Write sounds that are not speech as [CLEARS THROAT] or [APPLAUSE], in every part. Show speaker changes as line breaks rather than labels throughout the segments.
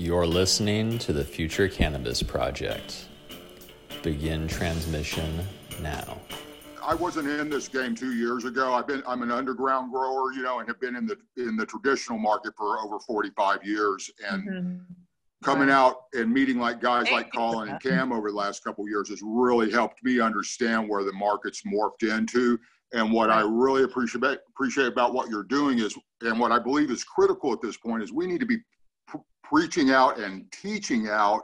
You're listening to the Future Cannabis Project. Begin transmission now.
I wasn't in this game two years ago. I've been I'm an underground grower, you know, and have been in the in the traditional market for over 45 years. And mm-hmm. coming right. out and meeting like guys like Colin and Cam over the last couple years has really helped me understand where the market's morphed into. And what I really appreciate appreciate about what you're doing is, and what I believe is critical at this point is we need to be preaching out and teaching out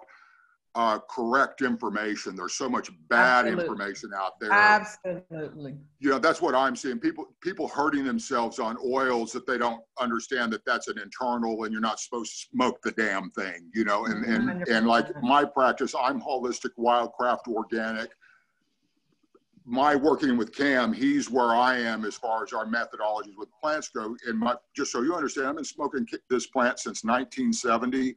uh, correct information. There's so much bad Absolutely. information out there.
Absolutely.
You know, that's what I'm seeing. People people hurting themselves on oils that they don't understand that that's an internal and you're not supposed to smoke the damn thing. You know, and and 100%. and like my practice, I'm holistic, wildcraft, organic. My working with Cam, he's where I am as far as our methodologies with plants go. And my, just so you understand, I've been smoking this plant since 1970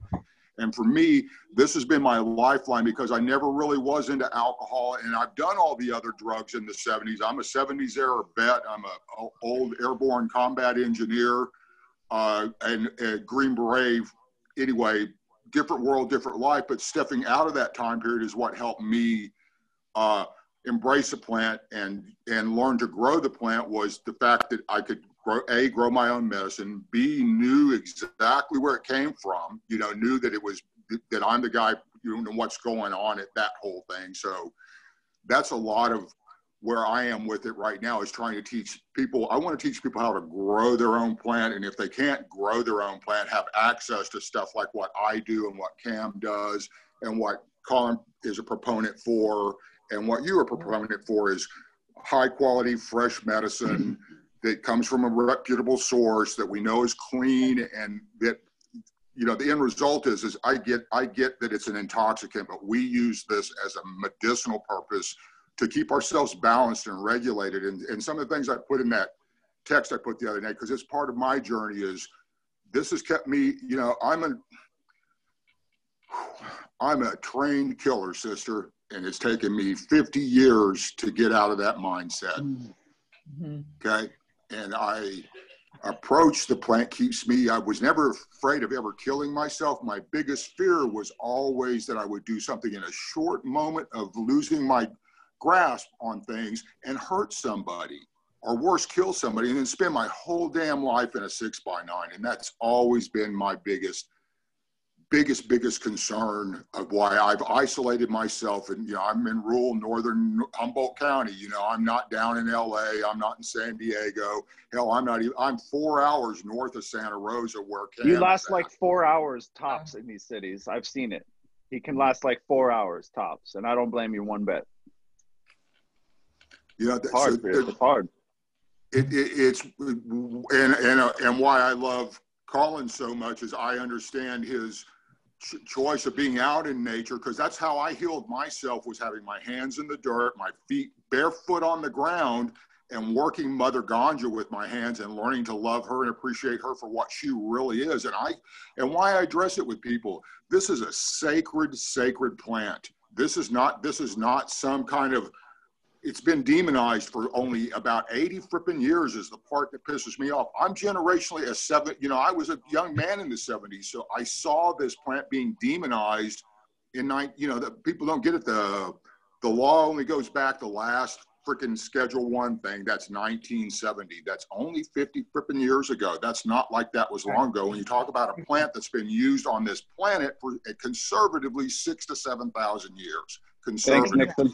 and for me, this has been my lifeline because I never really was into alcohol, and I've done all the other drugs in the 70s. I'm a 70s era vet. I'm a, old airborne combat engineer, uh, and Green Beret. Anyway, different world, different life. But stepping out of that time period is what helped me uh, embrace a plant and and learn to grow the plant. Was the fact that I could grow, a grow my own medicine b knew exactly where it came from you know knew that it was that i'm the guy you know what's going on at that whole thing so that's a lot of where i am with it right now is trying to teach people i want to teach people how to grow their own plant and if they can't grow their own plant have access to stuff like what i do and what cam does and what colin is a proponent for and what you are proponent for is high quality fresh medicine mm-hmm. that comes from a reputable source that we know is clean and that you know the end result is is i get i get that it's an intoxicant but we use this as a medicinal purpose to keep ourselves balanced and regulated. And, and some of the things i put in that text i put the other night because it's part of my journey is this has kept me you know i'm a i'm a trained killer sister and it's taken me 50 years to get out of that mindset mm-hmm. okay and I approach the plant keeps me. I was never afraid of ever killing myself. My biggest fear was always that I would do something in a short moment of losing my grasp on things and hurt somebody or worse, kill somebody and then spend my whole damn life in a six by nine. And that's always been my biggest biggest biggest concern of why I've isolated myself and you know I'm in rural northern Humboldt County you know I'm not down in LA I'm not in San Diego. Hell I'm not even I'm 4 hours north of Santa Rosa where Cam
You last like 4 hours tops in these cities. I've seen it. He can last like 4 hours tops and I don't blame you one bit.
Yeah,
it's hard, so it's hard.
It, it, it's and and uh, and why I love Colin so much is I understand his choice of being out in nature because that's how I healed myself was having my hands in the dirt, my feet barefoot on the ground, and working Mother Ganja with my hands and learning to love her and appreciate her for what she really is. And I and why I address it with people. This is a sacred, sacred plant. This is not this is not some kind of it's been demonized for only about 80 flipping years is the part that pisses me off. I'm generationally a seven, you know, I was a young man in the 70s, so I saw this plant being demonized in nine, you know, that people don't get it. The the law only goes back the last freaking Schedule One thing. That's 1970. That's only 50 flipping years ago. That's not like that was long ago. When you talk about a plant that's been used on this planet for conservatively six to seven thousand years. Conservatively. Thanks,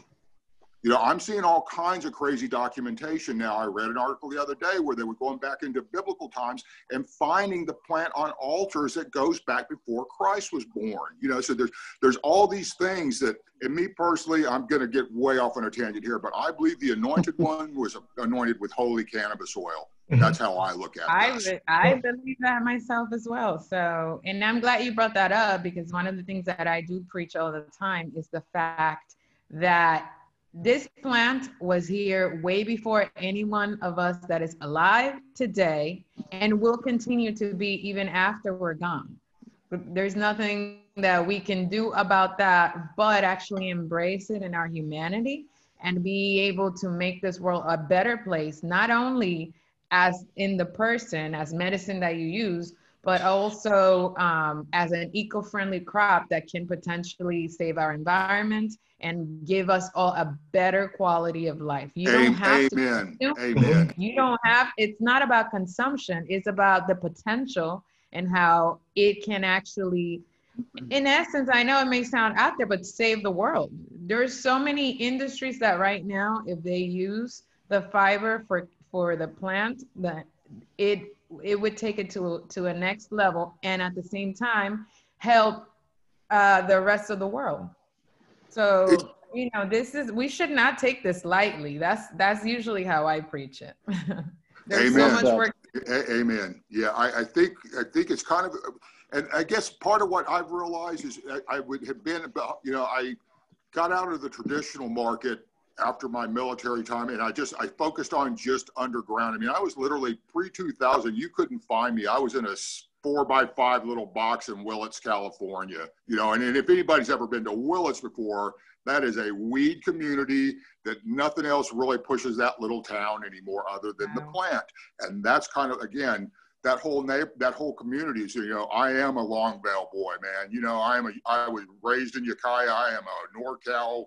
you know, I'm seeing all kinds of crazy documentation now. I read an article the other day where they were going back into biblical times and finding the plant on altars that goes back before Christ was born. You know, so there's there's all these things that, and me personally, I'm going to get way off on a tangent here, but I believe the anointed [LAUGHS] one was anointed with holy cannabis oil. Mm-hmm. That's how I look at
it. I, I believe that myself as well. So, and I'm glad you brought that up because one of the things that I do preach all the time is the fact that this plant was here way before any one of us that is alive today and will continue to be even after we're gone. There's nothing that we can do about that but actually embrace it in our humanity and be able to make this world a better place, not only as in the person, as medicine that you use, but also um, as an eco-friendly crop that can potentially save our environment and give us all a better quality of life.
You don't have Amen. to Amen.
You don't have it's not about consumption, it's about the potential and how it can actually in essence, I know it may sound out there, but save the world. There's so many industries that right now, if they use the fiber for for the plant, that it it would take it to to a next level and at the same time help uh, the rest of the world. So you know this is we should not take this lightly. That's that's usually how i preach it. [LAUGHS]
There's amen. So work- amen. Yeah I, I think i think it's kind of and i guess part of what i've realized is I, I would have been about you know i got out of the traditional market after my military time and I just I focused on just underground. I mean, I was literally pre 2000. You couldn't find me. I was in a four by five little box in Willits, California. You know, and, and if anybody's ever been to Willits before, that is a weed community that nothing else really pushes that little town anymore other than wow. the plant. And that's kind of again that whole neighbor, that whole community. So you know, I am a Longvale boy, man. You know, I am a I was raised in Ukiah. I am a NorCal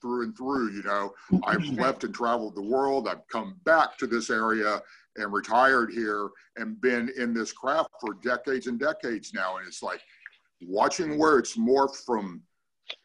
through and through. You know, mm-hmm. I've left and traveled the world. I've come back to this area and retired here and been in this craft for decades and decades now. And it's like watching where it's morphed from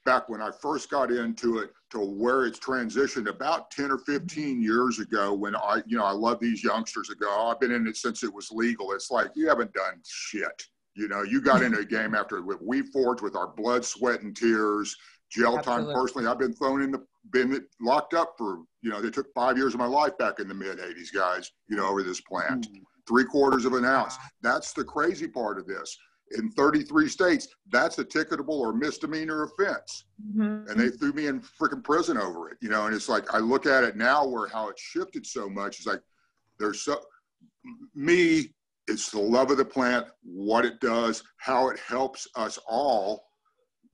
back when I first got into it to where it's transitioned about 10 or 15 years ago when I, you know, I love these youngsters ago. Oh, I've been in it since it was legal. It's like, you haven't done shit. You know, you got into a game after we forged with our blood, sweat, and tears jail Absolutely. time personally. I've been thrown in the been locked up for you know they took five years of my life back in the mid 80s guys you know over this plant mm. three quarters of an ounce that's the crazy part of this in 33 states that's a ticketable or misdemeanor offense mm-hmm. and they threw me in freaking prison over it you know and it's like i look at it now where how it shifted so much it's like there's so me it's the love of the plant what it does how it helps us all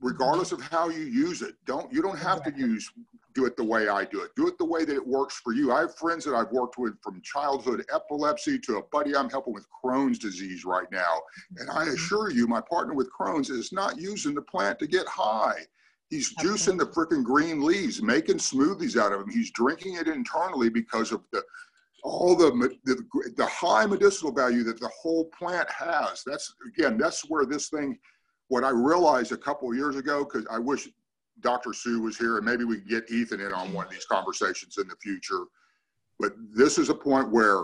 regardless of how you use it. Don't you don't have to use do it the way I do it. Do it the way that it works for you. I have friends that I've worked with from childhood epilepsy to a buddy I'm helping with Crohn's disease right now. And I mm-hmm. assure you, my partner with Crohn's is not using the plant to get high. He's juicing the freaking green leaves, making smoothies out of them. He's drinking it internally because of the all the, the the high medicinal value that the whole plant has. That's again, that's where this thing what I realized a couple of years ago, because I wish Dr. Sue was here and maybe we could get Ethan in on one of these conversations in the future. But this is a point where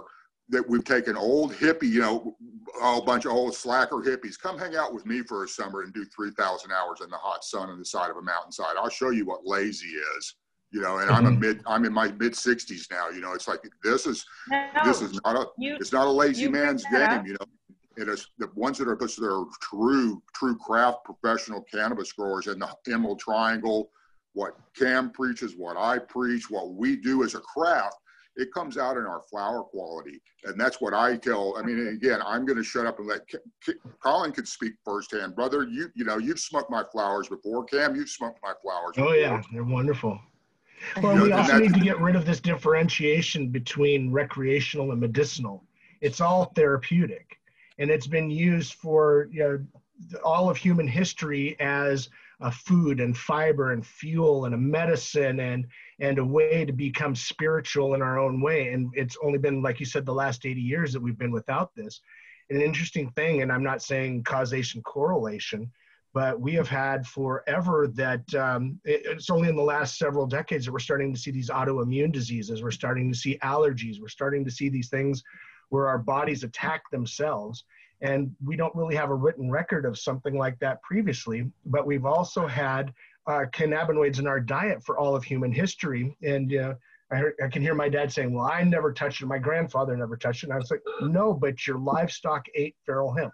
that we've taken old hippie, you know, a bunch of old slacker hippies. Come hang out with me for a summer and do 3,000 hours in the hot sun on the side of a mountainside. I'll show you what lazy is, you know. And mm-hmm. I'm a mid, I'm in my mid 60s now. You know, it's like this is no, this is not a you, it's not a lazy man's game. You know, it is the ones that are that are true true craft professional cannabis growers in the Emerald Triangle. What Cam preaches, what I preach, what we do as a craft, it comes out in our flower quality, and that's what I tell. I mean, again, I'm going to shut up and let Colin could speak firsthand, brother. You you know you've smoked my flowers before, Cam. You've smoked my flowers.
Oh yeah, they're wonderful. Well, you know, we also need to get rid of this differentiation between recreational and medicinal. It's all therapeutic and it's been used for you know all of human history as a food and fiber and fuel and a medicine and and a way to become spiritual in our own way. And it's only been like you said the last 80 years that we've been without this. An interesting thing and i'm not saying causation correlation but we have had forever that um, it, it's only in the last several decades that we're starting to see these autoimmune diseases. We're starting to see allergies. We're starting to see these things where our bodies attack themselves. And we don't really have a written record of something like that previously, but we've also had uh, cannabinoids in our diet for all of human history. And uh, I, heard, I, can hear my dad saying, Well, I never touched it. My grandfather never touched it. And I was like, No, but your livestock ate feral hemp.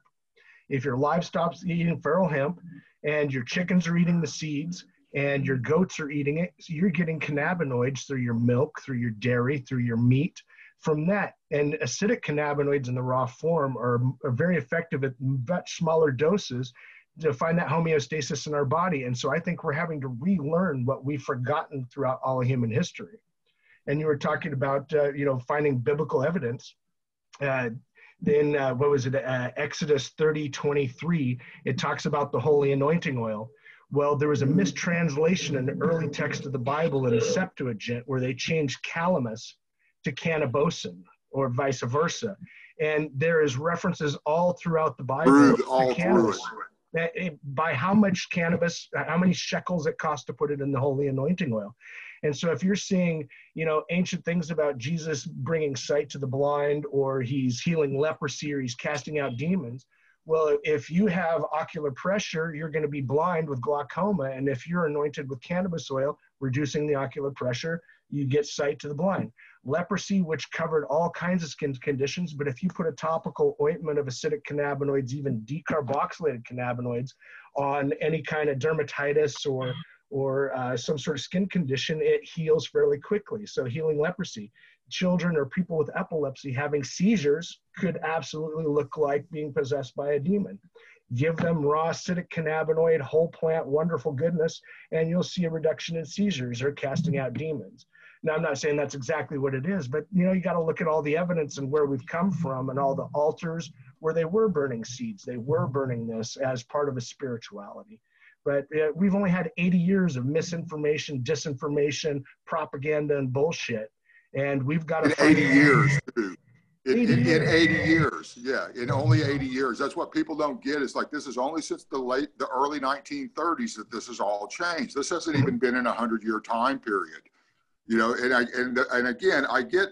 If your livestock's eating feral hemp and your chickens are eating the seeds and your goats are eating it, so you're getting cannabinoids through your milk, through your dairy, through your meat from that. And acidic cannabinoids in the raw form are, are very effective at much smaller doses to find that homeostasis in our body. And so I think we're having to relearn what we've forgotten throughout all of human history. And you were talking about, uh, you know, finding biblical evidence. Uh, in uh, what was it, uh, Exodus 30 23, it talks about the holy anointing oil. Well, there was a mistranslation in the early text of the Bible in the Septuagint where they changed calamus to kaneh-bosm or vice versa. And there is references all throughout the Bible
to cannabis.
Eh, by how much cannabis, how many shekels it costs to put it in the holy anointing oil. And so if you're seeing, you know, ancient things about Jesus bringing sight to the blind or he's healing leprosy or he's casting out demons, well, if you have ocular pressure, you're going to be blind with glaucoma. And if you're anointed with cannabis oil, reducing the ocular pressure, you get sight to the blind. Leprosy, which covered all kinds of skin conditions, but if you put a topical ointment of acidic cannabinoids, even decarboxylated cannabinoids, on any kind of dermatitis or or uh, some sort of skin condition, it heals fairly quickly. So, healing leprosy. Children or people with epilepsy having seizures could absolutely look like being possessed by a demon. Give them raw acidic cannabinoid, whole plant, wonderful goodness, and you'll see a reduction in seizures or casting out demons. Now, I'm not saying that's exactly what it is, but you know, you got to look at all the evidence and where we've come from and all the altars where they were burning seeds. They were burning this as part of a spirituality. But uh, we've only had 80 years of misinformation, disinformation, propaganda, and bullshit. And we've got
to. In 80 years, [LAUGHS] too. In, 80 in, years. in 80 years, yeah, in only 80 years. That's what people don't get. It's like this is only since the late, the early 1930s that this has all changed. This hasn't even been in a hundred year time period, you know. And I and and again, I get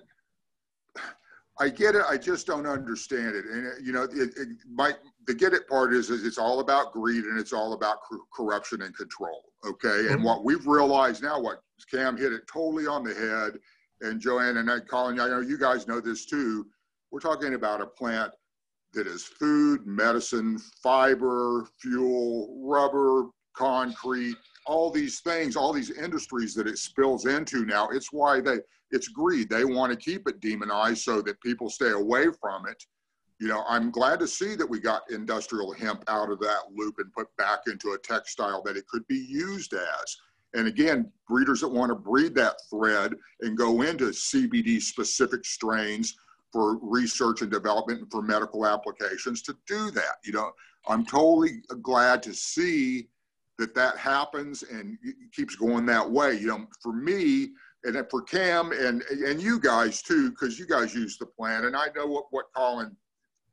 I get it. I just don't understand it. And you know, it, it, my the get it part is, is it's all about greed and it's all about corruption and control. Okay, and mm-hmm. what we've realized now, what Cam hit it totally on the head, and Johann and I, Colin, I know you guys know this too. We're talking about a plant that is food, medicine, fiber, fuel, rubber, concrete, all these things, all these industries that it spills into now. It's why they it's greed. They want to keep it demonized so that people stay away from it. You know, I'm glad to see that we got industrial hemp out of that loop and put back into a textile that it could be used as. And again, breeders that want to breed that thread and go into CBD specific strains for research and development and for medical applications to do that. You know, I'm totally glad to see that that happens and keeps going that way. You know, for me, and for Cam and and you guys too, because you guys use the plan, and I know what what Colin,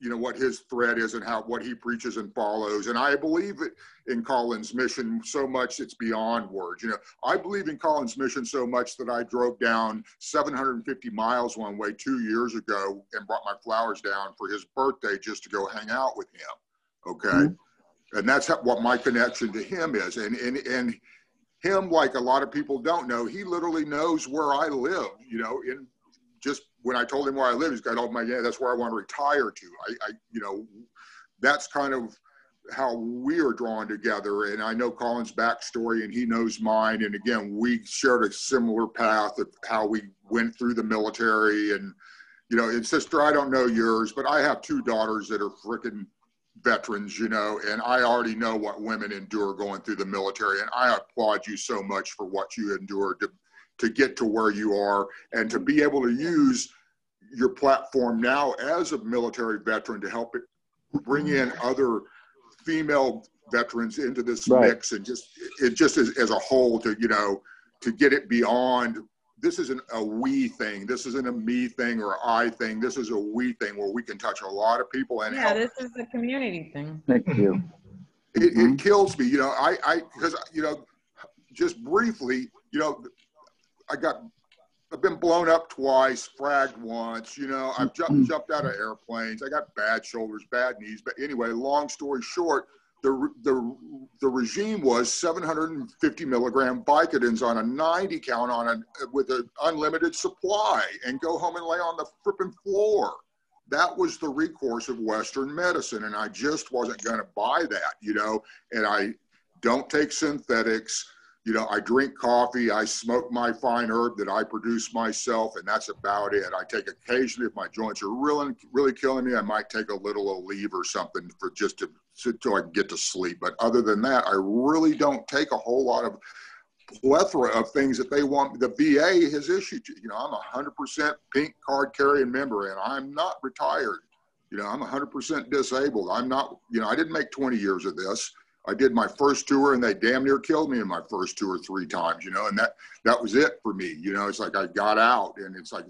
you know, what his thread is and how what he preaches and follows, and I believe it in Colin's mission so much it's beyond words. You know, I believe in Colin's mission so much that I drove down 750 miles one way two years ago and brought my flowers down for his birthday just to go hang out with him. Okay. Mm-hmm. And that's what my connection to him is. And, and, and him, like a lot of people don't know, he literally knows where I live. You know, in just when I told him where I live, he's got all my yeah, that's where I want to retire to. I, I you know, that's kind of how we are drawn together. And I know Colin's backstory and he knows mine. And again, we shared a similar path of how we went through the military. And, you know, and sister, I don't know yours, but I have two daughters that are freaking veterans, you know, and I already know what women endure going through the military. And I applaud you so much for what you endured to, to get to where you are and to be able to use your platform now as a military veteran to help it bring in other female veterans into this right. mix and just it just as, as a whole to you know to get it beyond this isn't a we thing. This isn't a me thing or I thing. This is a we thing where we can touch a lot of people and
yeah,
help.
this is a community thing.
Thank you.
It, mm-hmm. it kills me, you know. I, I, because you know, just briefly, you know, I got, I've been blown up twice, fragged once. You know, I've jumped mm-hmm. jumped out of airplanes. I got bad shoulders, bad knees. But anyway, long story short, the, the, the regime was 750 milligram Vicodins on a 90 count on a, with an unlimited supply and go home and lay on the flipping floor. That was the recourse of Western medicine. And I just wasn't going to buy that, you know, and I don't take synthetics you know, I drink coffee, I smoke my fine herb that I produce myself, and that's about it. I take occasionally if my joints are really, really killing me, I might take a little Aleve or something for just to so I can get to sleep. But other than that, I really don't take a whole lot of plethora of things that they want. The VA has issued. You know, I'm a hundred percent pink card carrying member, and I'm not retired. You know, I'm a 100% disabled. I'm not, you know, I didn't make 20 years of this. I did my first tour and they damn near killed me in my first two or three times, you know, and that that was it for me. You know, it's like I got out and it's like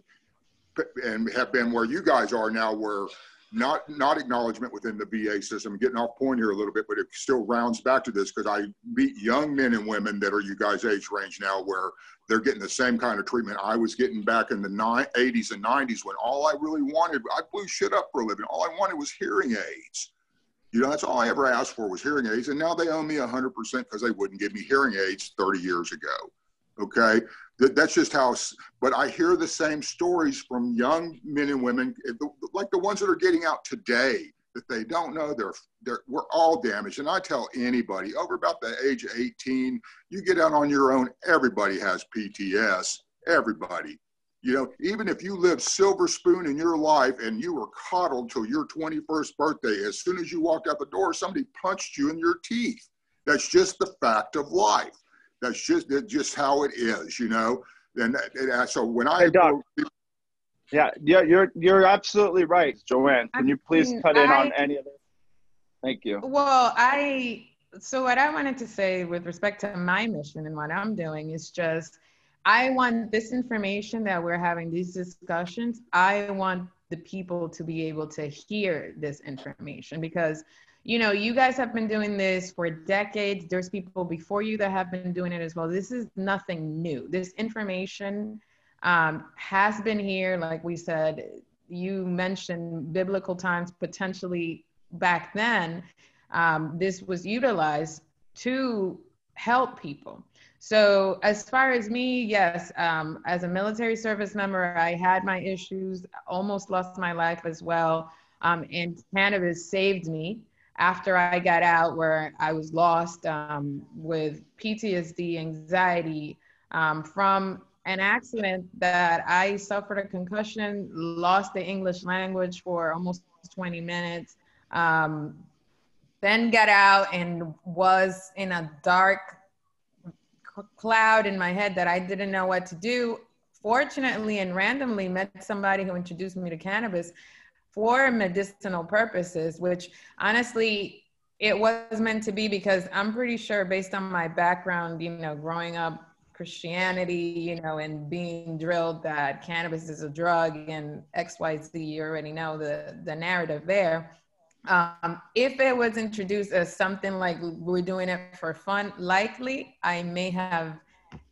and have been where you guys are now where not not acknowledgement within the VA system. getting off point here a little bit, but it still rounds back to this because I meet young men and women that are you guys' age range now, where they're getting the same kind of treatment I was getting back in the 80s and 90s when all I really wanted, I blew shit up for a living. All I wanted was hearing aids. You know, that's all I ever asked for was hearing aids. And now they owe me 100% because they wouldn't give me hearing aids 30 years ago. Okay. That's just how, but I hear the same stories from young men and women, eh, like the ones that are getting out today, that they don't know they're, they're, we're all damaged. And I tell anybody over about the age of 18, you get out on your own, everybody has PTS, everybody. You know, even if you lived silver spoon in your life and you were coddled till your 21st birthday, as soon as you walked out the door, somebody punched you in your teeth. That's just the fact of life. That's just that's just how it is, you know. And, and so when I
hey, Doc, yeah, yeah, you're you're absolutely right, Johann. Can you please cut in I, on any of this? Thank you.
Well, I so what I wanted to say with respect to my mission and what I'm doing is just I want this information that we're having these discussions, I want the people to be able to hear this information because you know you guys have been doing this for decades. There's people before you that have been doing it as well. This is nothing new. This information um, has been here. Like we said you mentioned biblical times potentially back then. Um, this was utilized to help people. So as far as me, yes, um, as a military service member, I had my issues, almost lost my life as well. Um, and cannabis saved me after I got out where I was lost um, with PTSD, anxiety um, from an accident that I suffered a concussion, lost the English language for almost 20 minutes, um, then got out and was in a dark cloud in my head that I didn't know what to do. Fortunately and randomly met somebody who introduced me to cannabis for medicinal purposes, which honestly it was meant to be because I'm pretty sure based on my background, you know, growing up Christianity, you know, and being drilled that cannabis is a drug and XYZ, you already know the, the narrative there. Um, if it was introduced as something like we're doing it for fun, likely I may have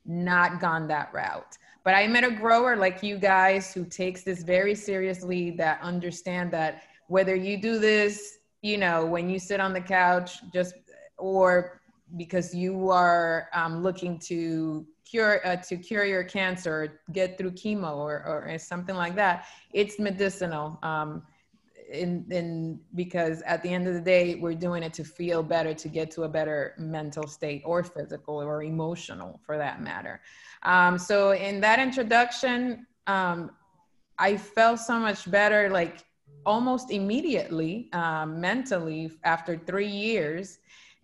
not gone that route. But I met a grower like you guys who takes this very seriously, that understand that whether you do this, you know, when you sit on the couch, just or because you are um, looking to cure uh, to cure your cancer, get through chemo or, or something like that, it's medicinal. Um, in, in because at the end of the day we're doing it to feel better to get to a better mental state or physical or emotional for that matter. Um, so in that introduction um, i felt so much better like almost immediately um, mentally after three years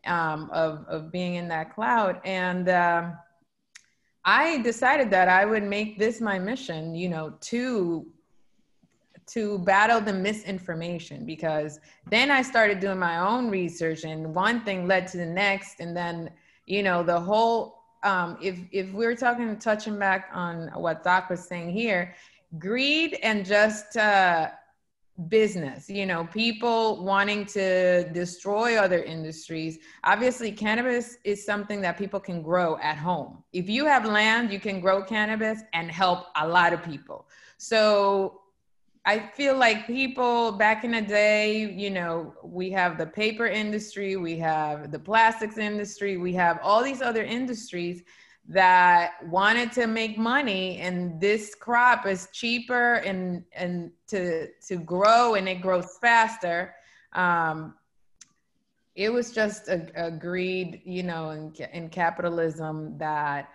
um, of, of being in that cloud. And um, i decided that i would make this my mission you know to to battle the misinformation because then I started doing my own research and one thing led to the next and then you know the whole um, if if we're talking touching back on what Doc was saying here, greed and just uh, business, you know, people wanting to destroy other industries. Obviously, cannabis is something that people can grow at home. If you have land, you can grow cannabis and help a lot of people. So I feel like people back in the day, you know, we have the paper industry, we have the plastics industry, we have all these other industries that wanted to make money and this crop is cheaper and and to to grow and it grows faster. Um, it was just a, a greed you know in, in capitalism that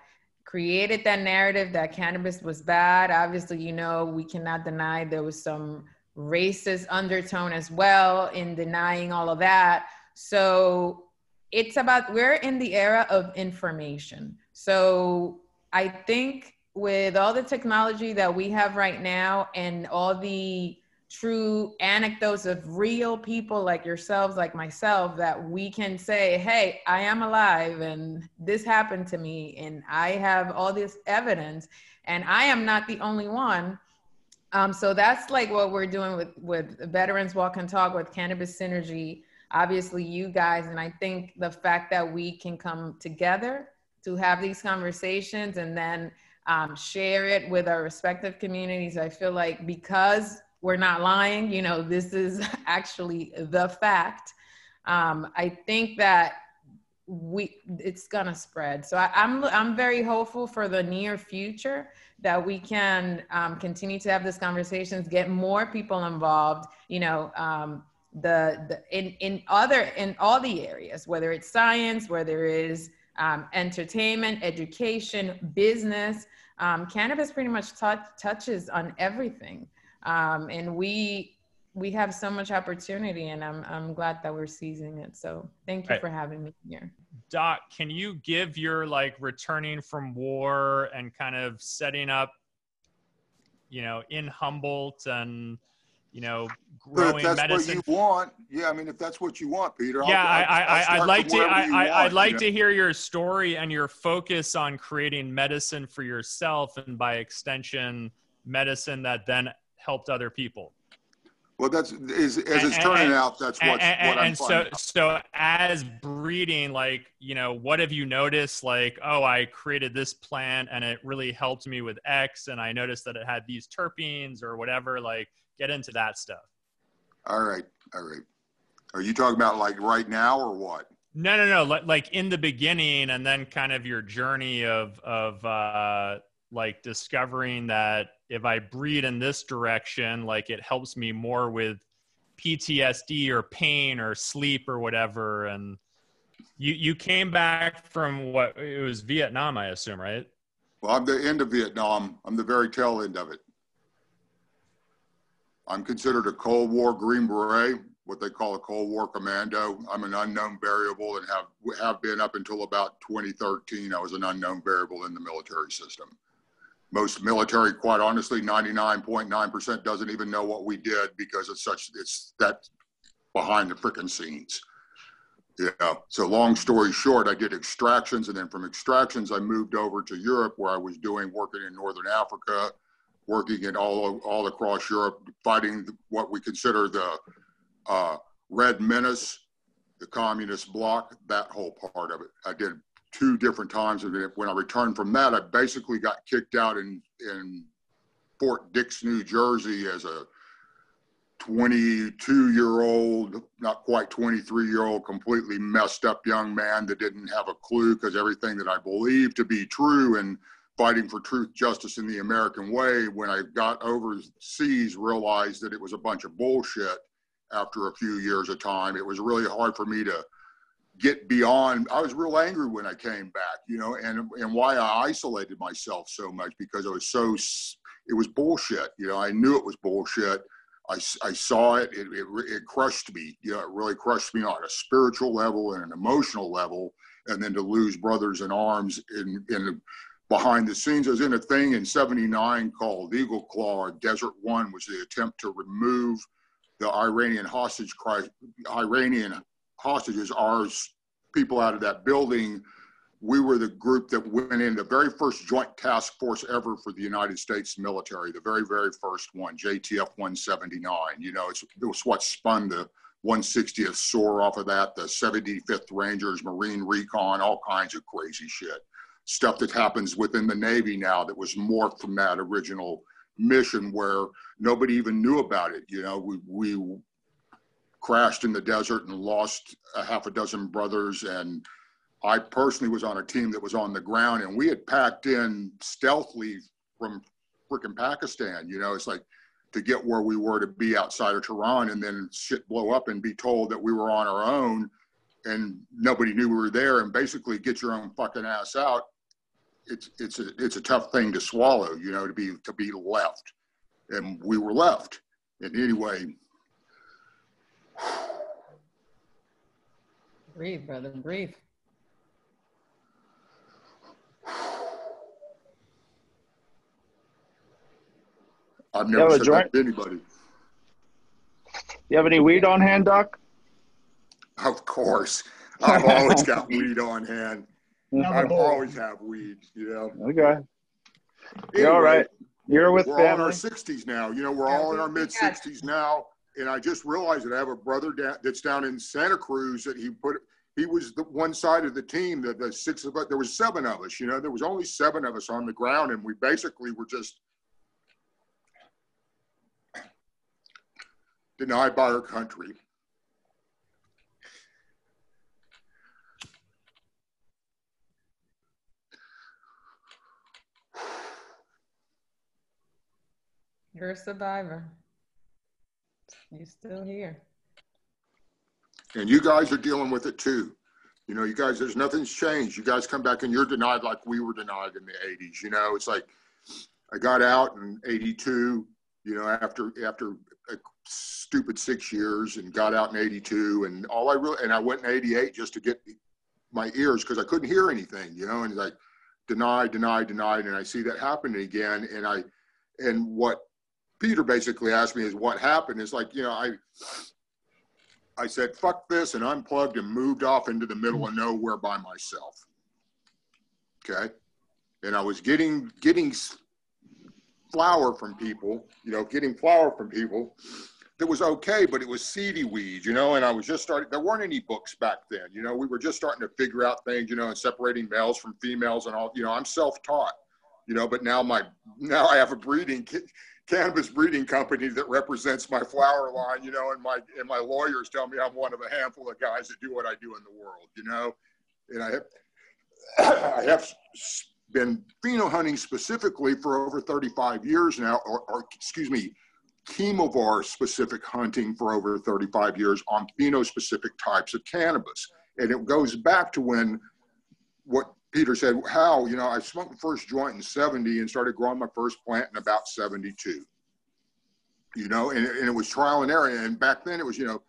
created that narrative that cannabis was bad. Obviously, you know, we cannot deny there was some racist undertone as well in denying all of that. So it's about, we're in the era of information. So I think with all the technology that we have right now and all the true anecdotes of real people like yourselves, like myself, that we can say, hey, I am alive and this happened to me and I have all this evidence and I am not the only one. Um, so that's like what we're doing with, with Veterans Walk and Talk with Cannabis Synergy. Obviously, you guys, and I think the fact that we can come together to have these conversations and then um, share it with our respective communities. I feel like because we're not lying, you know, this is [LAUGHS] actually the fact. Um, I think that we it's gonna spread. So I, am I'm, I'm very hopeful for the near future that we can um, continue to have these conversations, get more people involved. You know, um, the the in in other in all the areas, whether it's science, whether it is um, entertainment, education, business. Um, cannabis pretty much touches on everything um, and we we have so much opportunity and I'm, I'm glad that we're seizing it so thank you right. for having me here
doc can you give your like returning from war and kind of setting up you know in humboldt and you know growing
but if that's
medicine.
what you want yeah i mean if that's what you want peter
yeah I'll, i i, I would like to I, would like to hear your story and your focus on creating medicine for yourself and by extension medicine that then helped other people.
Well, that's is, as it's turning and, out. That's what's,
and,
what I'm
and so so as breeding, like you know, what have you noticed? Like, oh, I created this plant and it really helped me with X, and I noticed that it had these terpenes or whatever. Like, get into that stuff.
All right, all right. Are you talking about like right now or what?
No, no, no. Like in the beginning, and then kind of your journey of of uh, like discovering that if I breed in this direction, like it helps me more with PTSD or pain or sleep or whatever. And you you came back from what it was Vietnam, I assume, right?
Well, I'm the end of Vietnam. I'm the very tail end of it. I'm considered a Cold War Green Beret, what they call a Cold War commando. I'm an unknown variable and have have been up until about 2013. I was an unknown variable in the military system most military, quite honestly, 99.9% doesn't even know what we did because it's such, it's that behind the freaking scenes. Yeah. So long story short, I did extractions, and then from extractions, I moved over to Europe, where I was doing working in Northern Africa, working in all all across Europe, fighting what we consider the uh, Red Menace, the communist bloc, that whole part of it. I did two different times. And when I returned from that, I basically got kicked out in, in Fort Dix, New Jersey as a 22 year old, not quite 23 year old, completely messed up young man that didn't have a clue because everything that I believed to be true and fighting for truth, justice, in the American way, when I got overseas, realized that it was a bunch of bullshit after a few years of time. It was really hard for me to get beyond i was real angry when i came back you know and and why i isolated myself so much because i was so it was bullshit you know i knew it was bullshit i, I saw it. it it, it crushed me you know it really crushed me on a spiritual level and an emotional level and then to lose brothers in arms in in behind the scenes i was in a thing in 79 called eagle claw desert one was the attempt to remove the iranian hostage crisis iranian hostages, ours, people out of that building. We were the group that went in the very first joint task force ever for the United States military, the very, very first one, JTF 179. You know, it's, it was what spun the 160th SOAR off of that, the 75th Rangers, Marine Recon, all kinds of crazy shit. Stuff that happens within the Navy now that was morphed from that original mission where nobody even knew about it. You know, we, we crashed in the desert and lost a half a dozen brothers. And I personally was on a team that was on the ground, and we had packed in stealthily from freaking Pakistan. You know, it's like to get where we were to be outside of Tehran, and then shit blow up and be told that we were on our own, and nobody knew we were there, and basically get your own fucking ass out. It's it's a it's a tough thing to swallow, you know, to be to be left, and we were left. And anyway,
Breathe, brother, breathe.
I've never said that to anybody.
You have any weed on hand, Doc?
Of course. I've always got [LAUGHS] weed on hand. I always have weed, you know.
Okay. Anyway, You're all right. You're with
we're
family.
all in our 60s now. You know, we're all in our mid 60s now. And I just realized that I have a brother that's down in Santa Cruz that he put, he was the one side of the team that the six of us, there was seven of us, you know, there was only seven of us on the ground. And we basically were just denied by our country.
You're a survivor. You're still here.
And you guys are dealing with it too. You know, you guys, there's nothing's changed. You guys come back and you're denied like we were denied in the 80s. You know, it's like I got out in 82, you know, after after a stupid six years and got out in 82 and all I really and I went in 88 just to get my ears because I couldn't hear anything, you know, and like denied, denied, denied, and I see that happening again. And I and what Peter basically asked me is what happened is like, you know, I I said, fuck this and unplugged and moved off into the middle of nowhere by myself. Okay. And I was getting getting flower from people, you know, getting flower from people that was okay, but it was seedy weed, you know, and I was just starting, there weren't any books back then, you know, we were just starting to figure out things, you know, and separating males from females and all, you know, I'm self-taught, you know, but now my, now I have a breeding cannabis breeding company that represents my flower line, you know, and my and my lawyers tell me I'm one of a handful of guys that do what I do in the world, you know, and I have [COUGHS] I have been pheno hunting specifically for over 35 years now, or, or excuse me, chemovar specific hunting for over 35 years on pheno specific types of cannabis, and it goes back to when what Peter said, how, you know, I smoked the first joint in 70 and started growing my first plant in about 72. You know, and, and it was trial and error. And back then it was, you know,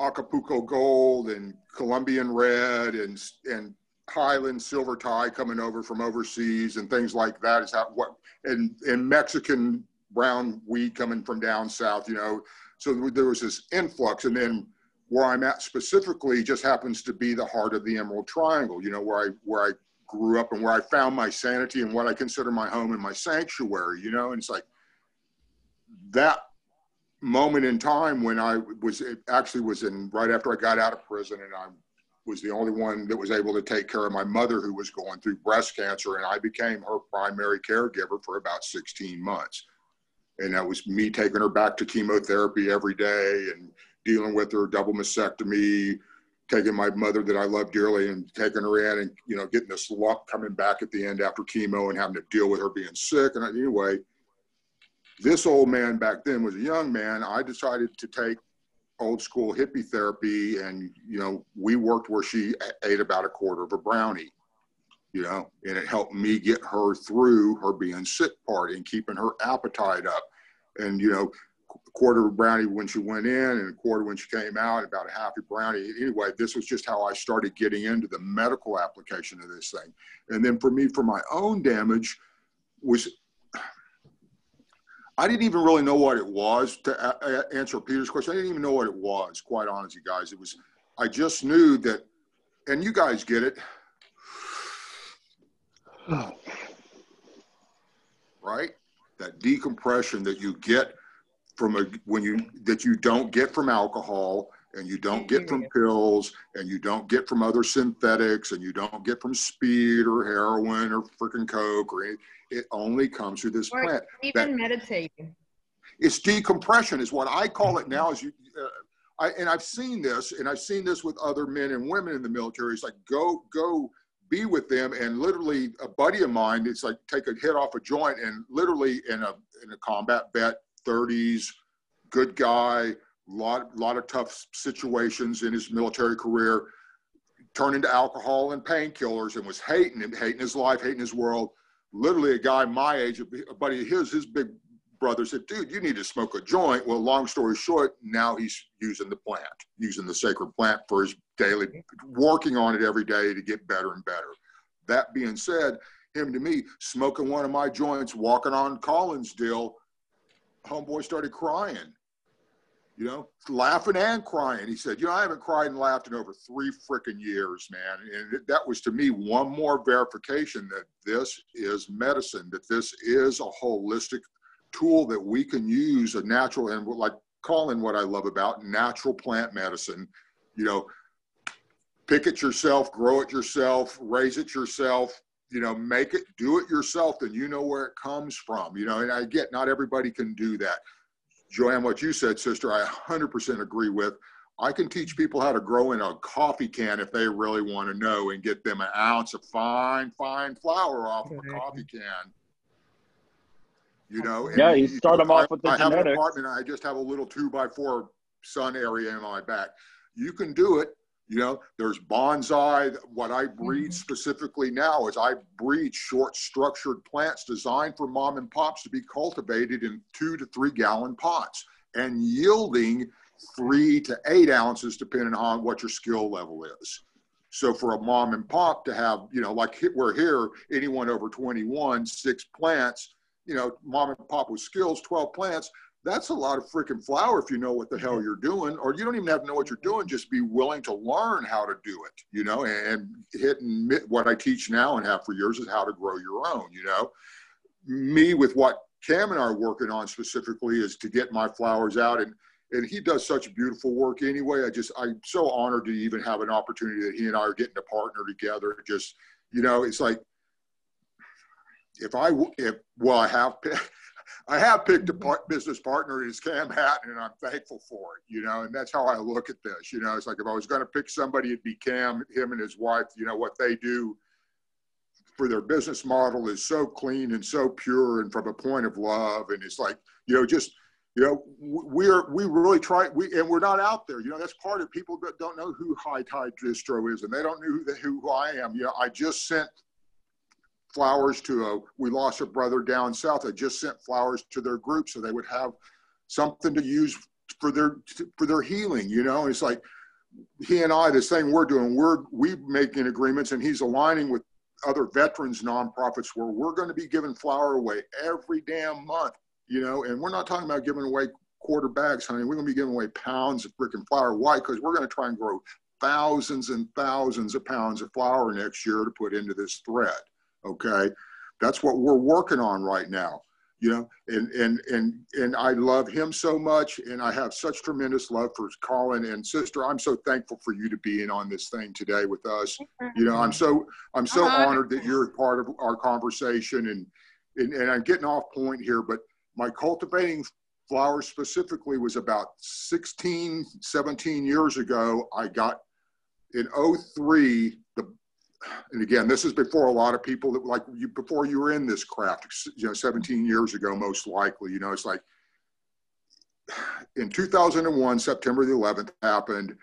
Acapulco Gold and Colombian Red and, and Highland Silver Thai coming over from overseas and things like that is how what, and, and Mexican brown weed coming from down south, you know. So there was this influx. And then where I'm at specifically just happens to be the heart of the Emerald Triangle, you know, where I, where I grew up and where I found my sanity and what I consider my home and my sanctuary, you know, and it's like that moment in time when I was actually was in right after I got out of prison and I was the only one that was able to take care of my mother who was going through breast cancer and I became her primary caregiver for about 16 months. And that was me taking her back to chemotherapy every day and dealing with her double mastectomy, taking my mother that I love dearly and taking her in and, you know, getting this lump coming back at the end after chemo and having to deal with her being sick. And anyway, this old man back then was a young man. I decided to take old school hippie therapy and, you know, we worked where she ate about a quarter of a brownie, you know, and it helped me get her through her being sick part and keeping her appetite up. And, you know, a quarter of a brownie when she went in and a quarter when she came out, about a half a brownie. Anyway, this was just how I started getting into the medical application of this thing. And then for me, for my own damage, was I didn't even really know what it was to uh, uh, answer Peter's question. I didn't even know what it was, quite honestly, guys. It was, I just knew that, and you guys get it. [SIGHS] right? That decompression that you get from a when you that you don't get from alcohol and you don't get from pills and you don't get from other synthetics and you don't get from speed or heroin or freaking coke or anything. it only comes through this or plant
even that, meditating
it's decompression is what i call it now as you uh, I, and i've seen this and i've seen this with other men and women in the military it's like go go be with them and literally a buddy of mine it's like take a hit off a joint and literally in a in a combat vet 30s, good guy, lot lot of tough situations in his military career, turned into alcohol and painkillers and was hating him, hating his life, hating his world. Literally, a guy my age, a buddy of his, his big brother said, "Dude, you need to smoke a joint." Well, long story short, now he's using the plant, using the sacred plant for his daily, working on it every day to get better and better. That being said, him to me, smoking one of my joints, walking on Collinsdale, homeboy started crying. you know, laughing and crying. He said, you know, I haven't cried and laughed in over three freaking years, man. And that was to me one more verification that this is medicine, that this is a holistic tool that we can use a natural and like Colin what I love about natural plant medicine, you know, pick it yourself, grow it yourself, raise it yourself, you know, make it, do it yourself, then you know where it comes from, you know, and I get not everybody can do that Johann, what you said, sister, I 100% agree with. I can teach people how to grow in a coffee can if they really want to know and get them an ounce of fine, fine flower off of a coffee can. You know,
yeah, you start them off with the
I
genetics.
have an apartment. I just have a little two by four sun area in my back. You can do it you know, there's bonsai. What I breed mm-hmm. specifically now is I breed short structured plants designed for mom and pops to be cultivated in two to three gallon pots and yielding three to eight ounces depending on what your skill level is. So for a mom and pop to have, you know, like we're here, anyone over 21, six plants, you know, mom and pop with skills, 12 plants, that's a lot of freaking flower if you know what the hell you're doing, or you don't even have to know what you're doing. Just be willing to learn how to do it, you know. And hitting what I teach now and have for years is how to grow your own, you know. Me with what Cam and I are working on specifically is to get my flowers out, and and he does such beautiful work anyway. I just I'm so honored to even have an opportunity that he and I are getting to partner together. Just you know, it's like if I if well I have [LAUGHS] I have picked a business partner as Cam Hattan, and I'm thankful for it. You know, and that's how I look at this. You know, it's like if I was going to pick somebody, it'd be Cam, him and his wife. You know what they do for their business model is so clean and so pure, and from a point of love. And it's like you know, just you know, we're we really try we and we're not out there. You know, that's part of people that don't know who High Tide Distro is, and they don't know who, who I am. You know, I just sent flowers to a, we lost a brother down south. I just sent flowers to their group so they would have something to use for their, for their healing, you know? it's like, he and I, the same we're doing, we're, we making agreements and he's aligning with other veterans nonprofits where we're going to be giving flower away every damn month, you know, and we're not talking about giving away quarter bags, honey. We're going to be giving away pounds of freaking flower. Why? Because we're going to try and grow thousands and thousands of pounds of flower next year to put into this thread. Okay, that's what we're working on right now. You know, and and and and I love him so much, and I have such tremendous love for Colin and sister. I'm so thankful for you to be in on this thing today with us. You know, I'm so I'm so uh, honored that you're part of our conversation, and, and and I'm getting off point here, but my cultivating flowers specifically was about 16 17 years ago i got in 03 the and again, this is before a lot of people that like you before you were in this craft, you know, 17 years ago, most likely, you know, it's like in 2001, September the 11th happened.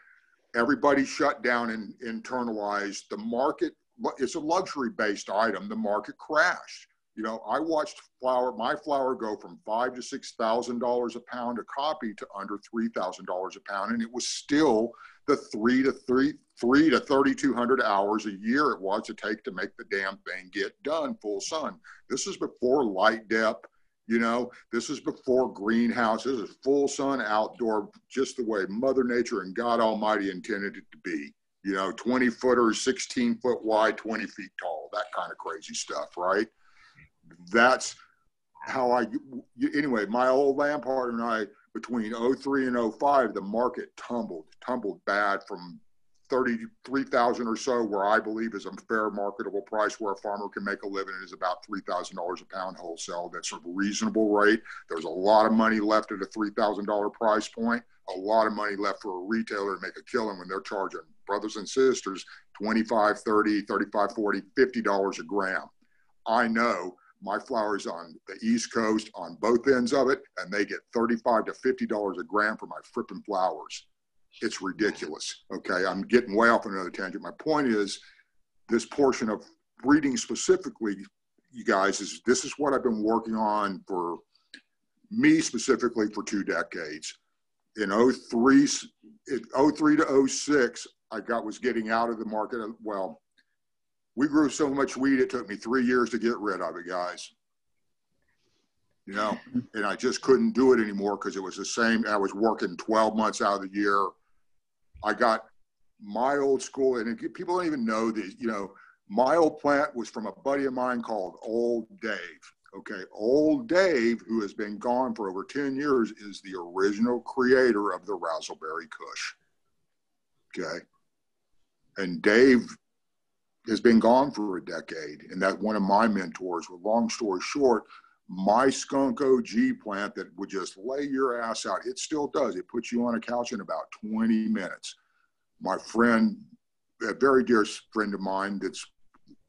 Everybody shut down and internalized. The market, it's a luxury based item. The market crashed. You know, I watched flower, my flower go from five to six thousand dollars a pound a copy to under three thousand dollars a pound, and it was still the three to three three to 3,200 hours a year it was to take to make the damn thing get done full sun. This is before light depth, you know, this is before greenhouses. This is full sun outdoor, just the way Mother Nature and God Almighty intended it to be. You know, 20 footers, 16 foot wide, 20 feet tall, that kind of crazy stuff, right? That's how I, anyway, my old land partner and I, between 03 and 05, the market tumbled, tumbled bad from 33,000 or so, where I believe is a fair marketable price where a farmer can make a living is about $3,000 a pound wholesale. That's a reasonable rate. There's a lot of money left at a $3,000 price point, a lot of money left for a retailer to make a killing when they're charging brothers and sisters 25, 30, 35, 40, $50 a gram. I know my flowers on the East Coast on both ends of it, and they get 35 to $50 a gram for my fripping flowers it's ridiculous. Okay, I'm getting way off on another tangent. My point is, this portion of breeding specifically, you guys, is this is what I've been working on for me specifically for two decades. In 03, 03 to 06, I got was getting out of the market. Well, we grew so much weed, it took me three years to get rid of it, guys. you know, and I just couldn't do it anymore because it was the same. I was working 12 months out of the year. I got my old school, and people don't even know that, you know, my old plant was from a buddy of mine called Old Dave. Okay, Old Dave, who has been gone for over 10 years, is the original creator of the Razzleberry Kush. Okay. And Dave has been gone for a decade, and that one of my mentors. With long story short, my skunk OG plant that would just lay your ass out. It still does. It puts you on a couch in about 20 minutes. My friend, a very dear friend of mine that's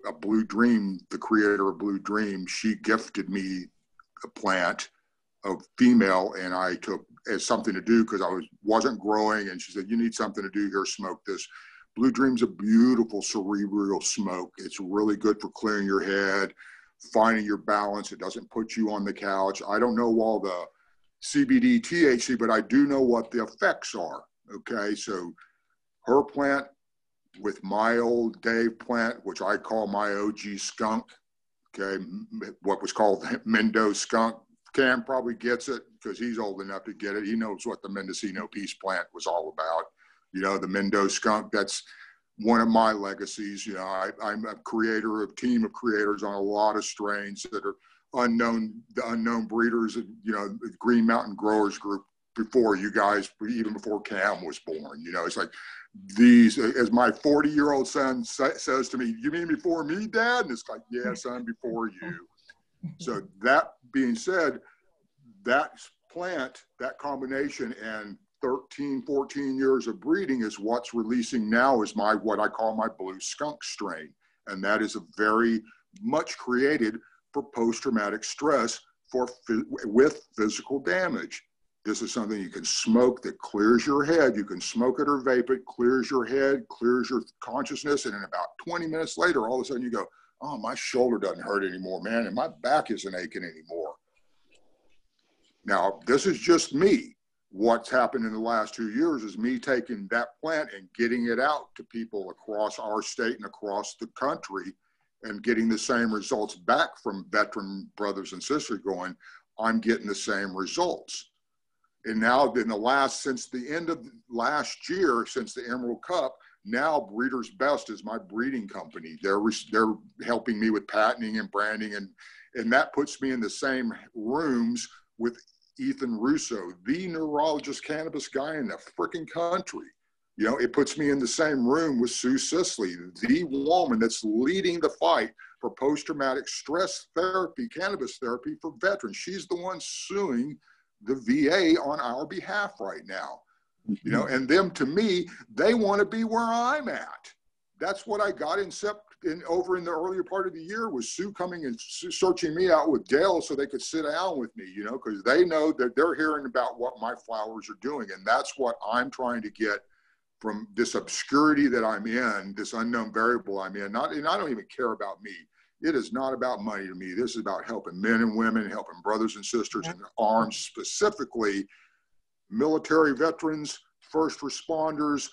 a Blue Dream, the creator of Blue Dream, she gifted me a plant of female and I took as something to do because I was wasn't growing and she said, You need something to do here, smoke this. Blue Dream's a beautiful cerebral smoke. It's really good for clearing your head finding your balance. It doesn't put you on the couch. I don't know all the CBD, THC, but I do know what the effects are. Okay, so her plant with my old Dave plant, which I call my OG skunk. Okay, what was called [LAUGHS] Mendo skunk. Cam probably gets it because he's old enough to get it. He knows what the Mendocino Peace Plant was all about. You know, the Mendo skunk. That's one of my legacies. You know, I, am a creator, of a team of creators on a lot of strains that are unknown, the unknown breeders, you know, the Green Mountain Growers Group before you guys, even before Cam was born. You know, it's like these, as my 40 year old son sa- says to me, You mean before me, dad? And it's like, Yeah, son, before you. [LAUGHS] So, that being said, that plant, that combination, and 13, 14 years of breeding is what's releasing now is my what I call my blue skunk strain. And that is a very much created for post-traumatic stress for with physical damage. This is something you can smoke that clears your head. You can smoke it or vape it, clears your head, clears your consciousness, and in about 20 minutes later, all of a sudden you go, "Oh, my shoulder doesn't hurt anymore, man, and my back isn't aching anymore." Now, this is just me what's happened in the last two years is me taking that plant and getting it out to people across our state and across the country and getting the same results back from veteran brothers and sisters going, I'm getting the same results. And now, in the last, since the end of last year, since the Emerald Cup, now Breeders Best is my breeding company. They're they're helping me with patenting and branding, and and that puts me in the same rooms with Ethan Russo, the neurologist cannabis guy in the freaking country. You know, it puts me in the same room with Sue Sisley, the woman that's leading the fight for post traumatic stress therapy, cannabis therapy for veterans. She's the one suing the VA on our behalf right now. You know, mm-hmm. and them to me, they want to be where I'm at. That's what I got in Sep- in over in the earlier part of the year was Sue coming and searching me out with Dale so they could sit down with me, you know, because they know that they're hearing about what my flowers are doing. And that's what I'm trying to get from this obscurity that I'm in, this unknown variable I'm in. Not, and I don't even care about me. It is not about money to me. This is about helping men and women, helping brothers and sisters in arms, specifically military veterans, first responders,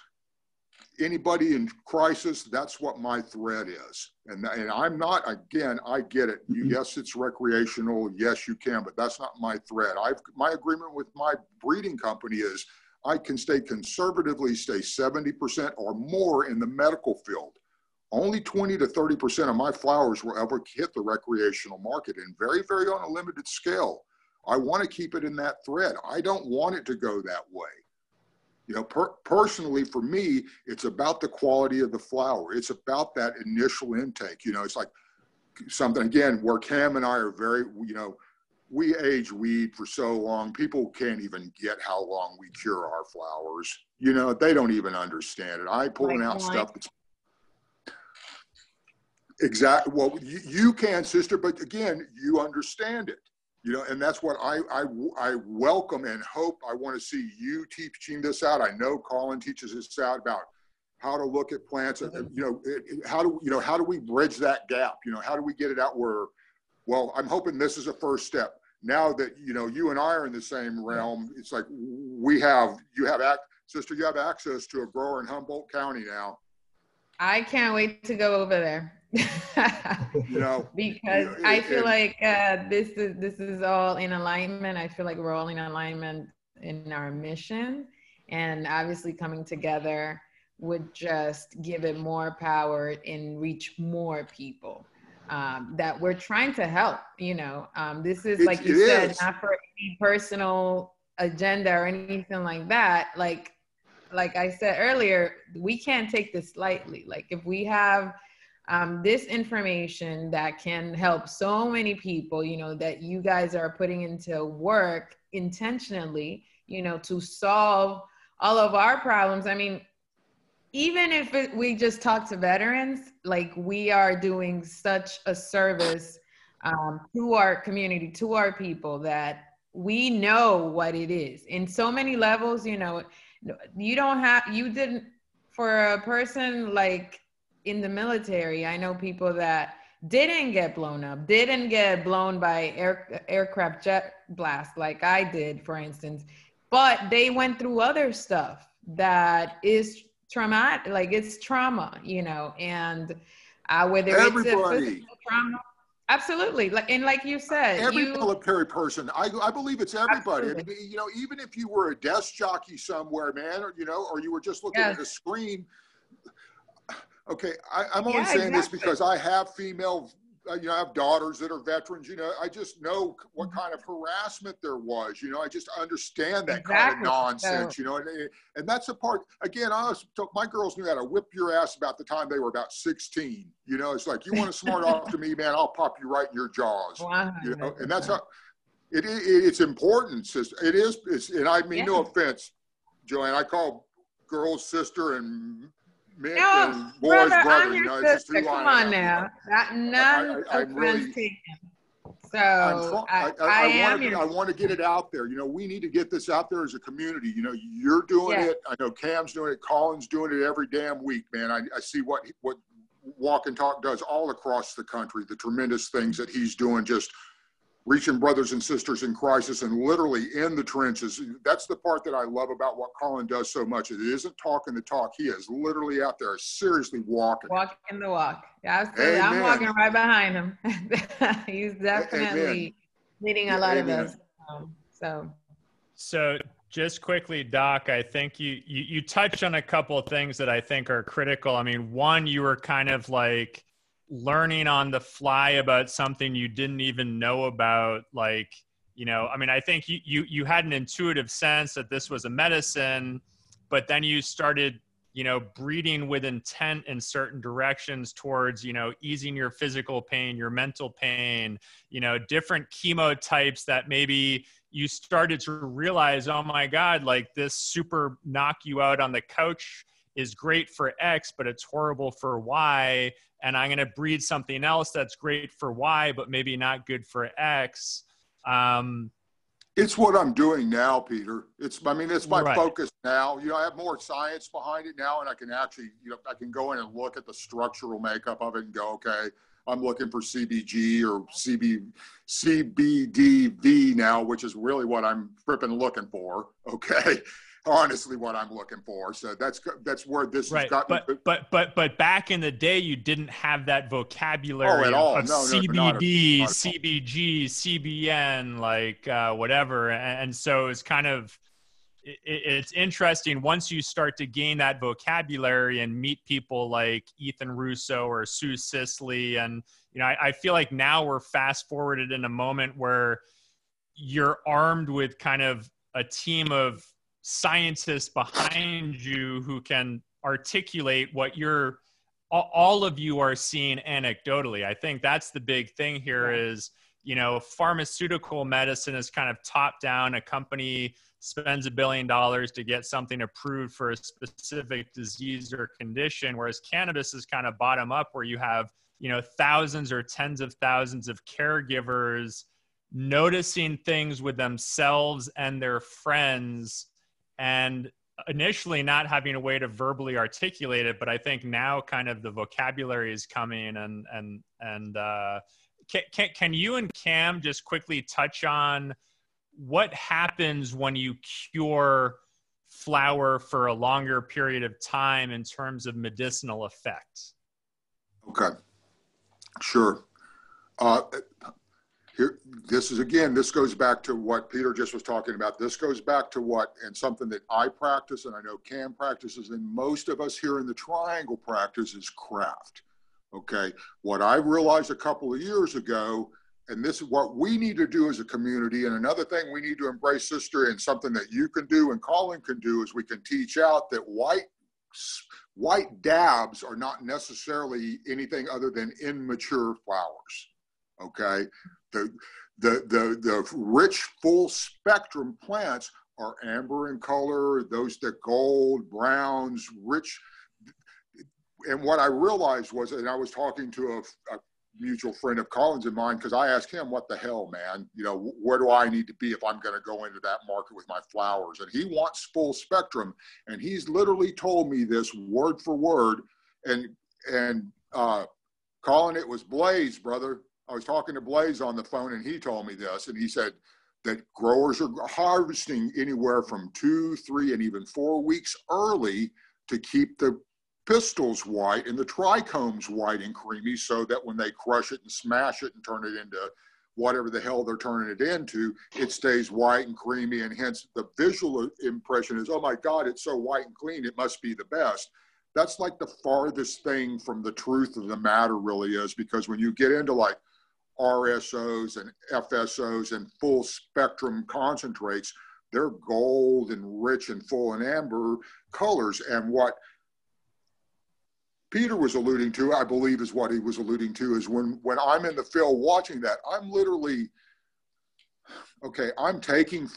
anybody in crisis, that's what my thread is. And, and I'm not, again, I get it. You, mm-hmm. yes, it's recreational. Yes, you can, but that's not my thread. I've, my agreement with my breeding company is I can stay conservatively, stay 70% or more in the medical field. Only 20 to 30% of my flowers will ever hit the recreational market and very, very on a limited scale. I want to keep it in that thread. I don't want it to go that way. You know, per- personally for me, it's about the quality of the flower. It's about that initial intake. You know, it's like something again where Cam and I are very, you know, we age weed for so long, people can't even get how long we cure our flowers. You know, they don't even understand it. I pulling out stuff that's exactly well you, you can sister but again you understand it you know and that's what I, I i welcome and hope. I want to see you teaching this out. I know colin teaches this out about how to look at plants and mm-hmm. you know how do you know how do we bridge that gap? You know how do we get it out where well i'm hoping this is a first step. Now that you know you and i are in the same realm it's like we have you have act sister you have access to a grower in humboldt county now.
I can't wait to go over there [LAUGHS]
you know,
because it, I feel it, like uh, this is this is all in alignment. I feel like we're all in alignment in our mission, and obviously coming together would just give it more power and reach more people um, that we're trying to help. You know, um, this is like you said, is. not for any personal agenda or anything like that. Like, like I said earlier, we can't take this lightly. Like, if we have um, this information that can help so many people, you know, that you guys are putting into work intentionally, you know, to solve all of our problems. I mean, even if it, we just talk to veterans, like we are doing such a service um, to our community, to our people that we know what it is in so many levels. You know, you don't have, you didn't, for a person like in the military, I know people that didn't get blown up, didn't get blown by air, aircraft jet blast like I did, for instance, but they went through other stuff that is traumatic like it's trauma you know and uh, whether Everybody. it's physical trauma absolutely like and like you said
every
you,
military person I, I believe it's everybody I mean, you know even if you were a desk jockey somewhere man or you know or you were just looking yes. at a screen okay I, am only yeah, saying exactly. this because i have female uh, you know, I have daughters that are veterans. You know, I just know what mm-hmm. kind of harassment there was. You know, I just understand that exactly. kind of nonsense. So, you know, and, and that's the part. Again, I was my girls knew how to whip your ass about the time they were about sixteen. You know, it's like you want to smart [LAUGHS] off to me, man. I'll pop you right in your jaws. You know, and that's how it, it it's important. It is. It's, and I mean yeah. no offense, Johann. I call girls sister and men no, and boys brother. brother you know, sister.
Come on now. That, none I, I, I really, taken. So I, I, I,
want to, I want to get it out there. You know, we need to get this out there as a community. You know, you're doing yeah. it. I know Cam's doing it. Colin's doing it every damn week, man. I, I see what what Walk and Talk does all across the country. The tremendous things that he's doing, just reaching brothers and sisters in crisis and literally in the trenches. That's the part that I love about what Colin does so much. It isn't talking the talk. He is literally out there seriously walking.
Walking the walk. Absolutely. Amen. I'm walking right behind him. [LAUGHS] He's definitely Amen. leading a lot Amen. of us. Um, so
so just quickly, Doc, I think you, you you touched on a couple of things that I think are critical. I mean, one, you were kind of like learning on the fly about something you didn't even know about like you know i mean i think you you, you had an intuitive sense that this was a medicine but then you started you know breeding with intent in certain directions towards you know easing your physical pain your mental pain you know different chemo types that maybe you started to realize oh my god like this super knock you out on the couch is great for X, but it's horrible for Y. And I'm going to breed something else that's great for Y, but maybe not good for X. Um,
it's what I'm doing now, Peter. It's, I mean, it's my right. focus now. You know, I have more science behind it now, and I can actually, you know, I can go in and look at the structural makeup of it and go, okay, I'm looking for CBG or CB, CBDV now, which is really what I'm fripping looking for. [LAUGHS] Okay honestly what I'm looking for. So that's that's where this right. has gotten.
But but but but back in the day, you didn't have that vocabulary oh, at all. of no, CBD, no, CBG, CBN, like uh, whatever, and so it's kind of it, it's interesting once you start to gain that vocabulary and meet people like Ethan Russo or Sue Sisley, and you know, I, I feel like now we're fast forwarded in a moment where you're armed with kind of a team of scientists behind you who can articulate what you're all of you are seeing anecdotally. I think that's the big thing here is you know pharmaceutical medicine is kind of top down. A company spends a billion dollars to get something approved for a specific disease or condition whereas cannabis is kind of bottom up where you have you know thousands or tens of thousands of caregivers noticing things with themselves and their friends and initially not having a way to verbally articulate it but i think now kind of the vocabulary is coming and and and uh, can, can, can you and cam just quickly touch on what happens when you cure flower for a longer period of time in terms of medicinal effects
okay Sure. Uh, here, this is again, this goes back to what Peter just was talking about. This goes back to what, and something that I practice, and I know Cam practices, and most of us here in the Triangle practice is craft. Okay. What I realized a couple of years ago, and this is what we need to do as a community, and another thing we need to embrace, sister, and something that you can do and Colin can do is we can teach out that white white dabs are not necessarily anything other than immature flowers. Okay, the the the the rich full spectrum plants are amber in color. Those that gold, browns, rich. And what I realized was, and I was talking to a, a mutual friend of Colin's and mine because I asked him, "What the hell, man? You know, where do I need to be if I'm going to go into that market with my flowers?" And he wants full spectrum, and he's literally told me this word for word. And and uh, Colin, it was Blaze, brother. I was talking to Blaze on the phone, and he told me this, and he said that growers are harvesting anywhere from two, three, and even four weeks early to keep the pistils white and the trichomes white and creamy so that when they crush it and smash it and turn it into whatever the hell they're turning it into, it stays white and creamy. And hence the visual impression is, oh my God, it's so white and clean, it must be the best. That's like the farthest thing from the truth of the matter, really is, because when you get into like RSOs and FSOs and full spectrum concentrates, they're gold and rich and full and amber colors. And what Peter was alluding to, I believe is what he was alluding to, is when, when I'm in the field watching that, I'm literally, okay, I'm taking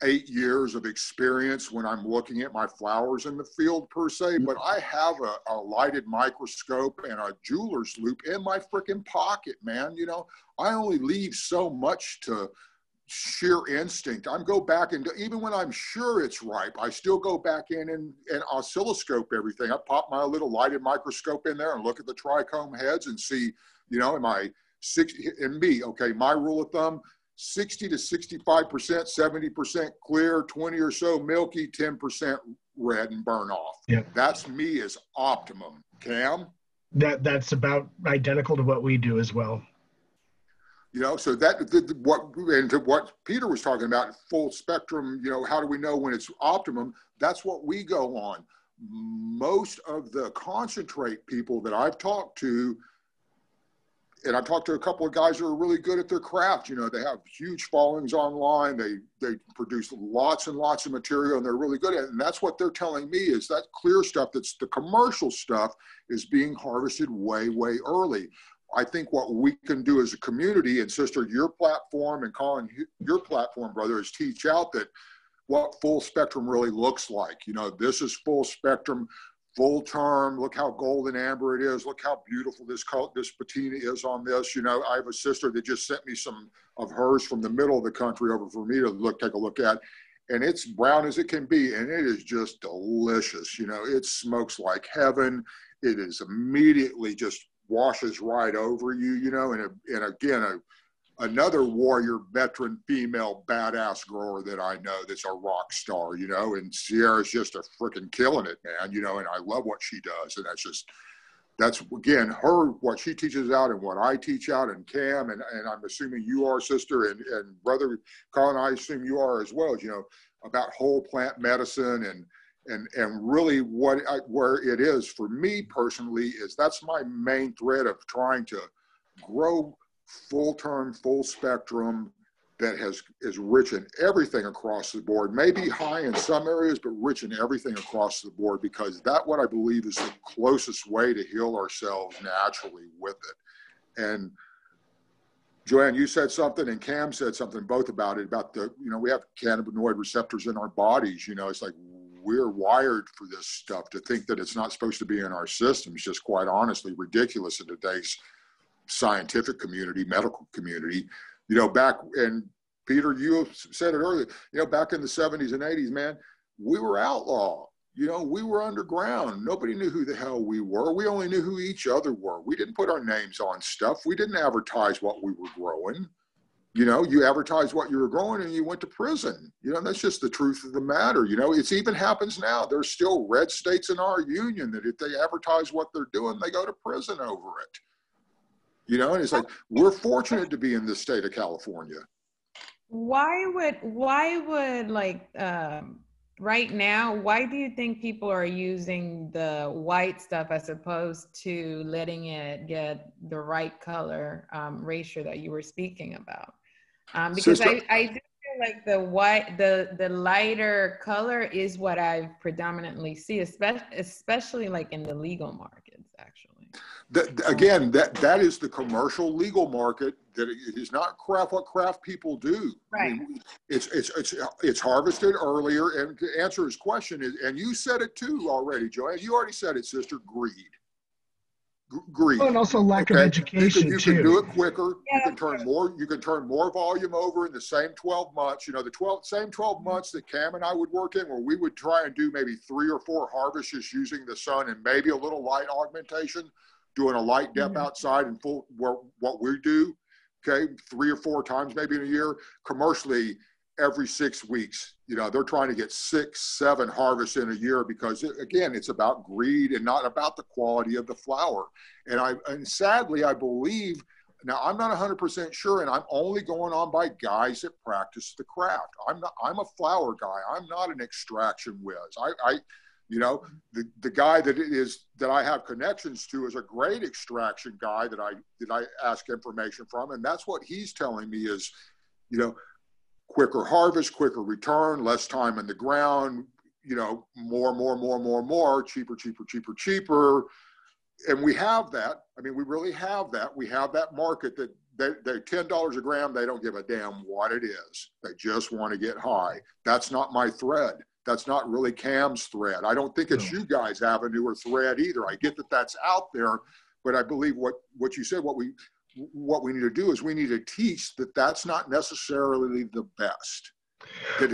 48 years of experience when I'm looking at my flowers in the field per se, but I have a, a lighted microscope and a jeweler's loupe in my freaking pocket, man. You know, I only leave so much to, sheer instinct. I'm go back and even when I'm sure it's ripe, I still go back in and, and oscilloscope everything. I pop my little lighted microscope in there and look at the trichome heads and see, you know, am I six and me, okay, my rule of thumb, 60 to 65%, 70% clear, 20 or so milky, 10% red and burn off.
Yeah.
That's me as optimum. Cam?
That that's about identical to what we do as well.
You know, so that the, the, what and to what Peter was talking about, full spectrum. You know, how do we know when it's optimum? That's what we go on. Most of the concentrate people that I've talked to, and I talked to a couple of guys who are really good at their craft. You know, they have huge followings online. They they produce lots and lots of material, and they're really good at it. And that's what they're telling me is that clear stuff that's the commercial stuff is being harvested way way early. I think what we can do as a community, and sister, your platform and Colin, your platform, brother, is teach out that what full spectrum really looks like. You know, this is full spectrum, full term. Look how golden amber it is. Look how beautiful this color, this patina is on this. You know, I have a sister that just sent me some of hers from the middle of the country over for me to look, take a look at. And it's brown as it can be, and it is just delicious. You know, it smokes like heaven. It is immediately just washes right over you, you know, and, a, and again, a, another warrior veteran female badass grower that I know that's a rock star, you know, and Sierra's just a freaking killing it, man, you know, and I love what she does. And that's just, that's again, her, what she teaches out and what I teach out and Cam, and, and I'm assuming you are sister and, and brother Colin, I assume you are as well, you know, about whole plant medicine and, and and really what I, where it is for me personally is that's my main thread of trying to grow full term full spectrum that has is rich in everything across the board maybe high in some areas but rich in everything across the board because that what i believe is the closest way to heal ourselves naturally with it and Johann, you said something, and Cam said something both about it. About the, you know, we have cannabinoid receptors in our bodies. You know, it's like we're wired for this stuff to think that it's not supposed to be in our systems. just quite honestly ridiculous in today's scientific community, medical community. You know, back and Peter, you said it earlier, you know, back in the 70s and 80s, man, we were outlaw. You know, we were underground. Nobody knew who the hell we were. We only knew who each other were. We didn't put our names on stuff. We didn't advertise what we were growing you know, you advertised what you were growing and you went to prison. You know, that's just the truth of the matter. You know, it's even happens now. There's still red states in our union that if they advertise what they're doing, they go to prison over it. You know, and it's like we're fortunate to be in this state of California.
Why would why would like um, right now? Why do you think people are using the white stuff as opposed to letting it get the right color um, ratio that you were speaking about? Um, because Sister, I, I do feel like the white the the lighter color is what I predominantly see, especially especially like in the legal markets actually.
That, again, that that is the commercial legal market. That it is not craft what craft people do.
Right. I mean,
it's it's it's it's harvested earlier. And to answer his question is, and you said it too already, Johann. You already said it, sister. Greed. G- greed.
Oh, and also lack okay? of education
you can, you
too.
can do it quicker. Yeah. You can turn more. You can turn more volume over in the same 12 months. You know, the 12 same 12 mm-hmm. months that Cam and I would work in, where we would try and do maybe three or four harvests just using the sun and maybe a little light augmentation doing a light depth mm-hmm. outside and full what, what we do, okay, three or four times maybe in a year. Commercially, every six weeks, you know, they're trying to get six, seven harvests in a year because it, again, it's about greed and not about the quality of the flower. And I and sadly, I believe now I'm not 100% sure, and I'm only going on by guys that practice the craft. I'm not. I'm a flower guy. I'm not an extraction whiz. I, I you know, the, the guy that is that I have connections to is a great extraction guy that I that I ask information from, and that's what he's telling me is, you know, quicker harvest, quicker return, less time in the ground, you know, more, more, more, more, more, cheaper, cheaper, cheaper, cheaper, and we have that. I mean, we really have that. We have that market that they, they ten dollars a gram. They don't give a damn what it is. They just want to get high. That's not my thread that's not really Cam's thread. I don't think it's no. you guys' avenue or thread either. I get that that's out there, but I believe what what you said, what we what we need to do is we need to teach that that's not necessarily the best.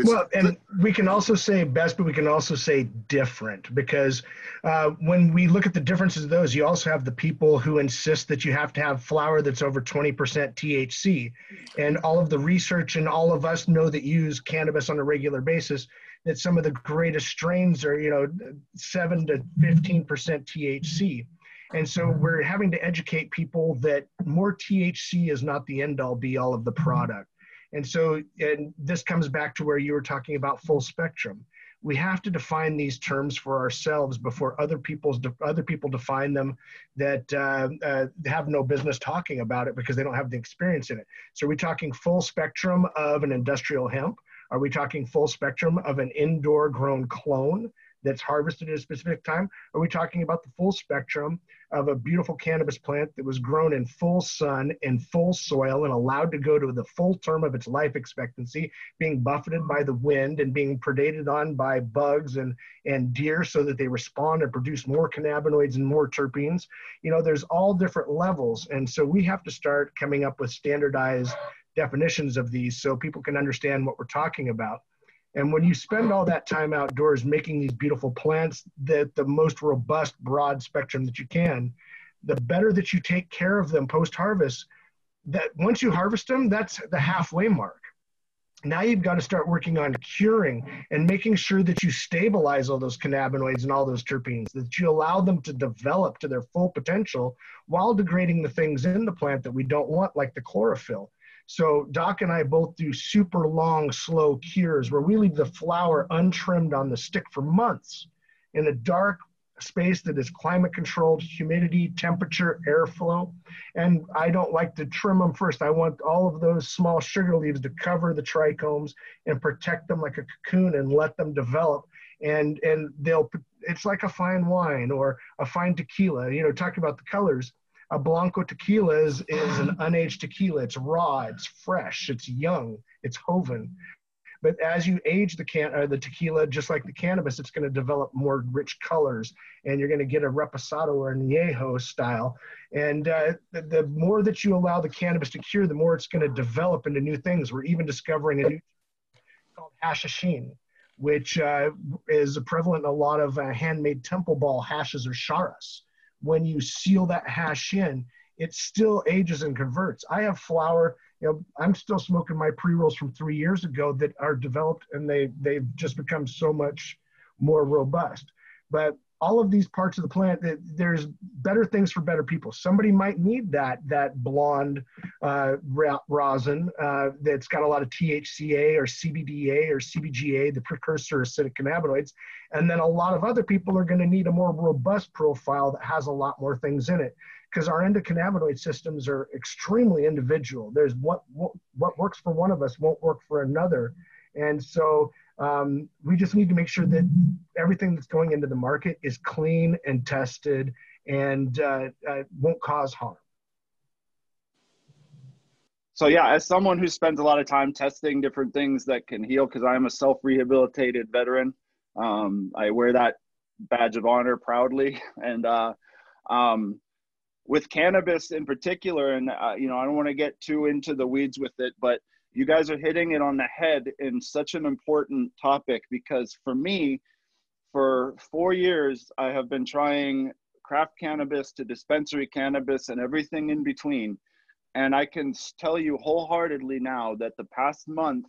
well, and we can also say best, but we can also say different because uh, when we look at the differences of those, you also have the people who insist that you have to have flower that's over 20% THC. And all of the research and all of us know that use cannabis on a regular basis that some of the greatest strains are, you know, seven to 15% THC. And so we're having to educate people that more THC is not the end all be all of the product. And so, and this comes back to where you were talking about full spectrum. We have to define these terms for ourselves before other people's other people define them that uh, uh, have no business talking about it because they don't have the experience in it. So, are we talking full spectrum of an industrial hemp? Are we talking full spectrum of an indoor grown clone that's harvested at a specific time? Are we talking about the full spectrum of a beautiful cannabis plant that was grown in full sun, in full soil, and allowed to go to the full term of its life expectancy, being buffeted by the wind and being predated on by bugs and, and deer so that they respond and produce more cannabinoids and more terpenes? You know, there's all different levels. And so we have to start coming up with standardized definitions of these so people can understand what we're talking about. And when you spend all that time outdoors making these beautiful plants that the most robust broad spectrum that you can, the better that you take care of them post harvest, that once you harvest them, that's the halfway mark. Now you've got to start working on curing and making sure that you stabilize all those cannabinoids and all those terpenes, that you allow them to develop to their full potential while degrading the things in the plant that we don't want, like the chlorophyll. So Doc and I both do super long, slow cures where we leave the flower untrimmed on the stick for months in a dark space that is climate controlled, humidity, temperature, airflow. And I don't like to trim them first. I want all of those small sugar leaves to cover the trichomes and protect them like a cocoon and let them develop. And, and they'll, it's like a fine wine or a fine tequila, you know, talking about the colors a Blanco tequila is, is an unaged tequila. It's raw, it's fresh, it's young, it's joven. But as you age the can uh, the tequila, just like the cannabis, it's going to develop more rich colors, and you're going to get a reposado or a añejo style. And uh, the, the, more that you allow the cannabis to cure, the more it's going to develop into new things. We're even discovering a new called hashishene, which uh, is prevalent in a lot of uh, handmade temple ball hashes or charas when you seal that hash in, it still ages and converts. I have flower, you know, I'm still smoking my pre-rolls from three years ago that are developed and they they've just become so much more robust. But all of these parts of the plant that there's better things for better people. Somebody might need that that blonde uh, rosin uh, that's got a lot of thca or cbda or cbga the precursor acidic cannabinoids. And then a lot of other people are going to need a more robust profile that has a lot more things in it. Because our endocannabinoid systems are extremely individual. There's what, what what works for one of us won't work for another. And so um, we just need to make sure that everything that's going into the market is clean and tested and uh, uh, won't cause harm.
So yeah, as someone who spends a lot of time testing different things that can heal, because I'm a self-rehabilitated veteran, um, I wear that badge of honor proudly. [LAUGHS] And uh, um, with cannabis in particular, and uh, you know, I don't want to get too into the weeds with it, but you guys are hitting it on the head in such an important topic because for me, for four years, I have been trying craft cannabis to dispensary cannabis and everything in between. And I can tell you wholeheartedly now that the past month,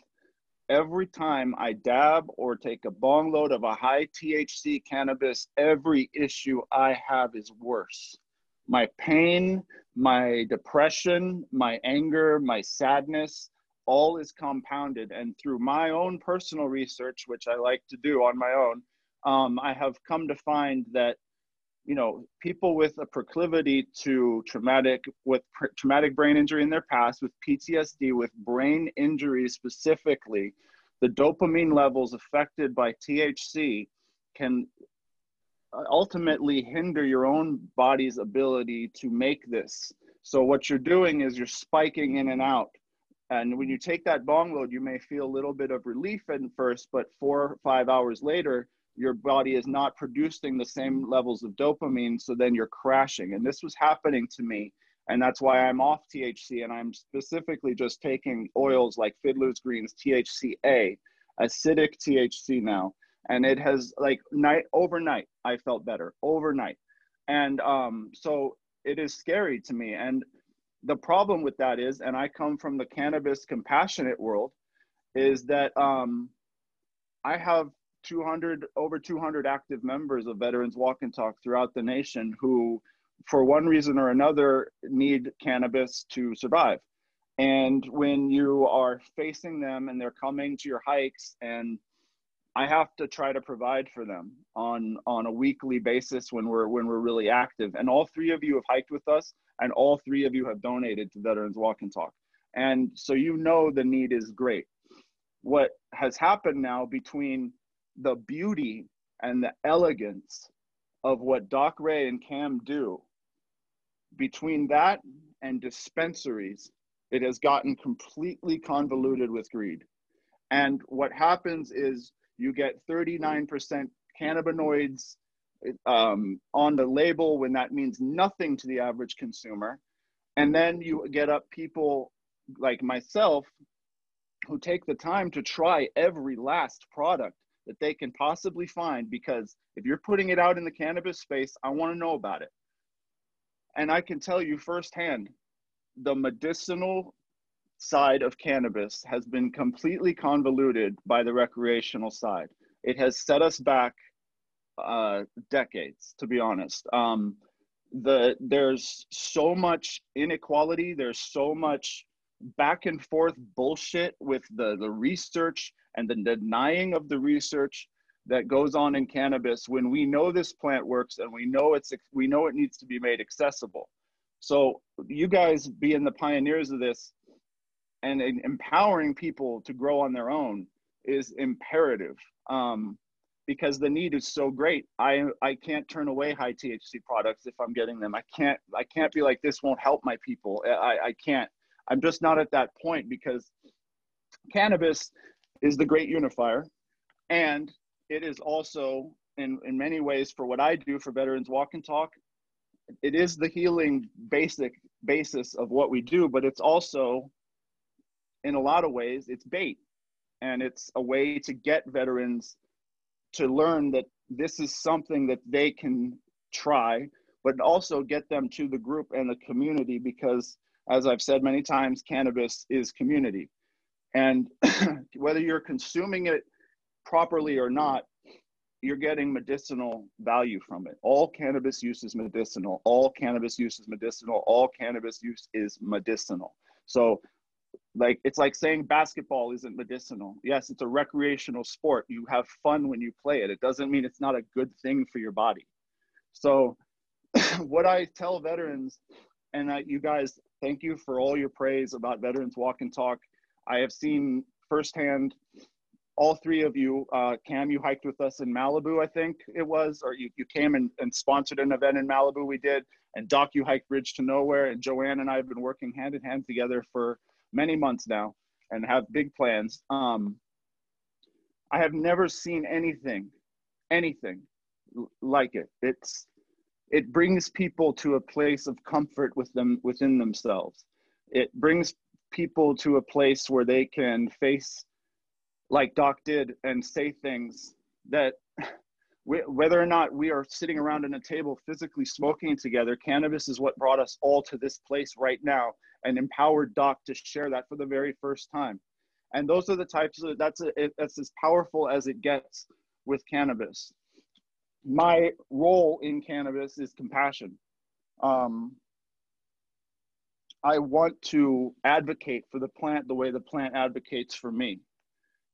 every time I dab or take a bong load of a high THC cannabis, every issue I have is worse. My pain, my depression, my anger, my sadness, all is compounded. And through my own personal research, which I like to do on my own, um, I have come to find that you know people with a proclivity to traumatic with pr- traumatic brain injury in their past with ptsd with brain injuries specifically the dopamine levels affected by thc can uh, ultimately hinder your own body's ability to make this so what you're doing is you're spiking in and out and when you take that bong load, you may feel a little bit of relief at first, but four or five hours later, your body is not producing the same levels of dopamine. So then you're crashing. And this was happening to me. And that's why I'm off THC and I'm specifically just taking oils like Fiddler's Greens, THCA, acidic THC now. And it has like night overnight, I felt better overnight. And um, so it is scary to me. And the problem with that is, and I come from the cannabis compassionate world, is that um, I have 200 over 200 active members of Veterans Walk and Talk throughout the nation who, for one reason or another, need cannabis to survive. And when you are facing them and they're coming to your hikes and I have to try to provide for them on on a weekly basis when we're when we're really active. And all three of you have hiked with us, and all three of you have donated to Veterans Walk and Talk. And so you know the need is great. What has happened now between the beauty and the elegance of what Doc Ray and Cam do, between that and dispensaries, it has gotten completely convoluted with greed. And what happens is you get 39% cannabinoids um, on the label when that means nothing to the average consumer. And then you get up people like myself who take the time to try every last product that they can possibly find because if you're putting it out in the cannabis space, I want to know about it. And I can tell you firsthand the medicinal side of cannabis has been completely convoluted by the recreational side. It has set us back uh, decades, to be honest. Um, the there's so much inequality. There's so much back and forth bullshit with the the research and the denying of the research that goes on in cannabis when we know this plant works and we know it's we know it needs to be made accessible. So you guys being the pioneers of this and empowering people to grow on their own is imperative um, because the need is so great. I I can't turn away high THC products if I'm getting them. I can't I can't be like this won't help my people. I I can't. I'm just not at that point because cannabis is the great unifier, and it is also in in many ways for what I do for Veterans Walk and Talk. It is the healing basic basis of what we do, but it's also in a lot of ways, it's bait. And it's a way to get veterans to learn that this is something that they can try, but also get them to the group and the community because, as I've said many times, cannabis is community. And [CLEARS THROAT] whether you're consuming it properly or not, you're getting medicinal value from it. All cannabis use is medicinal. All cannabis use is medicinal. All cannabis use is medicinal. So like it's like saying basketball isn't medicinal. Yes, it's a recreational sport. You have fun when you play it. It doesn't mean it's not a good thing for your body. So [CLEARS THROAT] what I tell veterans and you guys thank you for all your praise about veterans walk and talk. I have seen firsthand all three of you, uh, Cam, you hiked with us in Malibu, I think it was, or you, you came and, and sponsored an event in Malibu we did. And Doc, you hiked Bridge to Nowhere. And Johann and I have been working hand in hand together for many months now and have big plans. Um, I have never seen anything, anything like it. It's, it brings people to a place of comfort with them within themselves. It brings people to a place where they can face like Doc did and say things that [LAUGHS] we, whether or not we are sitting around in a table physically smoking together, cannabis is what brought us all to this place right now and empowered Doc to share that for the very first time. And those are the types of that's a, it, that's as powerful as it gets with cannabis. My role in cannabis is compassion. Um, I want to advocate for the plant the way the plant advocates for me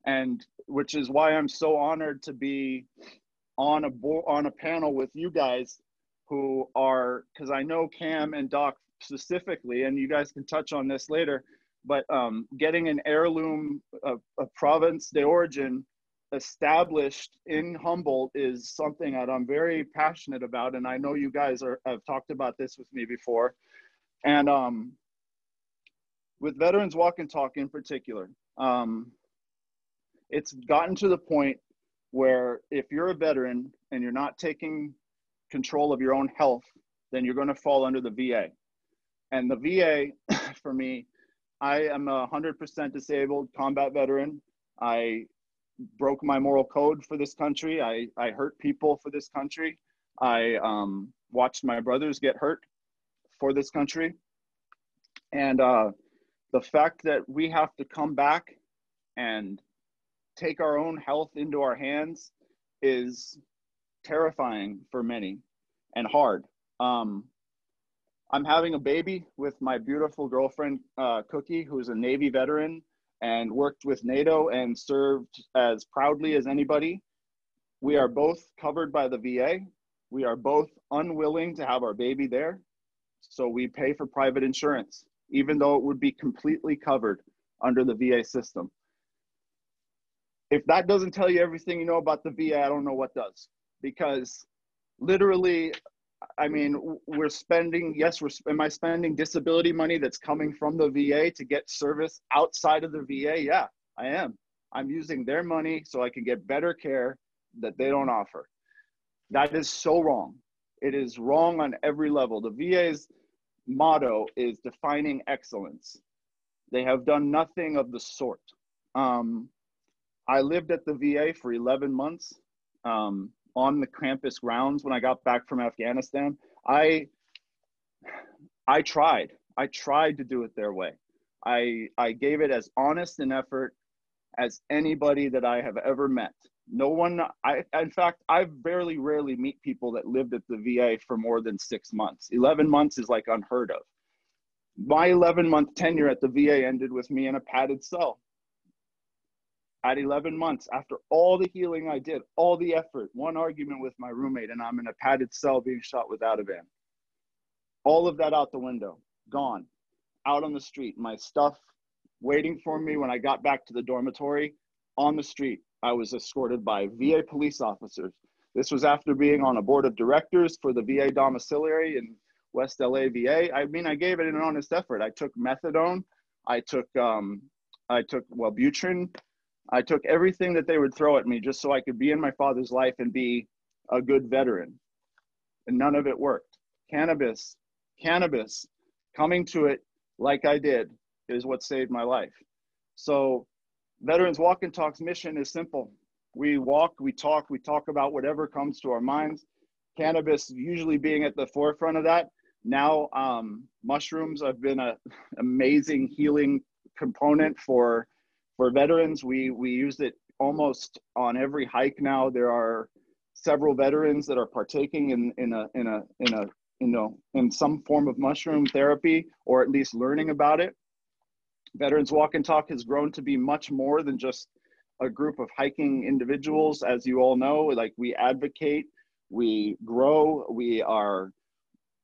and which is why I'm so honored to be on a bo- on a panel with you guys who are because I know Cam and Doc specifically, and you guys can touch on this later. But um, getting an heirloom, a, a province de origin established in Humboldt is something that I'm very passionate about, and I know you guys are, have talked about this with me before. And um, with Veterans Walk and Talk in particular, um, it's gotten to the point where if you're a veteran and you're not taking control of your own health, then you're going to fall under the VA. And the VA, [COUGHS] for me, I am a 100% disabled combat veteran. I broke my moral code for this country. I, I hurt people for this country. I um, watched my brothers get hurt for this country. And uh, the fact that we have to come back and take our own health into our hands is terrifying for many and hard. Um, I'm having a baby with my beautiful girlfriend, uh, Cookie, who's a Navy veteran and worked with NATO and served as proudly as anybody. We are both covered by the VA. We are both unwilling to have our baby there. So we pay for private insurance, even though it would be completely covered under the VA system if that doesn't tell you everything you know about the VA, I don't know what does. Because literally, I mean, we're spending, yes, we're, am I spending disability money that's coming from the VA to get service outside of the VA? Yeah, I am. I'm using their money so I can get better care that they don't offer. That is so wrong. It is wrong on every level. The VA's motto is defining excellence. They have done nothing of the sort. Um, I lived at the VA for 11 months um, on the campus grounds when I got back from Afghanistan. I I tried. I tried to do it their way. I I gave it as honest an effort as anybody that I have ever met. No one I in fact I barely rarely meet people that lived at the VA for more than 6 months. 11 months is like unheard of. My 11 month tenure at the VA ended with me in a padded cell at 11 months, after all the healing I did, all the effort, one argument with my roommate, and I'm in a padded cell being shot with Ativan. All of that out the window, gone, out on the street. My stuff waiting for me when I got back to the dormitory on the street. I was escorted by VA police officers. This was after being on a board of directors for the VA domiciliary in West LA VA. I mean, I gave it an honest effort. I took methadone. I took um, I took Wellbutrin. I took everything that they would throw at me just so I could be in my father's life and be a good veteran. And none of it worked. Cannabis, cannabis, coming to it like I did is what saved my life. So, Veterans Walk and Talk's mission is simple. We walk, we talk, we talk about whatever comes to our minds. Cannabis usually being at the forefront of that. Now, um, mushrooms have been an [LAUGHS] amazing healing component for for veterans, we we use it almost on every hike now. There are several veterans that are partaking in, in a in a in a you know in some form of mushroom therapy or at least learning about it. Veterans Walk and Talk has grown to be much more than just a group of hiking individuals, as you all know. Like we advocate, we grow, we are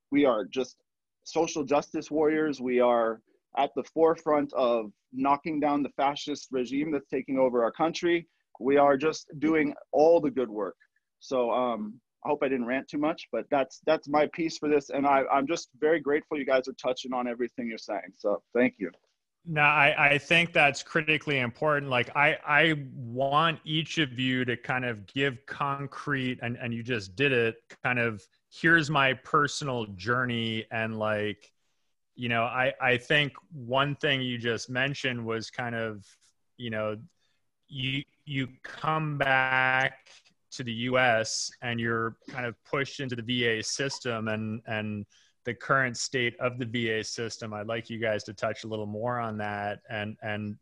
we are just social justice warriors. We are at the forefront of knocking down the fascist regime that's taking over our country. We are just doing all the good work. So um, I hope I didn't rant too much, but that's that's my piece for this, and I, I'm just very grateful you guys are touching on everything you're saying. So thank you.
No, I, I think that's critically important. Like I, I want each of you to kind of give concrete and, and you just did it kind of here's my personal journey and like you know i i think one thing you just mentioned was kind of you know you you come back to the us and you're kind of pushed into the va system and and the current state of the va system. I'd like you guys to touch a little more on that. And and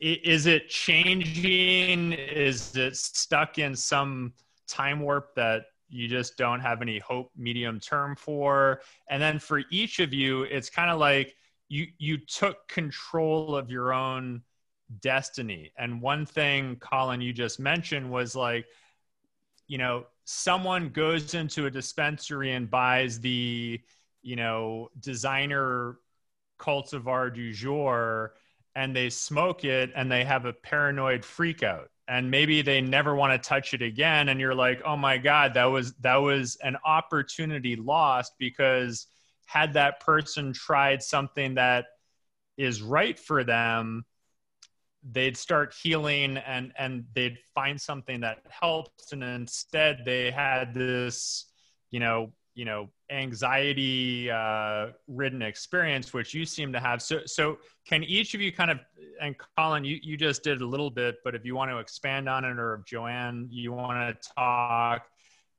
is it changing? Is it stuck in some time warp that you just don't have any hope medium term for. And then for each of you it's kind of like you you took control of your own destiny. And one thing colin you just mentioned was like you know someone goes into a dispensary and buys the you know designer cultivar du jour and they smoke it and they have a paranoid freak out and maybe they never want to touch it again and you're like oh my god that was that was an opportunity lost because had that person tried something that is right for them they'd start healing and and they'd find something that helps and instead they had this you know you know anxiety uh, ridden experience which you seem to have. So so can each of you kind of and colin you, you just did a little bit but if you want to expand on it or if johann you want to talk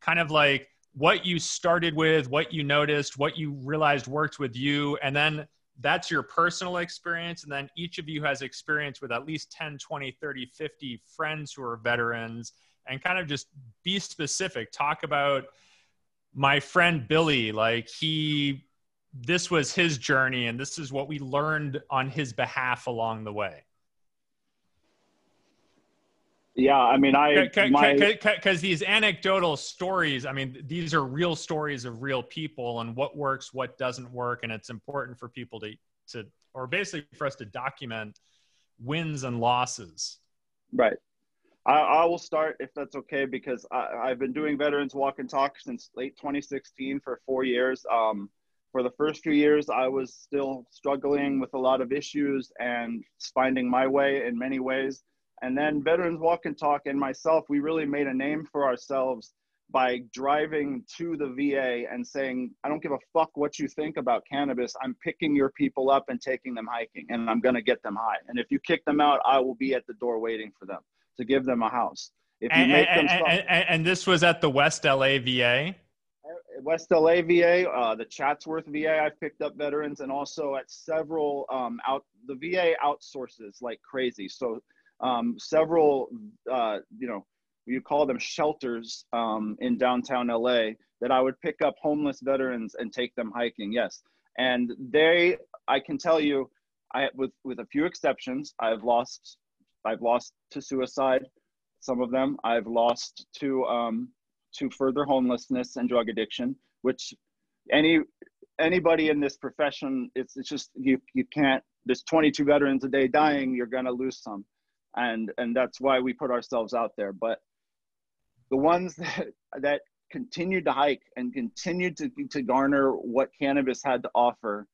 kind of like what you started with what you noticed what you realized worked with you and then that's your personal experience. And then each of you has experience with at least 10 20 30 50 friends who are veterans and kind of just be specific. Talk about my friend Billy, like he, this was his journey, and this is what we learned on his behalf along the way.
Yeah, I mean, I
because these anecdotal stories. I mean, these are real stories of real people, and what works, what doesn't work, and it's important for people to to, or basically for us to document wins and losses.
Right. I, I, will start if that's okay because I, have been doing Veterans Walk and Talk since late 2016 for four years. Um, for the first few years, I was still struggling with a lot of issues and finding my way in many ways. And then Veterans Walk and Talk and myself, we really made a name for ourselves by driving to the VA and saying, I don't give a fuck what you think about cannabis. I'm picking your people up and taking them hiking, and I'm going to get them high. And if you kick them out, I will be at the door waiting for them to give them a house.
If you and, make them and, and, and, this was at the West LA VA.
West LA VA, uh, the Chatsworth VA. I've picked up veterans, and also at several um, out. The VA outsources like crazy. So um, several, uh, you know, you call them shelters um, in downtown LA that I would pick up homeless veterans and take them hiking. Yes, and they, I can tell you, I with with a few exceptions, I've lost I've lost to suicide, some of them. I've lost to um, to further homelessness and drug addiction, which any anybody in this profession, it's it's just you you can't. There's 22 veterans a day dying. You're gonna lose some, and and that's why we put ourselves out there. But the ones [LAUGHS] that that continued to hike and continued to to garner what cannabis had to offer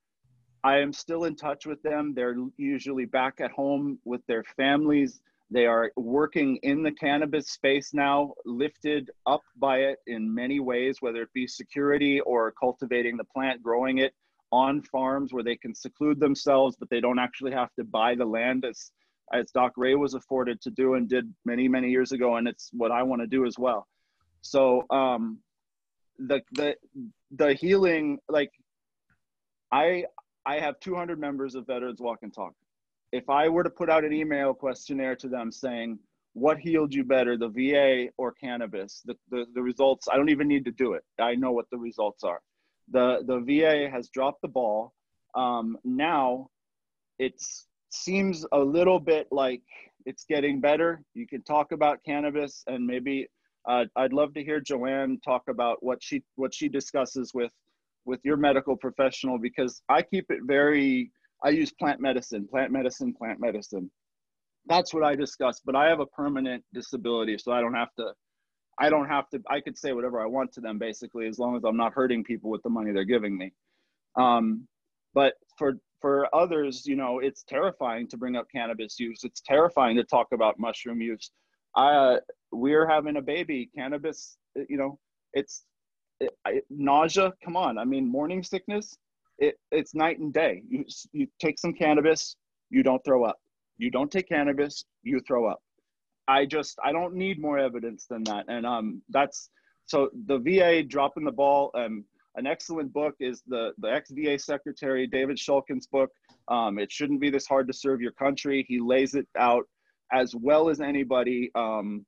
I am still in touch with them. They're usually back at home with their families. They are working in the cannabis space now, lifted up by it in many ways, whether it be security or cultivating the plant, growing it on farms where they can seclude themselves, but they don't actually have to buy the land as, as Doc Ray was afforded to do and did many, many years ago. And it's what I want to do as well. So um, the, the, the healing, like I, I have 200 members of Veterans Walk and Talk. If I were to put out an email questionnaire to them saying, what healed you better, the VA or cannabis? The, the, the results, I don't even need to do it. I know what the results are. The, the VA has dropped the ball. Um, now it seems a little bit like it's getting better. You can talk about cannabis and maybe uh, I'd love to hear Johann talk about what she what she discusses with with your medical professional because I keep it very I use plant medicine, plant medicine, plant medicine. That's what I discuss, but I have a permanent disability so I don't have to I don't have to I could say whatever I want to them basically as long as I'm not hurting people with the money they're giving me. Um, but for for others, you know, it's terrifying to bring up cannabis use. It's terrifying to talk about mushroom use. Uh, we're having a baby. Cannabis, you know, it's I, nausea. Come on, I mean, morning sickness. It, it's night and day. You you take some cannabis, you don't throw up. You don't take cannabis, you throw up. I just I don't need more evidence than that. And um, that's so the VA dropping the ball. Um, an excellent book is the the ex VA secretary David Shulkin's book. Um, it shouldn't be this hard to serve your country. He lays it out as well as anybody. Um,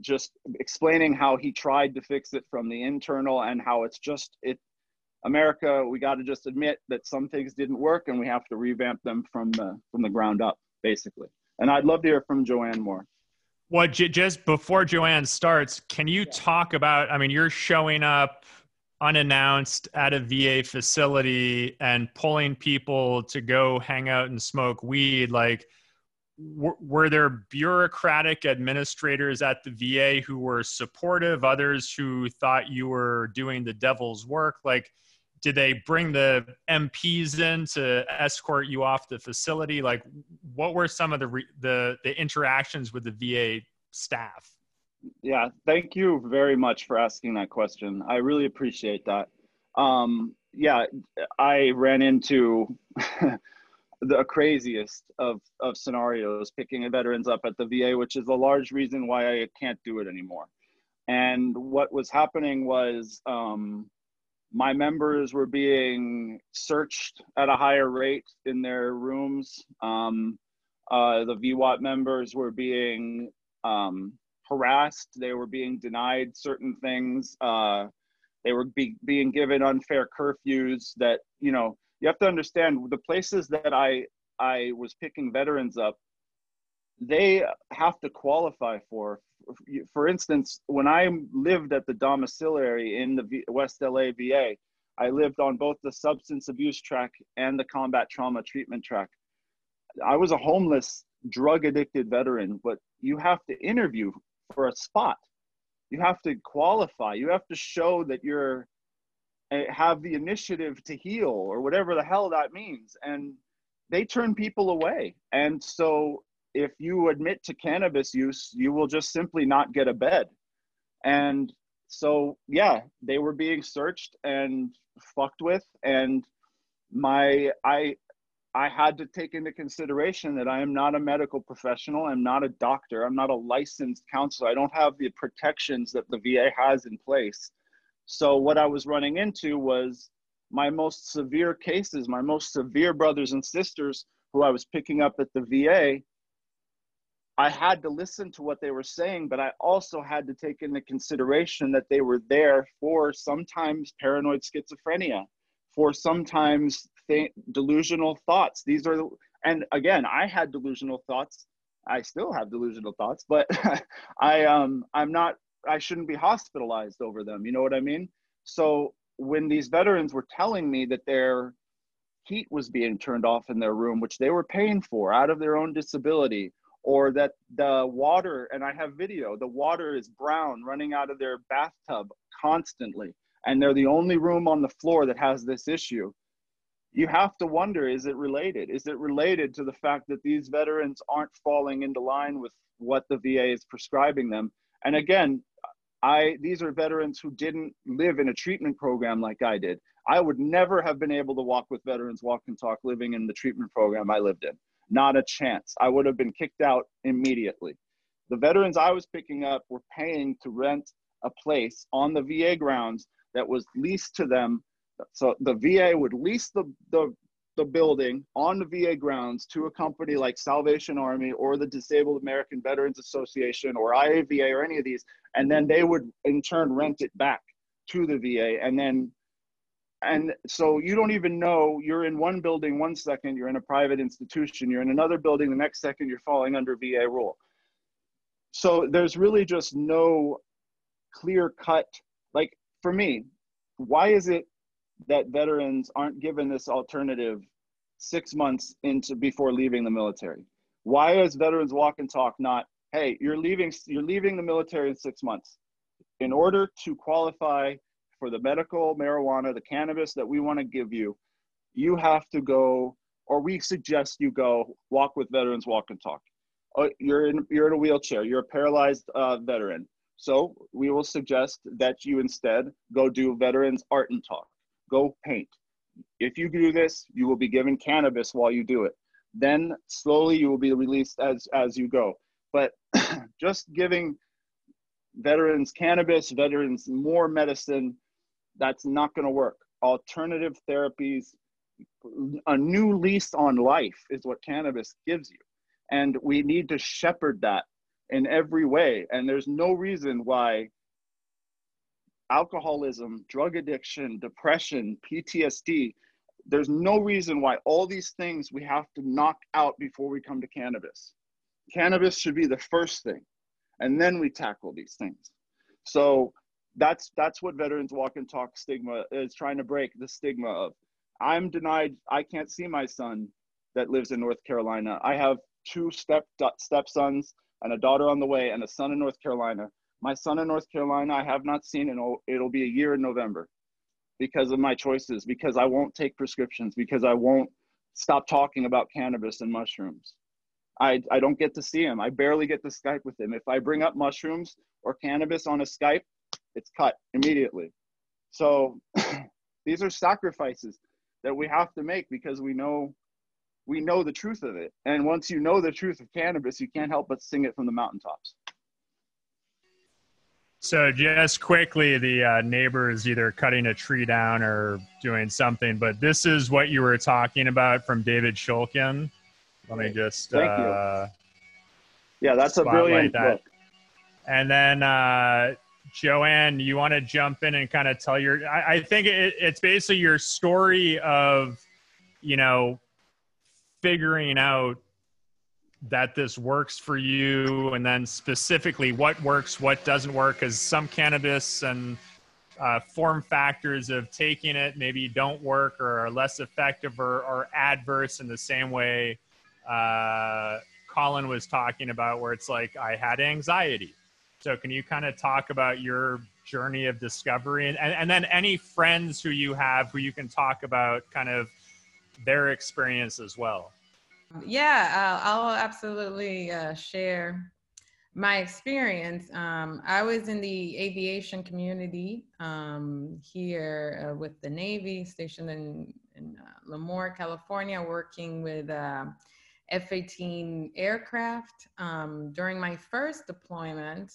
just explaining how he tried to fix it from the internal and how it's just it america we got to just admit that some things didn't work and we have to revamp them from the from the ground up basically and i'd love to hear from johann more
well j- just before johann starts can you yeah. talk about i mean you're showing up unannounced at a va facility and pulling people to go hang out and smoke weed like were there bureaucratic administrators at the VA who were supportive, others who thought you were doing the devil's work? Like, did they bring the MPs in to escort you off the facility? Like, what were some of the re- the the interactions with the VA staff?
Yeah, thank you very much for asking that question. I really appreciate that. Um, yeah, I ran into [LAUGHS] the craziest of, of scenarios picking veterans up at the VA, which is a large reason why I can't do it anymore. And what was happening was um, my members were being searched at a higher rate in their rooms. Um, uh, the VWAT members were being um, harassed. They were being denied certain things. Uh, they were be- being given unfair curfews that, you know, you have to understand the places that I I was picking veterans up, they have to qualify for. For instance, when I lived at the domiciliary in the West LA VA, I lived on both the substance abuse track and the combat trauma treatment track. I was a homeless, drug addicted veteran, but you have to interview for a spot. You have to qualify. You have to show that you're Eh, have the initiative to heal or whatever the hell that means. And they turn people away. And so if you admit to cannabis use you will just simply not get a bed. And so yeah they were being searched and fucked with. And my i i had to take into consideration that i am not a medical professional. I'm not a doctor. I'm not a licensed counselor. I don't have the protections that the va has in place so what I was running into was my most severe cases, my most severe brothers and sisters who I was picking up at the VA. I had to listen to what they were saying, but I also had to take into consideration that they were there for sometimes paranoid schizophrenia, for sometimes th- delusional thoughts. These are, and again, I had delusional thoughts. I still have delusional thoughts, but [LAUGHS] I um I'm not I shouldn't be hospitalized over them. You know what I mean? So when these veterans were telling me that their heat was being turned off in their room, which they were paying for out of their own disability, or that the water, and I have video, the water is brown running out of their bathtub constantly, and they're the only room on the floor that has this issue. You have to wonder is it related? Is it related to the fact that these veterans aren't falling into line with what the VA is prescribing them? And again, I these are veterans who didn't live in a treatment program like I did. I would never have been able to walk with veterans walk and talk living in the treatment program I lived in. Not a chance. I would have been kicked out immediately. The veterans I was picking up were paying to rent a place on the VA grounds that was leased to them. So the VA would lease the, the, the building on the VA grounds to a company like Salvation Army or the Disabled American Veterans Association or IAVA or any of these, and then they would in turn rent it back to the VA. And then, and so you don't even know you're in one building one second, you're in a private institution, you're in another building the next second, you're falling under VA rule. So there's really just no clear cut, like for me, why is it that veterans aren't given this alternative six months into before leaving the military? Why is Veterans Walk and Talk not, hey, you're leaving, you're leaving the military in six months. In order to qualify for the medical marijuana, the cannabis that we want to give you, you have to go, or we suggest you go walk with Veterans Walk and Talk. Uh, you're in, you're in a wheelchair, you're a paralyzed uh, veteran. So we will suggest that you instead go do Veterans Art and Talk go paint. If you do this, you will be given cannabis while you do it. Then slowly you will be released as, as you go. But [CLEARS THROAT] just giving veterans cannabis, veterans more medicine, that's not going to work. Alternative therapies, a new lease on life is what cannabis gives you. And we need to shepherd that in every way. And there's no reason why alcoholism, drug addiction, depression, PTSD. There's no reason why all these things we have to knock out before we come to cannabis. Cannabis should be the first thing, and then we tackle these things. So that's that's what Veterans Walk and Talk stigma is trying to break the stigma of. I'm denied. I can't see my son that lives in North Carolina. I have two step stepsons and a daughter on the way, and a son in North Carolina my son in North Carolina, I have not seen, and it'll be a year in November because of my choices, because I won't take prescriptions, because I won't stop talking about cannabis and mushrooms. I, I don't get to see him. I barely get to Skype with him. If I bring up mushrooms or cannabis on a Skype, it's cut immediately. So [CLEARS THROAT] these are sacrifices that we have to make because we know we know the truth of it. And once you know the truth of cannabis, you can't help but sing it from the mountaintops.
So just quickly, the uh, neighbor is either cutting a tree down or doing something. But this is what you were talking about from David Shulkin. Let me just
thank uh, you. Yeah, that's a brilliant that. book.
And then uh, Johann, you want to jump in and kind of tell your? I, I think it, it's basically your story of, you know, figuring out that this works for you and then specifically what works what doesn't work because some cannabis and uh, form factors of taking it maybe don't work or are less effective or, or adverse in the same way uh, colin was talking about where it's like i had anxiety. So can you kind of talk about your journey of discovery? And, and, and then any friends who you have who you can talk about kind of their experience as well
yeah, I'll, I'll absolutely uh, share my experience. Um, I was in the aviation community um, here uh, with the Navy, stationed in, in uh, Lemoore, California, working with uh, F 18 aircraft. Um, during my first deployment,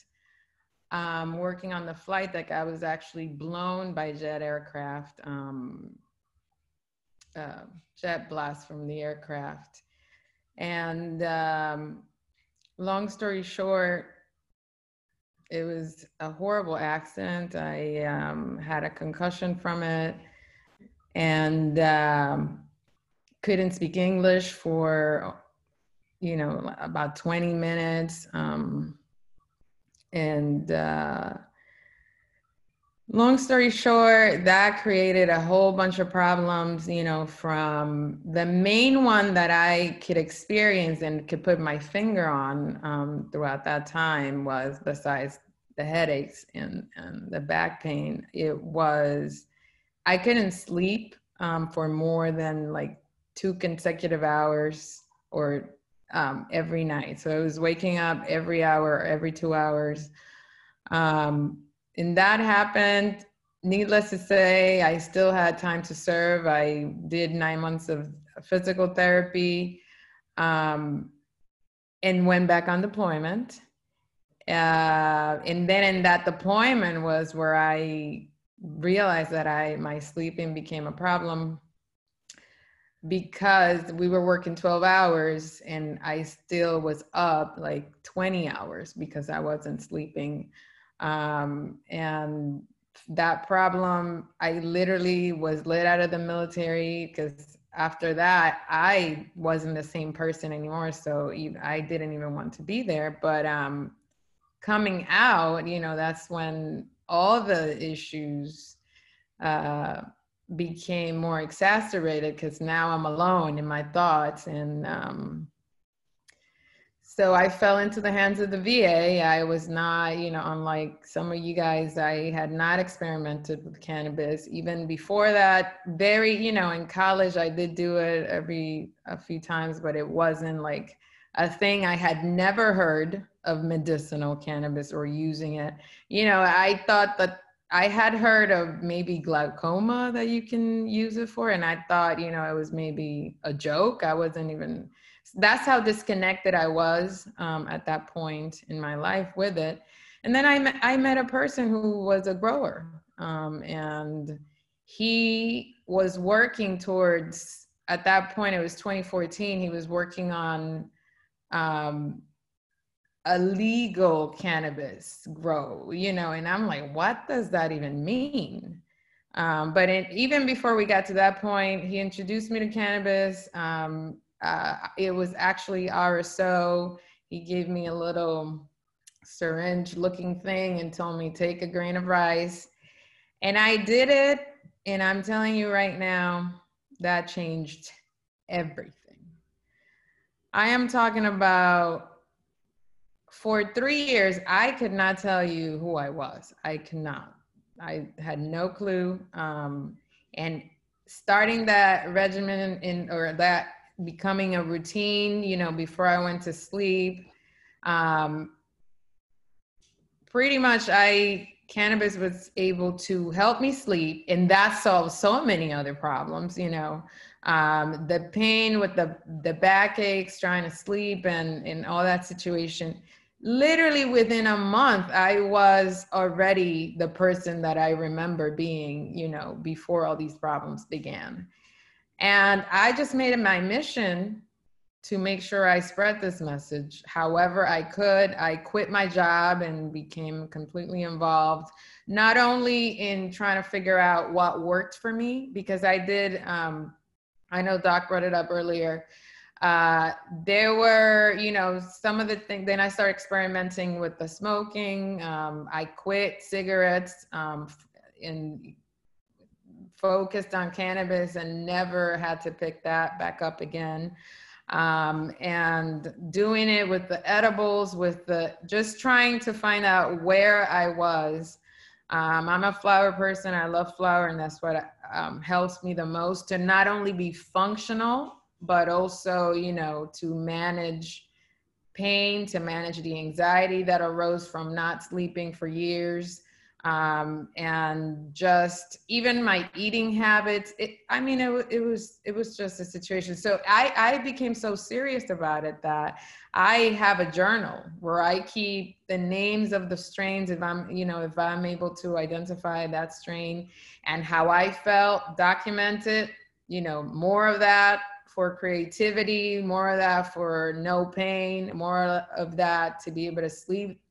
um, working on the flight deck, I was actually blown by jet aircraft, um, uh, jet blast from the aircraft. And um, long story short, it was a horrible accident. I um, had a concussion from it and um, couldn't speak English for, you know, about 20 minutes. Um, and uh, long story short, that created a whole bunch of problems, you know, from the main one that I could experience and could put my finger on um, throughout that time was besides the headaches and, and the back pain, it was I couldn't sleep um, for more than like two consecutive hours or um, every night. So I was waking up every hour, every two hours. Um, and that happened. Needless to say, I still had time to serve. I did nine months of physical therapy um, and went back on deployment. Uh, and then in that deployment was where I realized that I my sleeping became a problem. because we were working 12 hours and I still was up like 20 hours because I wasn't sleeping. Um, and that problem, I literally was let out of the military because after that, I wasn't the same person anymore. So I didn't even want to be there. But um, coming out, you know, that's when all the issues uh, became more exacerbated because now I'm alone in my thoughts. And um, so I fell into the hands of the VA. I was not, you know, unlike some of you guys, I had not experimented with cannabis. Even before that, very, you know, in college, I did do it every a few times, but it wasn't like a thing I had never heard of medicinal cannabis or using it. You know, I thought that I had heard of maybe glaucoma that you can use it for, and I thought, you know, it was maybe a joke. I wasn't even. That's how disconnected I was um, at that point in my life with it. And then I met, I met a person who was a grower, um, and he was working towards. At that point, it was 2014. He was working on um, a legal cannabis grow, you know, and I'm like, what does that even mean? Um, but it, even before we got to that point, he introduced me to cannabis. Um, uh, it was actually RSO. He gave me a little syringe looking thing and told me, take a grain of rice. And I did it. And I'm telling you right now, that changed everything. I am talking about for three years, I could not tell you who I was. I cannot. I had no clue. Um, and starting that regimen in or that becoming a routine, you know, before I went to sleep, um, pretty much I cannabis was able to help me sleep, and that solved so many other problems. You know, um, the pain with the the backaches, trying to sleep, and and all that situation. Literally within a month i was already the person that i remember being you know before all these problems began and i just made it my mission to make sure i spread this message however i could i quit my job and became completely involved not only in trying to figure out what worked for me because i did um, i know doc brought it up earlier uh, there were, you know, some of the things. Then I started experimenting with the smoking. Um, I quit cigarettes um, and focused on cannabis and never had to pick that back up again. Um, and doing it with the edibles, with the just trying to find out where I was. Um, I'm a flower person. I love flower, and that's what um, helps me the most to not only be functional but also, you know, to manage pain, to manage the anxiety that arose from not sleeping for years. Um, and just even my eating habits. It, I mean, it, it was it was just a situation. So I, I became so serious about it that I have a journal where I keep the names of the strains if I'm, you know, if I'm able to identify that strain and how I felt, document it, you know, more of that, for creativity, more of that for no pain, more of that to be able to sleep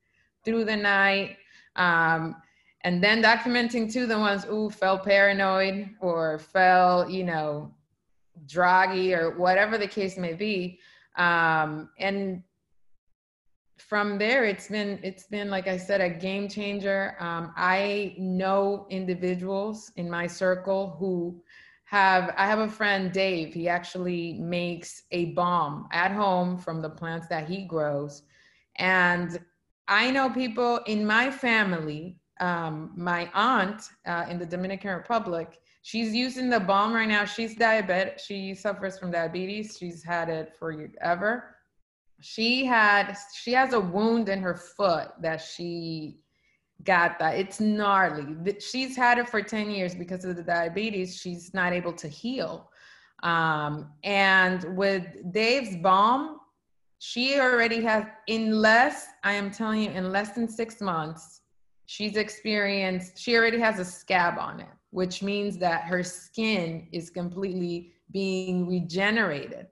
through the night. Um, and then documenting too the ones who felt paranoid or felt, you know, draggy or whatever the case may be. Um, and from there, it's been it's been like I said, a game changer. Um, I know individuals in my circle who have I have a friend Dave. He actually makes a balm at home from the plants that he grows, and I know people in my family. Um, my aunt uh, in the Dominican Republic, she's using the balm right now. She's diabetic. She suffers from diabetes. She's had it forever. She had she has a wound in her foot that she got that. It's gnarly. She's had it for 10 years because of the diabetes. She's not able to heal. Um, and with Dave's balm, she already has, in less, I am telling you, in less than six months, she's experienced, she already has a scab on it, which means that her skin is completely being regenerated.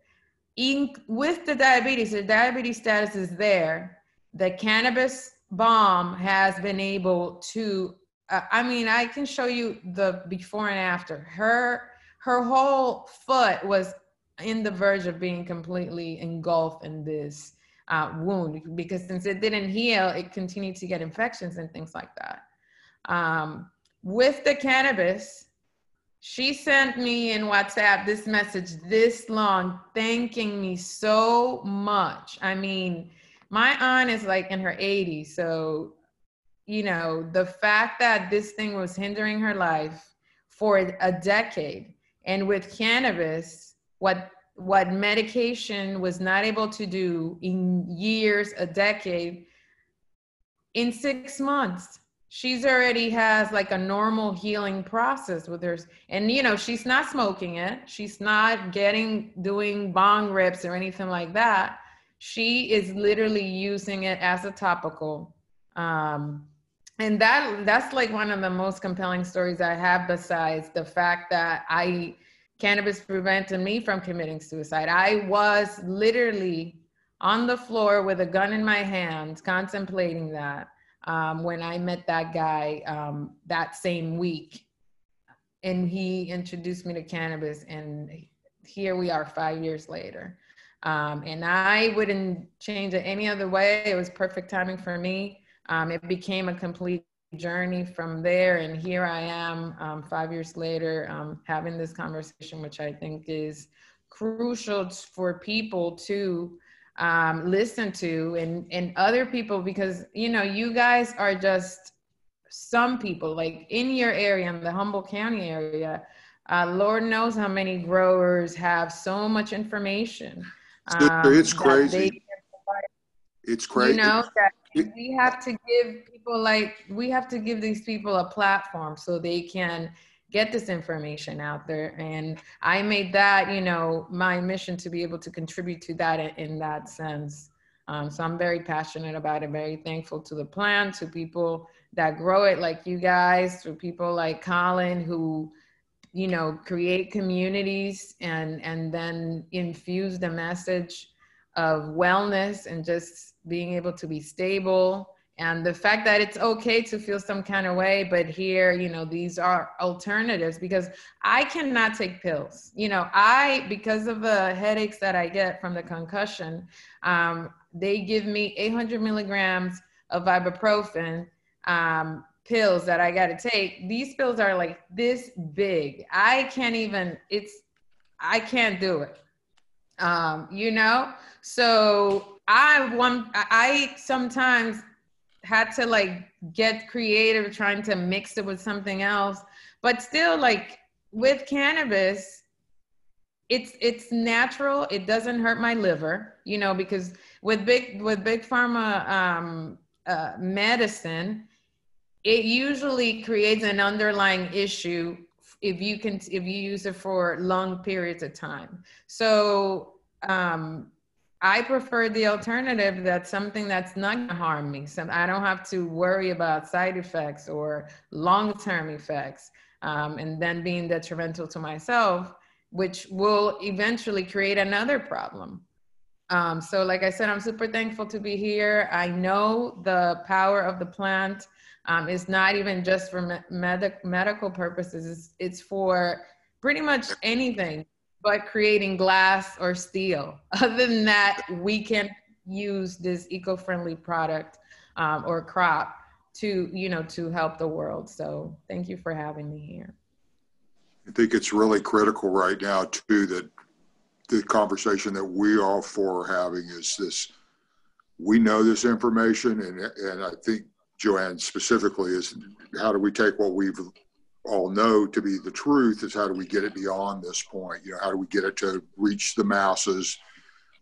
In, with the diabetes, the diabetes status is there. The cannabis balm has been able to. Uh, I mean, I can show you the before and after. Her her whole foot was in the verge of being completely engulfed in this uh, wound because since it didn't heal, it continued to get infections and things like that. Um, with the cannabis, she sent me in WhatsApp this message this long, thanking me so much. I mean, my aunt is like in her 80s. So, you know, the fact that this thing was hindering her life for a decade and with cannabis, what what medication was not able to do in years, a decade, in six months, she's already has like a normal healing process with hers. And you know, she's not smoking it, she's not getting doing bong rips or anything like that. She is literally using it as a topical. Um, and that that's like one of the most compelling stories I have besides the fact that I cannabis prevented me from committing suicide. I was literally on the floor with a gun in my hand, contemplating that um, when I met that guy um, that same week. And he introduced me to cannabis, and here we are five years later. Um, and I wouldn't change it any other way. It was perfect timing for me. Um, it became a complete journey from there. And here I am um, five years later um, having this conversation, which I think is crucial for people to um, listen to and, and other people because, you know, you guys are just some people like in your area, in the Humboldt County area. Uh, Lord knows how many growers have so much information.
Um, it's crazy. It's crazy.
You know, that we have to give people like we have to give these people a platform so they can get this information out there. And i made that you know my mission to be able to contribute to that in, in that sense. Um, so i'm very passionate about it very thankful to the plant to people that grow it like you guys to people like colin who you know create communities and and then infuse the message of wellness and just being able to be stable. And the fact that it's okay to feel some kind of way but here you know these are alternatives because i cannot take pills. You know i because of the headaches that i get from the concussion um, they give me 800 milligrams of ibuprofen um, pills that i got to take. These pills are like this big. I can't even it's i can't do it. Um, you know? So I one I sometimes had to like get creative trying to mix it with something else. But still like with cannabis, it's it's natural. It doesn't hurt my liver, you know, because with big with big pharma um, uh, medicine, it usually creates an underlying issue if you can if you use it for long periods of time. So um, I prefer the alternative that's something that's not to harm me. So I don't have to worry about side effects or long term effects um, and then being detrimental to myself, which will eventually create another problem. Um, so, like I said, I'm super thankful to be here. I know the power of the plant um, is not even just for med- medical purposes, it's, it's for pretty much anything but creating glass or steel. [LAUGHS] Other than that, we can use this eco-friendly product um, or crop to, you know, to help the world. So thank you for having me here.
I think it's really critical right now too that the conversation that we all four are having is this. We know this information, and and I think Johann specifically is how do we take what we've all know to be the truth is how do we get it beyond this point? You know, how do we get it to reach the masses?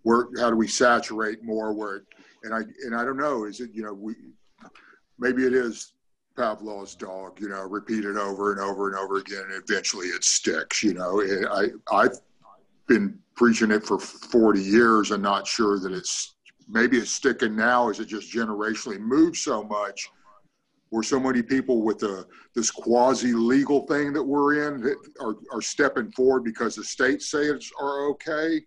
Where how do we saturate more? Where and I and I don't know. Is it you know we maybe it is Pavlov's dog. You know, repeat it over and over and over again, and eventually it sticks. You know, I I've been preaching it for 40 years and not sure that it's maybe it's sticking now Is it just generationally moved so much where so many people with the, this quasi legal thing that we're in that are, are stepping forward because the states say it's are okay.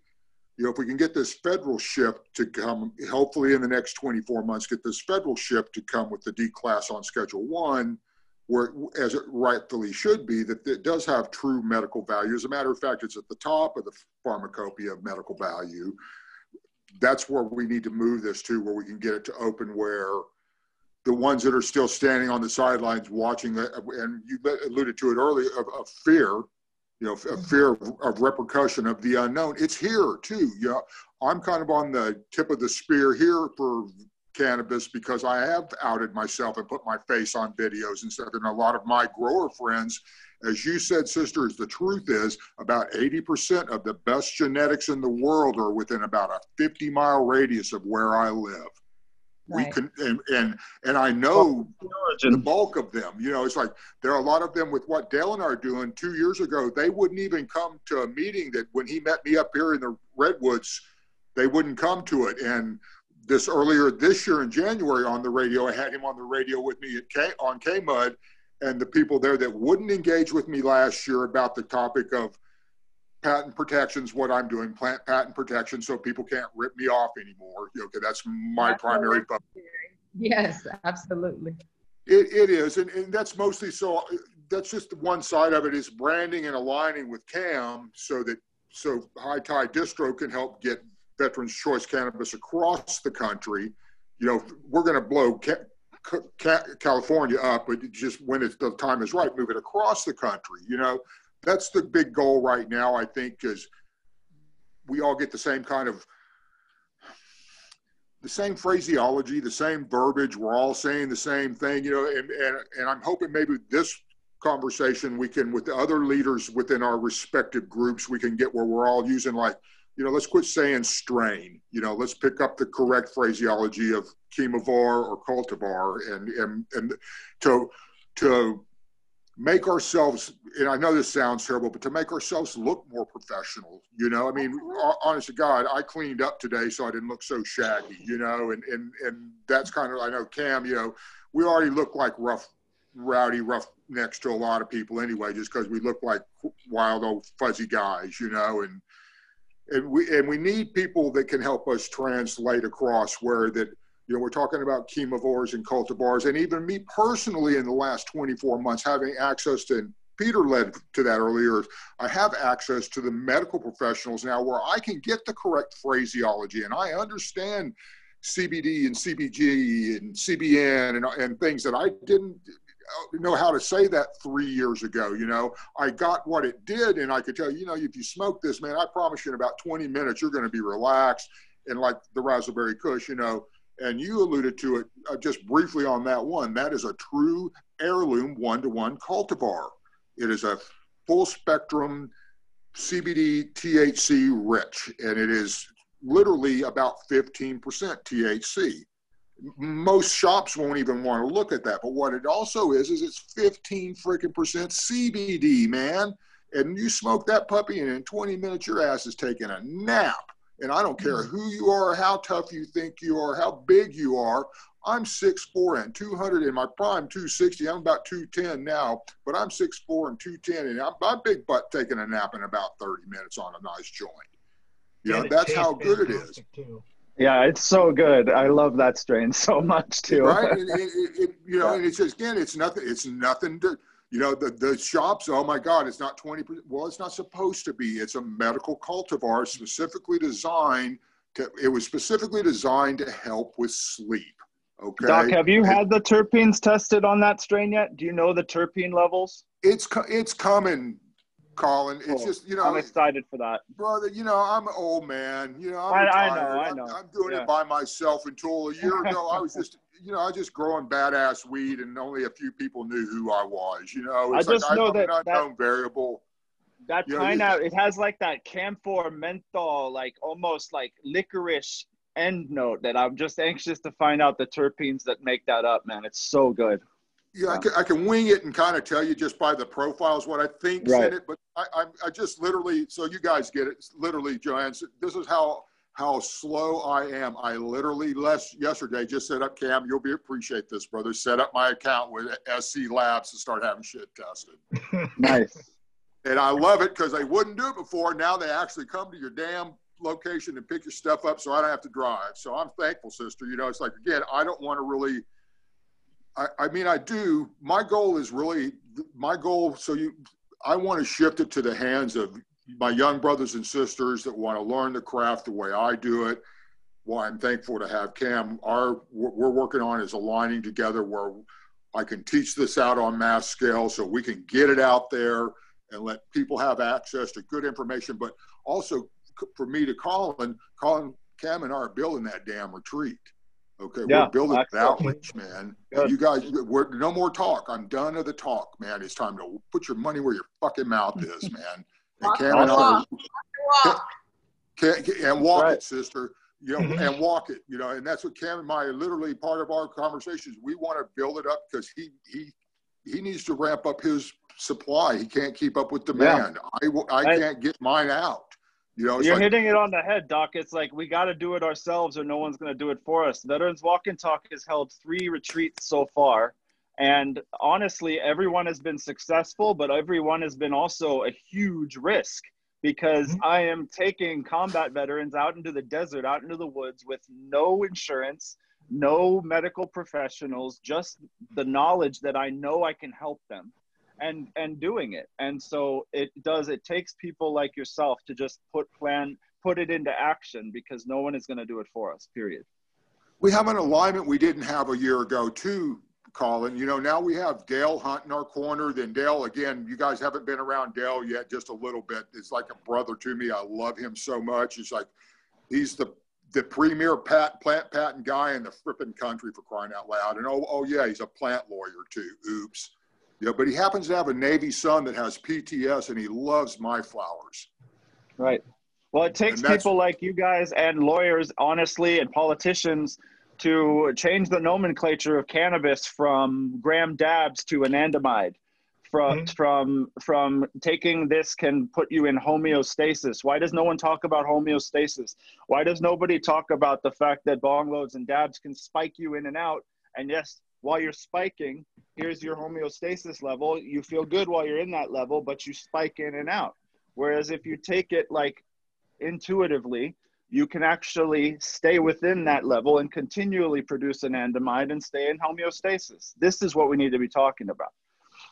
You know, if we can get this federal shift to come, hopefully in the next 24 months, get this federal shift to come with the D class on Schedule One, where as it rightfully should be, that it does have true medical value. As a matter of fact, it's at the top of the pharmacopoeia of medical value. That's where we need to move this to, where we can get it to open where the ones that are still standing on the sidelines watching, uh, and you alluded to it earlier, of, of fear, you know, a fear of, of, repercussion of the unknown. It's here too. You know, I'm kind of on the tip of the spear here for cannabis because I have outed myself and put my face on videos and stuff. And a lot of my grower friends, as you said, sisters, the truth is about 80% of the best genetics in the world are within about a 50 mile radius of where I live. Right. We can, and, and, and I know the bulk of them, you know, it's like there are a lot of them with what Dale and I are doing two years ago. They wouldn't even come to a meeting that when he met me up here in the Redwoods, they wouldn't come to it. And this earlier this year in January on the radio. I had him on the radio with me at K, on KMUD, and the people there that wouldn't engage with me last year about the topic of patent protections, what I'm doing, plant patent protection, so people can't rip me off anymore. Okay, that's my that's primary focus.
Yes, absolutely.
It, it is, and, and that's mostly so. That's just one side of it is branding and aligning with CAM, so that so High Tide Distro can help get Veterans Choice Cannabis across the country. You know, we're going to blow ca- ca- California up, but just when it's, the time is right, move it across the country. You know, that's the big goal right now. I think is we all get the same kind of the same phraseology, the same verbiage. We're all saying the same thing, you know, and, and, and I'm hoping maybe this conversation we can, with the other leaders within our respective groups, we can get where we're all using like you know, let's quit saying strain. You know, let's pick up the correct phraseology of chemovar or cultivar, and and and to to make ourselves. And I know this sounds terrible, but to make ourselves look more professional. You know, I mean, honest to God, I cleaned up today so I didn't look so shaggy. You know, and and and that's kind of I know Cam. You know, we already look like rough rowdy rough next to a lot of people anyway just because we look like wild old fuzzy guys you know and and we and we need people that can help us translate across where that you know we're talking about chemovars and cultivars and even me personally in the last 24 months having access to peter led to that earlier i have access to the medical professionals now where i can get the correct phraseology and i understand cbd and cbg and cbn and, and things that i didn't uh, know how to say that three years ago. You know, I got what it did, and I could tell you, you know, if you smoke this, man, I promise you, in about 20 minutes, you're going to be relaxed. And like the raspberry kush, you know, and you alluded to it uh, just briefly on that one. That is a true heirloom one-to-one cultivar. It is a full spectrum CBD THC rich, and it is literally about 15% THC most shops won't even want to look at that. But what it also is, is it's 15 freaking percent CBD, man. And you smoke that puppy, and in 20 minutes, your ass is taking a nap. And I don't care mm-hmm. who you are, how tough you think you are, how big you are. I'm 6'4 and 200 in my prime 260. I'm about 210 now, but I'm 6'4 and 210, and I'm my big butt taking a nap in about 30 minutes on a nice joint. You know, that's how good it is. Too.
Yeah, it's so good. I love that strain [LAUGHS] so much too.
Right, and, [LAUGHS] and, and, you know, yeah. and it's just again, it's nothing. It's nothing to you know the the shops. Oh my God, it's not 20%. Well, it's not supposed to be. It's a medical cultivar mm-hmm. specifically designed to. It was specifically designed to help with sleep. Okay.
Doc, have you had the terpenes tested on that strain yet? Do you know the terpene levels?
It's it's coming Colin. It's cool. just you know
I'm excited for that,
brother. You know I'm an old man. You know I'm
I, I, know, I know.
I'm, I'm doing yeah. it by myself. Until a year ago, I was [LAUGHS] just you know I was just growing badass weed, and only a few people knew who I was. You know,
it's I just like, know
I'm
that
an unknown
that,
variable.
That you pine out, it has like that camphor menthol, like almost like licorice end note that I'm just anxious to find out the terpenes that make that up, man. It's so good.
Yeah, I can, I can wing it and kind of tell you just by the profiles what I think's right. in it, but I, I, I just literally, so you guys get it, literally, Johann, this is how how slow I am. I literally less yesterday just set up Cam. You'll be appreciate this, brother. Set up my account with SC Labs to start having shit tested. [LAUGHS]
nice.
And I love it because they wouldn't do it before. Now they actually come to your damn location and pick your stuff up, so I don't have to drive. So I'm thankful, sister. You know, it's like again, I don't want to really. I, I mean, I do. My goal is really my goal. So you, I want to shift it to the hands of my young brothers and sisters that want to learn the craft the way I do it. Why I'm thankful to have Cam. Our what we're working on is aligning together where I can teach this out on mass scale, so we can get it out there and let people have access to good information. But also for me to Colin, Colin, Cam, and I are building that damn retreat. Okay,
yeah,
we're building an outreach, man. You guys, we're no more talk. I'm done of the talk, man. It's time to put your money where your fucking mouth is, man. And Cam and I, can, can, and walk right. it, sister. You know, mm-hmm. and walk it. You know, and that's what Cam and I literally part of our conversations. We want to build it up because he he he needs to ramp up his supply. He can't keep up with demand. Yeah. I I can't get mine out. You know,
you're
like,
hitting it on the head, Doc. It's like we got to do it ourselves, or no one's going to do it for us. Veterans Walk and Talk has held three retreats so far, and honestly, everyone has been successful, but everyone has been also a huge risk because mm-hmm. I am taking combat veterans out into the desert, out into the woods with no insurance, no medical professionals, just the knowledge that I know I can help them and and doing it. And so it does it takes people like yourself to just put plan put it into action because no one is going to do it for us period.
We have an alignment we didn't have a year ago too colin. You know now we have dale hunt in our corner then dale again you guys haven't been around dale yet just a little bit. It's like a brother to me. I love him so much. He's like he's the the premier pat, plant patent guy in the fripping country for crying out loud. And oh, oh yeah he's a plant lawyer too. Oops yeah, but he happens to have a Navy son that has PTS and he loves my flowers.
Right. Well, it takes people like you guys and lawyers, honestly, and politicians to change the nomenclature of cannabis from gram dabs to anandamide. From, mm-hmm. from from taking this can put you in homeostasis. Why does no one talk about homeostasis? Why does nobody talk about the fact that bong loads and dabs can spike you in and out? And yes, while you're spiking, here's your homeostasis level. You feel good while you're in that level, but you spike in and out. Whereas if you take it like intuitively, you can actually stay within that level and continually produce anandamide and stay in homeostasis. This is what we need to be talking about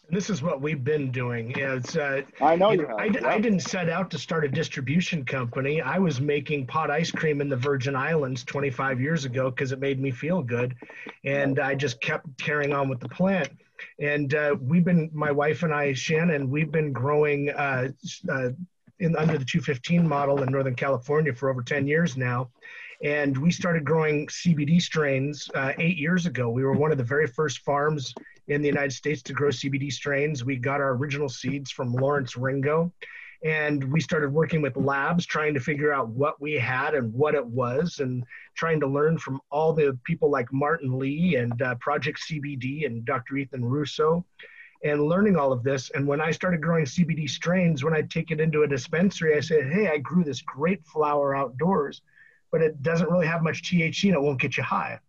this is what we've been doing. Is uh,
I know you. know, I,
I, didn't set out to start a distribution company. I was making pot ice cream in the Virgin Islands 25 years ago because it made me feel good, and I just kept carrying on with the plant. And uh, we've been, my wife and I, Shannon, we've been growing uh, uh in under the 215 model in Northern California for over 10 years now. And we started growing CBD strains uh, eight years ago. We were one of the very first farms in the United States to grow CBD strains. We got our original seeds from Lawrence Ringo. And we started working with labs, trying to figure out what we had and what it was, and trying to learn from all the people like Martin Lee and uh, Project CBD and Dr. Ethan Russo, and learning all of this. And when I started growing CBD strains, when I take it into a dispensary, I said, Hey, I grew this great flower outdoors, but it doesn't really have much THC and it won't get you high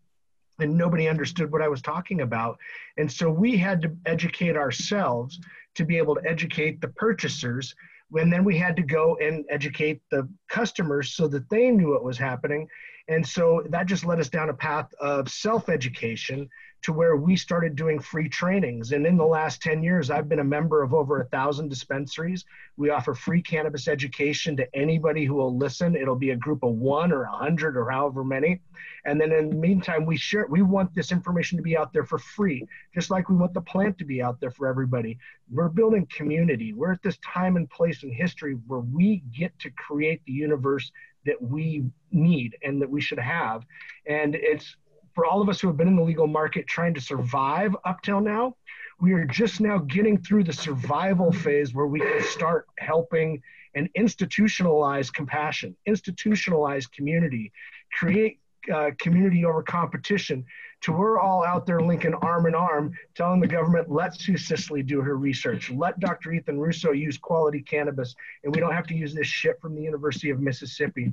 and nobody understood what I was talking about. And so we had to educate ourselves to be able to educate the purchasers. And then we had to go and educate the customers so that they knew what was happening. And so that just led us down a path of self education to where we started doing free trainings. And in the last 10 years, I've been a member of over a thousand dispensaries. We offer free cannabis education to anybody who will listen. It'll be a group of one or a hundred or however many. And then in the meantime, we share, we want this information to be out there for free, just like we want the plant to be out there for everybody. We're building community. We're at this time and place in history where we get to create the universe that we need and that we should have. And it's for all of us who have been in the legal market trying to survive up till now, we are just now getting through the survival phase where we can start helping and institutionalize compassion, institutionalize community, create uh, community over competition to we're all out there linking arm in arm, telling the government, let Sue Sisley do her research. Let Dr. Ethan Russo use quality cannabis, and we don't have to use this shit from the University of Mississippi.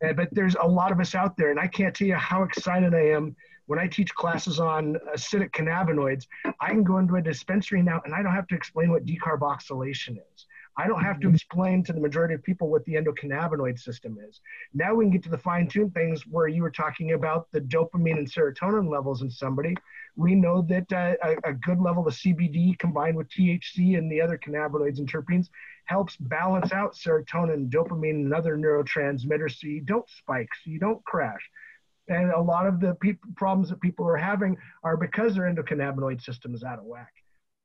But there's a lot of us out there, and I can't tell you how excited I am when I teach classes on acidic cannabinoids. I can go into a dispensary now, and I don't have to explain what decarboxylation is. I don't have to mm-hmm. explain to the majority of people what the endocannabinoid system is. Now we can get to the fine tuned things where you were talking about the dopamine and serotonin levels in somebody. We know that uh, a, a, good level of CBD combined with THC and the other cannabinoids and terpenes helps balance out serotonin, dopamine, and other neurotransmitters so you don't spike, so you don't crash. And a lot of the pe- problems that people are having are because their endocannabinoid system is out of whack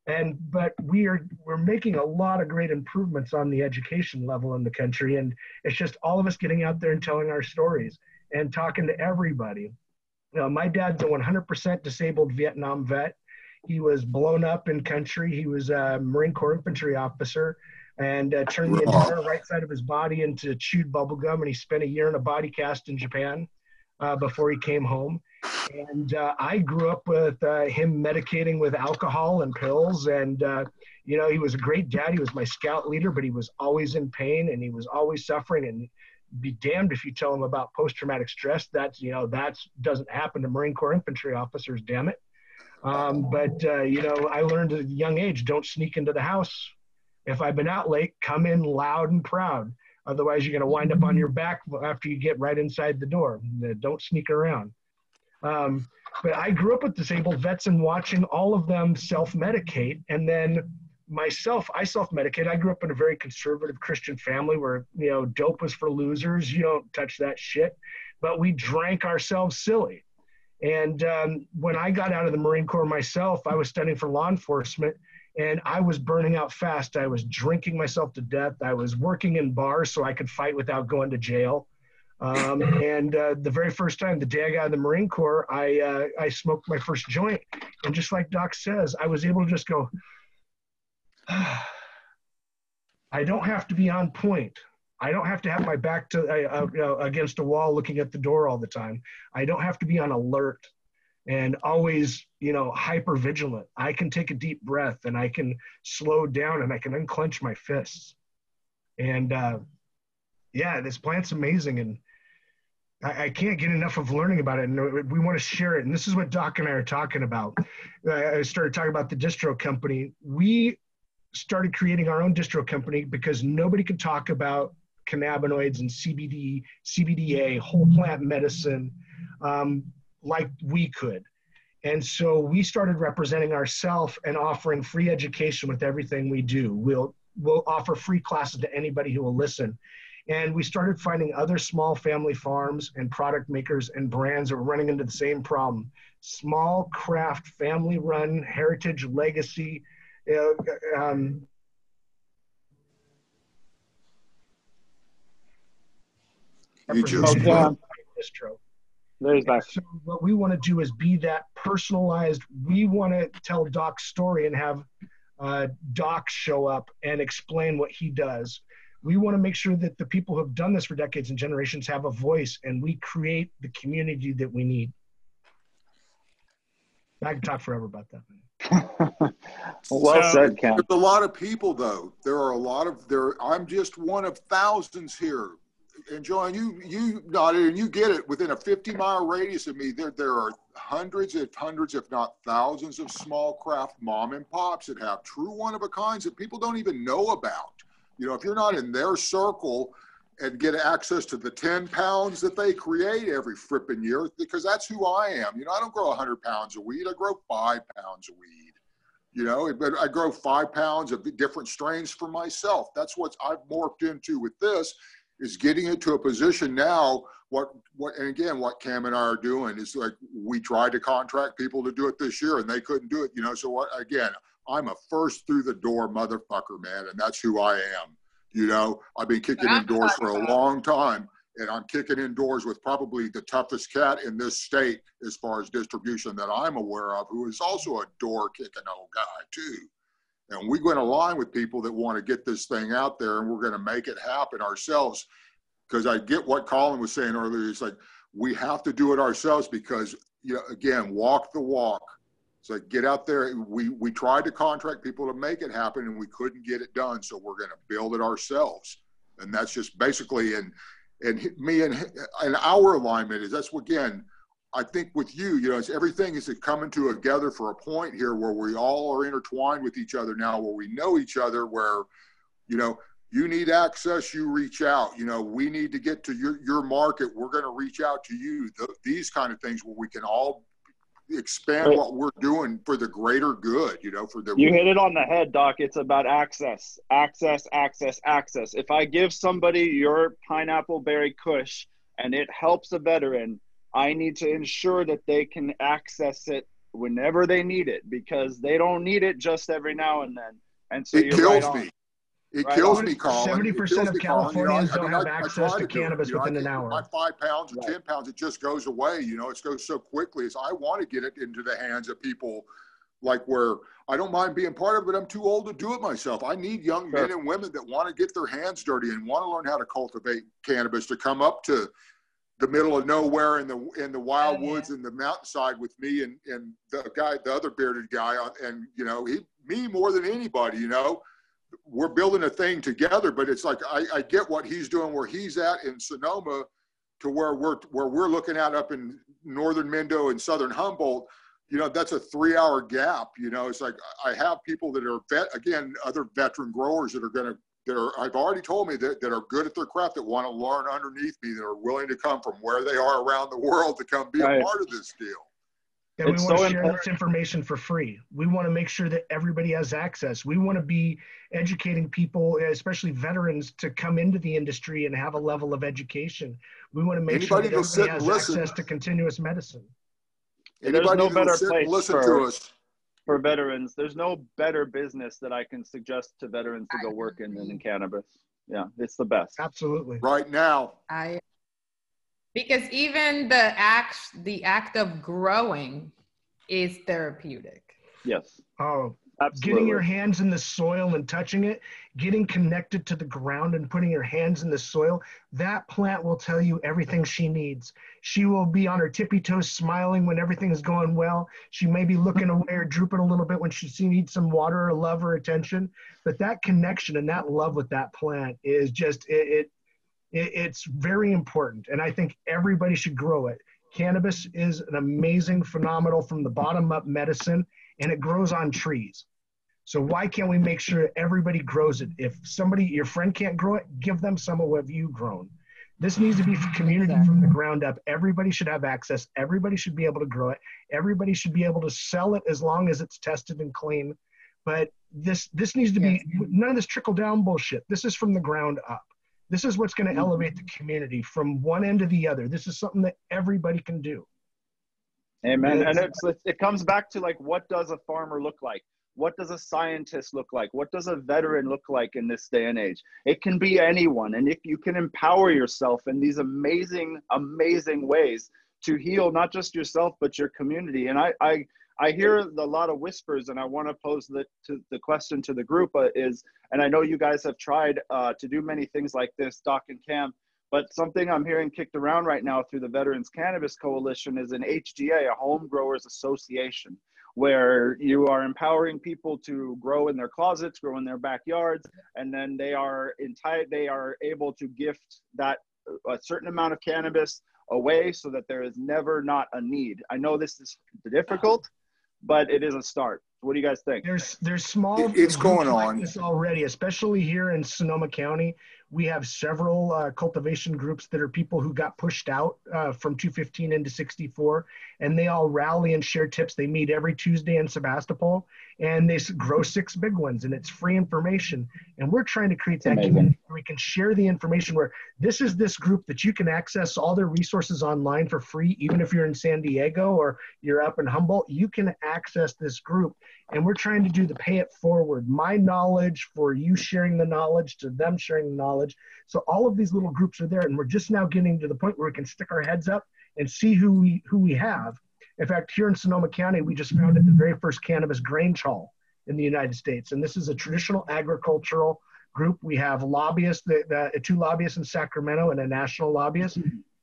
and but we are we're making a lot of great improvements on the education level in the country. And it's just all of us getting out there and telling our stories and talking to everybody. You know, my dad's a 100% disabled vietnam vet. He was blown up in country. He was a marine corps infantry officer and uh, turned the entire right side of his body into chewed bubblegum. And he spent a year in a body cast in japan uh, before he came home and uh, I grew up with uh, him medicating with alcohol and pills. And, uh, you know, he was a great dad. He was my scout leader, but he was always in pain and he was always suffering. And be damned if you tell him about post traumatic stress. That's, you know, that doesn't happen to Marine Corps infantry officers, damn it. Um, but, uh, you know, I learned at a young age don't sneak into the house. If I've been out late, come in loud and proud. Otherwise, you're going to wind up on your back after you get right inside the door. Don't sneak around. Um, but I grew up with disabled vets and watching all of them self medicate. And then myself, I self medicate. I grew up in a very conservative Christian family where, you know, dope was for losers. You don't touch that shit. But we drank ourselves silly. And um, when I got out of the Marine Corps myself, I was studying for law enforcement and I was burning out fast. I was drinking myself to death. I was working in bars so I could fight without going to jail. Um, [LAUGHS] and uh, the very first time, the day I got in the Marine Corps, I uh, I smoked my first joint, and just like Doc says, I was able to just go. [SIGHS] I don't have to be on point. I don't have to have my back to uh, uh, against a wall, looking at the door all the time. I don't have to be on alert and always, you know, hyper vigilant. I can take a deep breath and I can slow down and I can unclench my fists. And uh, yeah, this plant's amazing, and I, I, can't get enough of learning about it. And we want to share it. And this is what Doc and I are talking about. I started talking about the distro company. We started creating our own distro company because nobody could talk about cannabinoids and CBD, CBDA, whole plant medicine um, like we could. And so we started representing ourselves and offering free education with everything we do. We'll we'll offer free classes to anybody who will listen. And we started finding other small family farms and product makers and brands that were running into the same problem. Small craft, family run, heritage, legacy. Uh, um,
you just distro.
There's that. So what we want to do is be that personalized. We want to tell Doc's story and have uh, Doc show up and explain what he does we want to make sure that the people who have done this for decades and generations have a voice and we create the community that we need. I can talk forever about that. [LAUGHS]
well so, said, Ken.
There's a lot of people, though. There are a lot of there. I'm just one of thousands here. And Johann, you you nodded and you get it. Within a 50 mile radius of me, there there are hundreds, if hundreds, if not thousands, of small craft mom and pops that have true one of a kinds that people don't even know about. You know, if you're not in their circle and get access to the 10 pounds that they create every frippin' year, because that's who I am. You know, I don't grow 100 pounds of weed, I grow five pounds of weed. You know, but I grow five pounds of different strains for myself. That's what I've morphed into with this is getting it to a position now. What, what, and again, what Cam and I are doing is like we tried to contract people to do it this year and they couldn't do it, you know. So, what, again, I'm a first through the door motherfucker, man, and that's who I am. You know, I've been kicking indoors for a long time, and I'm kicking indoors with probably the toughest cat in this state as far as distribution that I'm aware of, who is also a door kicking old guy too. And we're going to align with people that want to get this thing out there, and we're going to make it happen ourselves. Because I get what Colin was saying earlier. It's like we have to do it ourselves because, you know, again, walk the walk so get out there. We we tried to contract people to make it happen, and we couldn't get it done. So we're going to build it ourselves, and that's just basically and and me and and our alignment is that's what again I think with you, you know, it's everything is coming together for a point here where we all are intertwined with each other now, where we know each other, where, you know, you need access, you reach out. You know, we need to get to your, your market. We're going to reach out to you. The, these kind of things where we can all expand what we're doing for the greater good, you know, for the.
You hit it on the head, Doc. It's about access, access, access, access. If I give somebody your pineapple berry kush and it helps a veteran, I need to ensure that they can access it whenever they need it because they don't need it just every now and then. And so
it
kills
right me. It right kills on. me, Colin.
Seventy percent of Californians you know, don't I, have I, access I to, to cannabis you know, within an hour.
My five pounds or right. ten pounds, it just goes away. You know, it goes so quickly. So I want to get it into the hands of people, like where I don't mind being part of it, but I'm too old to do it myself. I need young sure. men and women that want to get their hands dirty and want to learn how to cultivate cannabis to come up to the middle of nowhere in the in the wild oh, yeah. woods and the mountainside with me and and the guy, the other bearded guy, uh, and you know he me more than anybody. You know we're building a thing together, but it's like I, I get what he's doing where he's at in Sonoma to where we're where we're looking at up in northern Mendo and southern Humboldt. You know, that's a three hour gap. You know, it's like I have people that are vet again, other veteran growers that are gonna that are I've already told me that, that are good at their craft that want to learn underneath me, that are willing to come from where they are around the world to come be right. a part of this deal.
And it's we want so to share important. this information for free. We want to make sure that everybody has access. We want to be educating people, especially veterans, to come into the industry and have a level of education. We want to make Anybody sure that everybody has listen. access to continuous medicine.
Anybody There's no better place listen for, to us.
For veterans. There's no better business that I can suggest to veterans to go work in than in cannabis. Yeah, it's the best.
Absolutely.
Right now.
I because even the act the act of growing is therapeutic
yes
oh Absolutely. getting your hands in the soil and touching it getting connected to the ground and putting your hands in the soil that plant will tell you everything she needs she will be on her tippy toes smiling when everything is going well she may be looking away or drooping a little bit when she needs some water or love or attention but that connection and that love with that plant is just it, it it, it's very important, and I think everybody should grow it. Cannabis is an amazing, phenomenal from the bottom up medicine, and it grows on trees. So why can't we make sure everybody grows it? If somebody, your friend can't grow it, give them some of what you've grown. This needs to be community from the ground up. Everybody should have access. Everybody should be able to grow it. Everybody should be able to sell it as long as it's tested and clean. But this this needs to be none of this trickle down bullshit. This is from the ground up. This is what's going to mm-hmm. elevate the community from one end to the other. This is something that everybody can do.
Amen. And it's, it comes back to like, what does a farmer look like? What does a scientist look like? What does a veteran look like in this day and age? It can be anyone. And if you can empower yourself in these amazing, amazing ways to heal not just yourself, but your community. And I, I, I hear a lot of whispers, and I want to pose the to the question to the group uh, is, and I know you guys have tried uh, to do many things like this, Doc and Cam, but something I'm hearing kicked around right now through the Veterans Cannabis Coalition is an HGA, a Home Growers Association, where you are empowering people to grow in their closets, grow in their backyards, and then they are enti- they are able to gift that uh, a certain amount of cannabis away so that there is never not a need. I know this is difficult but it is a start. What do you guys think?
There's there's small.
It's going on
this already, especially here in Sonoma County. We have several uh, cultivation groups that are people who got pushed out uh, from 215 into 64, and they all rally and share tips. They meet every Tuesday in Sebastopol, and they grow six big ones and it's free information. And we're trying to create that community where we can share the information where this is this group that you can access all their resources online for free even if you're in san diego or you're up in humboldt. You can access this group and we're trying to do the pay it forward my knowledge for you sharing the knowledge to them sharing the knowledge so all of these little groups are there and we're just now getting to the point where we can stick our heads up and see who we who we have in fact, here in Sonoma County, we just founded the very first cannabis grange hall in the United States. And this is a traditional agricultural group. We have lobbyists, the, the, two lobbyists in Sacramento and a national lobbyist.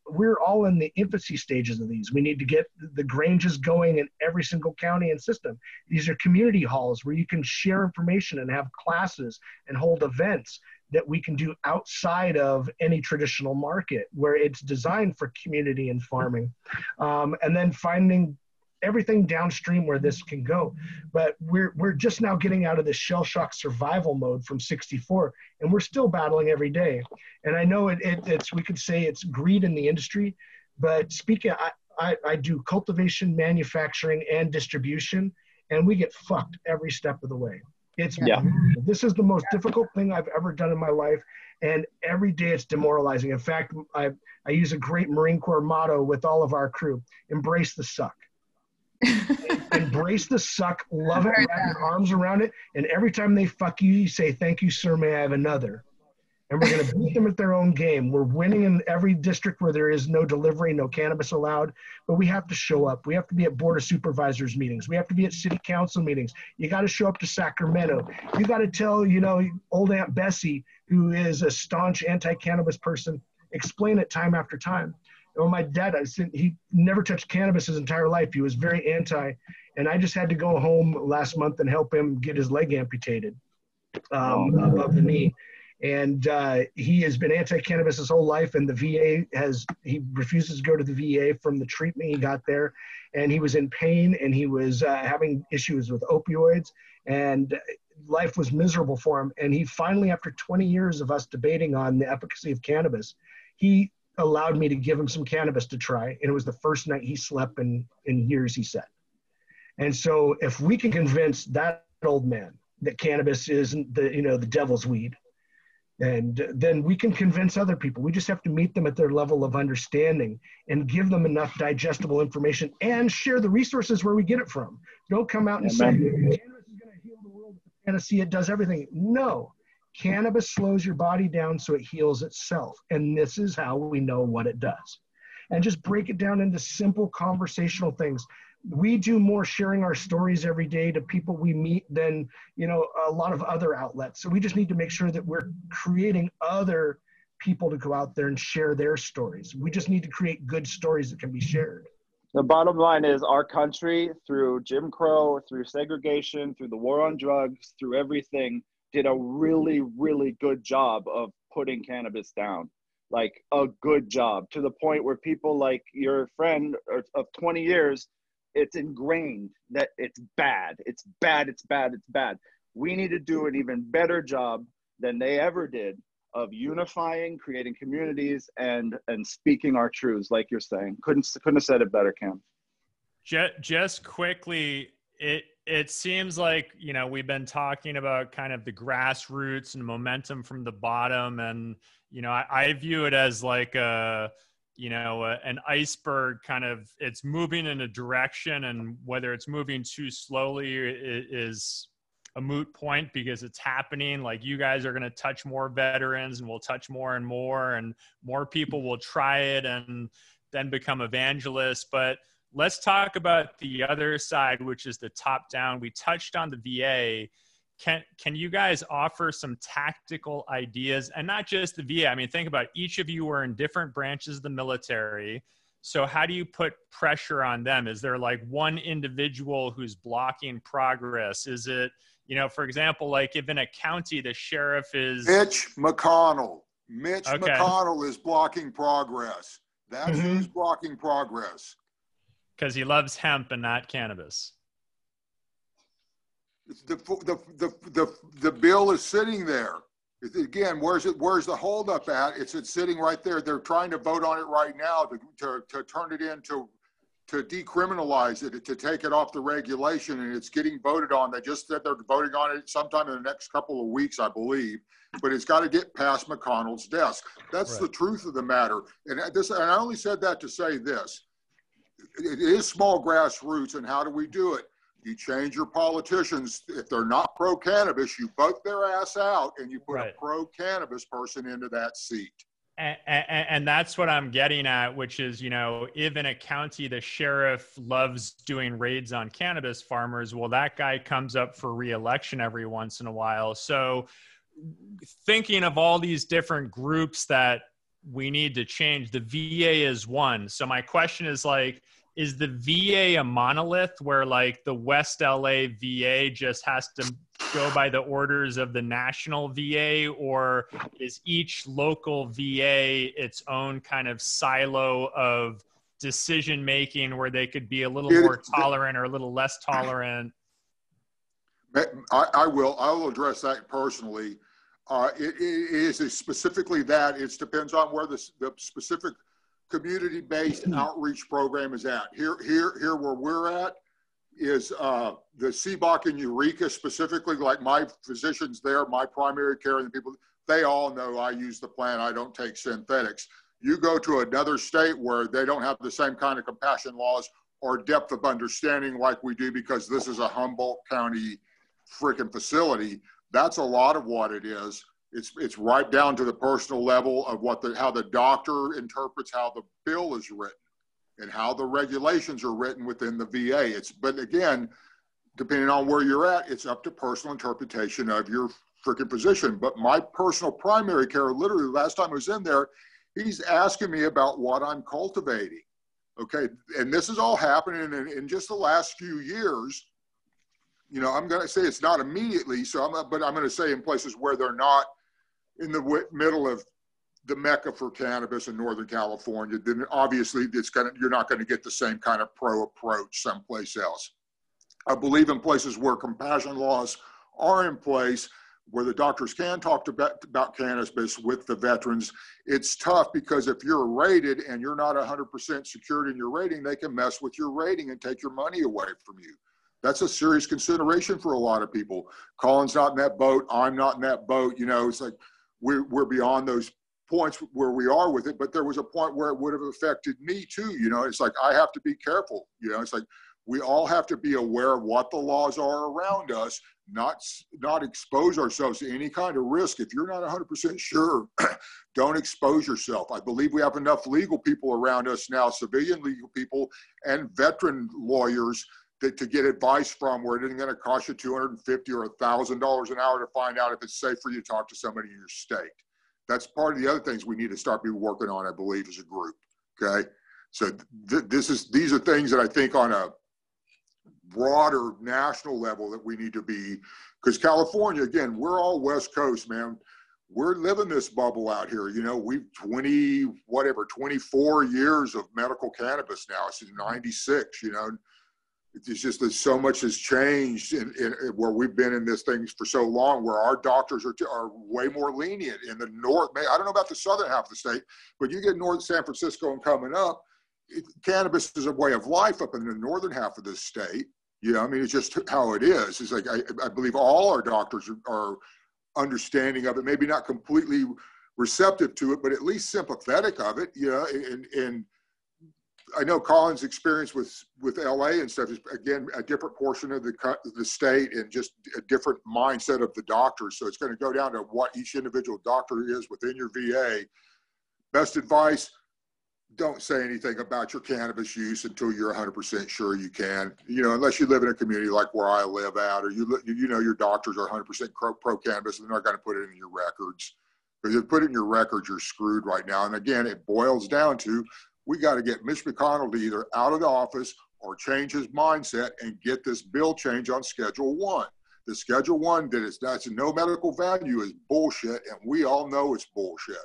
We're all in the infancy stages of these. We need to get the Granges going in every single county and system. These are community halls where you can share information and have classes and hold events that we can do outside of any traditional market where it's designed for community and farming. Um, and then finding everything downstream where this can go. But we're we're just now getting out of this shell shock survival mode from 64, and we're still battling every day. And I know it, it it's we could say it's greed in the industry, but speaking, I, I, I do cultivation, manufacturing, and distribution, and we get fucked every step of the way. It's yeah. this is the most difficult thing I've ever done in my life, and every day it's demoralizing. In fact, I I use a great Marine Corps motto with all of our crew: embrace the suck [LAUGHS] embrace the suck, love it, wrap your arms around it, and every time they fuck you, you say, "Thank you, sir. May I have another?" And we're going to beat them at their own game. We're winning in every district where there is no delivery, no cannabis allowed. But we have to show up. We have to be at board of supervisors meetings. We have to be at city council meetings. You got to show up to Sacramento. You got to tell, you know, old Aunt Bessie, who is a staunch anti-cannabis person, explain it time after time well, my dad, he never touched cannabis his entire life. He was very anti, and I just had to go home last month and help him get his leg amputated um, oh. above the knee. And uh, he has been anti-cannabis his whole life, and the VA has he refuses to go to the VA from the treatment he got there, and he was in pain and he was uh, having issues with opioids, and life was miserable for him. And he finally, after 20 years of us debating on the efficacy of cannabis, he allowed me to give him some cannabis to try. And it was the first night he slept in, in years, he said. And so if we can convince that old man that cannabis isn't the, you know, the devil's weed, and then we can convince other people. We just have to meet them at their level of understanding and give them enough digestible information and share the resources where we get it from. Don't come out and Amen. say cannabis is going to heal the world. Fantasy, it does everything. No, Cannabis slows your body down so it heals itself. And this is how we know what it does. And just break it down into simple conversational things. We do more sharing our stories every day to people we meet than, you know, a lot of other outlets. So we just need to make sure that we're creating other people to go out there and share their stories. We just need to create good stories that can be shared.
The bottom line is our country, through Jim Crow, through segregation, through the war on drugs, through everything, did a really, really good job of putting cannabis down. Like a good job to the point where people like your friend of 20 years, it's ingrained that it's bad. It's bad. It's bad. It's bad. We need to do an even better job than they ever did of unifying, creating communities, and and speaking our truths, like you're saying. Couldn't couldn't have said it better, Cam.
Just, just quickly, it it seems like you know we've been talking about kind of the grassroots and momentum from the bottom. And you know i, I view it as like a you know a, an iceberg kind of it's moving in a direction and whether it's moving too slowly is a moot point because it's happening. Like you guys are going to touch more veterans and we'll touch more and more and more people will try it and then become evangelists. But let's talk about the other side, which is the top down. We touched on the VA. Can can you guys offer some tactical ideas and not just the VA? I mean, think about each of you are in different branches of the military. So how do you put pressure on them? Is there like one individual who's blocking progress? Is it, you know, for example, like if in a county the sheriff is
Mitch McConnell. Mitch okay. McConnell is blocking progress. That's mm-hmm. who's blocking progress
because he loves hemp and not cannabis.
The, the, the, the, the bill is sitting there. Again, where's it? Where's the holdup at? It's, it's sitting right there. They're trying to vote on it right now to, to, to turn it into to decriminalize it, to take it off the regulation, and it's getting voted on. They just said they're voting on it sometime in the next couple of weeks, I believe. But it's got to get past McConnell's desk. That's right. the truth of the matter. And this, and I only said that to say this: it is small grassroots, and how do we do it? You change your politicians. If they're not pro cannabis, you vote their ass out and you put right. a pro cannabis person into that seat.
And, and, and, that's what I'm getting at, which is, you know, if in a county the sheriff loves doing raids on cannabis farmers, well, that guy comes up for reelection every once in a while. So, thinking of all these different groups that we need to change. The VA is one. So my question is like, is the VA a monolith where like the West LA VA just has to go by the orders of the national VA, or is each local VA its own kind of silo of decision making where they could be a little more tolerant or a little less tolerant?
I, I will. I will address that personally. Uh, it, it is specifically that. It depends on where the, the specific community-based hmm. outreach program is at. Here, here, here, where we're at is uh, the CBOC and Eureka specifically. Like my physicians there, my primary care, and the people they all know I use the plan. I don't take synthetics. You go to another state where they don't have the same kind of compassion laws or depth of understanding like we do because this is a Humboldt County freaking facility. That's a lot of what it is. It's it's right down to the personal level of what the how the doctor interprets how the bill is written and how the regulations are written within the VA. It's but again, depending on where you're at, it's up to personal interpretation of your freaking position. But my personal primary care, literally last time I was in there, he's asking me about what I'm cultivating. Okay, and this is all happening in, in just the last few years you know, I'm going to say it's not immediately. So I'm, but I'm going to say in places where they're not in the middle of the mecca for cannabis in Northern California, then obviously it's going to, you're not going to get the same kind of pro approach someplace else. I believe in places where compassion laws are in place, where the doctors can talk about, about cannabis with the veterans. It's tough because if you're rated and you're not 100% secured in your rating, they can mess with your rating and take your money away from you that's a serious consideration for a lot of people. Colin's not in that boat. I'm not in that boat. You know, it's like we're, we're beyond those points where we are with it, but there was a point where it would have affected me too. You know, it's like I have to be careful. You know, it's like we all have to be aware of what the laws are around us, not not expose ourselves to any kind of risk. If you're not 100% sure, [CLEARS THROAT] don't expose yourself. I believe we have enough legal people around us now, civilian legal people and veteran lawyers to, get advice from where it isn't going to cost you 250 or $1,000 an hour to find out if it's safe for you to talk to somebody in your state. That's part of the other things we need to start be working on, I believe, as a group. Okay. So th- this is, these are things that I think on a broader national level that we need to be, because California, again, we're all West Coast, man. We're living this bubble out here. You know, we've 20, whatever, 24 years of medical cannabis now. It's 96, you know it's just that so much has changed in, in, where we've been in this thing for so long where our doctors are, are way more lenient in the north i don't know about the southern half of the state but you get north san francisco and coming up it, cannabis is a way of life up in the northern half of the state. Know i mean it's just how it is. It's like i, I believe all our doctors are, are understanding of it maybe not completely receptive to it but at least sympathetic of it know and and I know Colin's experience with with LA and stuff is again a different portion of the the state and just a different mindset of the doctors. So it's going to go down to what each individual doctor is within your VA. Best advice: don't say anything about your cannabis use until you're 100% sure you can. You know, unless you live in a community like where I live at, or you you know your doctors are 100% pro, pro cannabis, and they're not going to put it in your records. Because if you put it in your records, you're screwed right now. And again, it boils down to we got to get Mitch McConnell to either out of the office or change his mindset and get this bill change on Schedule One. The Schedule One that is that's no medical value is bullshit, and we all know it's bullshit.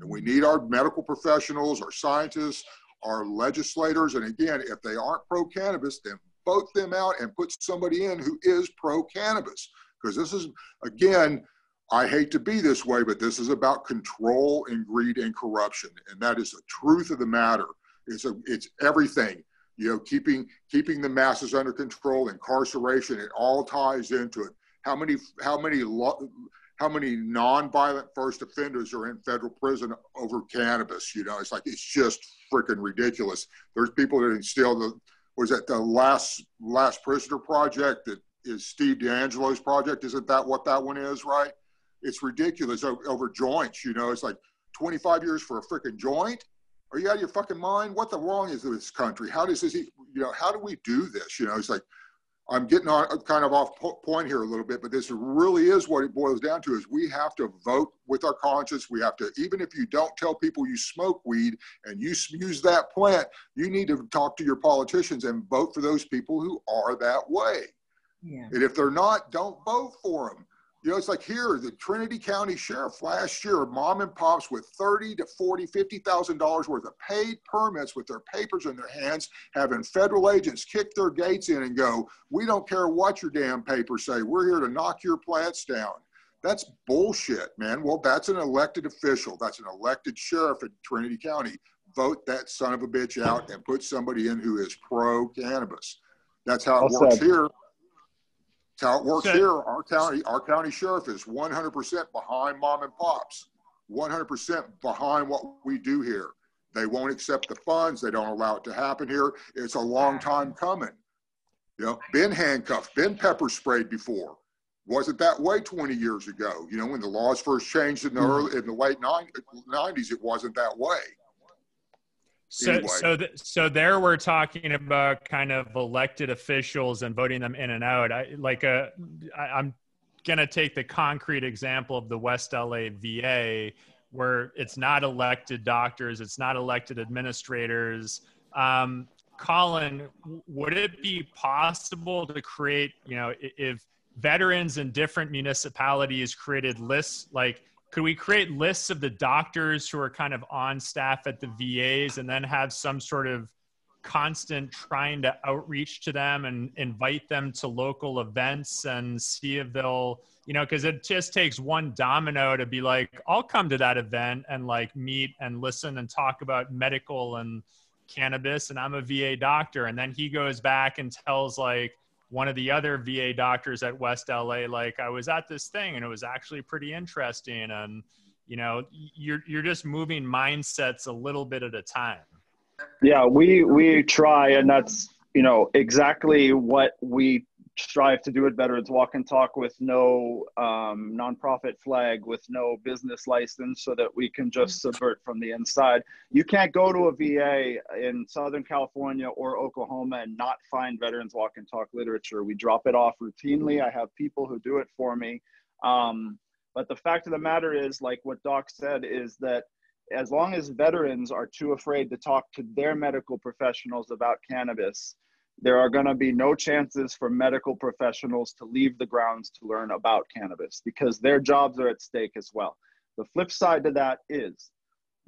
And we need our medical professionals, our scientists, our legislators, and again, if they aren't pro cannabis, then vote them out and put somebody in who is pro cannabis. Because this is again I hate to be this way, but this is about control and greed and corruption, and that is the truth of the matter. It's a, it's everything. You know, keeping keeping the masses under control, incarceration, it all ties into it. How many how many how many nonviolent first offenders are in federal prison over cannabis? You know, it's like it's just freaking ridiculous. There's people that instill the was that the last last prisoner project that is Steve DeAngelo's project? Isn't that what that one is? Right? It's ridiculous over joints. You know, it's like 25 years for a freaking joint. Are you out of your fucking mind? What the wrong is with this country? How does this, you know, how do we do this? You know, it's like, I'm getting on kind of off point here a little bit, but this really is what it boils down to is we have to vote with our conscience. We have to, even if you don't tell people you smoke weed and you use that plant, you need to talk to your politicians and vote for those people who are that way. Yeah. And if they're not, don't vote for them. You know, it's like here, the Trinity County Sheriff last year, mom and pops with 30 to 40, $50,000 worth of paid permits with their papers in their hands, having federal agents kick their gates in and go, we don't care what your damn papers say. We're here to knock your plants down. That's bullshit, man. Well, that's an elected official. That's an elected sheriff in Trinity County. Vote that son of a bitch out and put somebody in who is pro cannabis. That's how it works here how it works here. Our county, our county sheriff is 100% behind mom and pops, 100% behind what we do here. They won't accept the funds. They don't allow it to happen here. It's a long time coming. You know, been handcuffed, been pepper sprayed before. Wasn't that way 20 years ago. You know, when the laws first changed in the mm-hmm. early, in the late 90s, it wasn't that way.
So, anyway. so, th- so there we're talking about kind of elected officials and voting them in and out. I like a, I, I'm gonna take the concrete example of the West LA VA, where it's not elected doctors, it's not elected administrators. Um, Colin, would it be possible to create, you know, if veterans in different municipalities created lists like could we create lists of the doctors who are kind of on staff at the VAs and then have some sort of constant trying to outreach to them and invite them to local events and see if they'll you know because it just takes one domino to be like i'll come to that event and like meet and listen and talk about medical and cannabis and i'm a va doctor. And then he goes back and tells like one of the other VA doctors at West LA, like I was at this thing and it was actually pretty interesting. And, you know, you're, you're just moving mindsets a little bit at a time.
Yeah, we, we try and that's, you know, exactly what we strive to do it better. It's walk and talk with no um, nonprofit flag, with no business license, so that we can just subvert from the inside. You can't go to a VA in Southern California or Oklahoma and not find Veterans Walk and Talk literature. We drop it off routinely. I have people who do it for me. Um, but the fact of the matter is, like what Doc said, is that as long as veterans are too afraid to talk to their medical professionals about cannabis, there are going to be no chances for medical professionals to leave the grounds to learn about cannabis because their jobs are at stake as well. The flip side to that is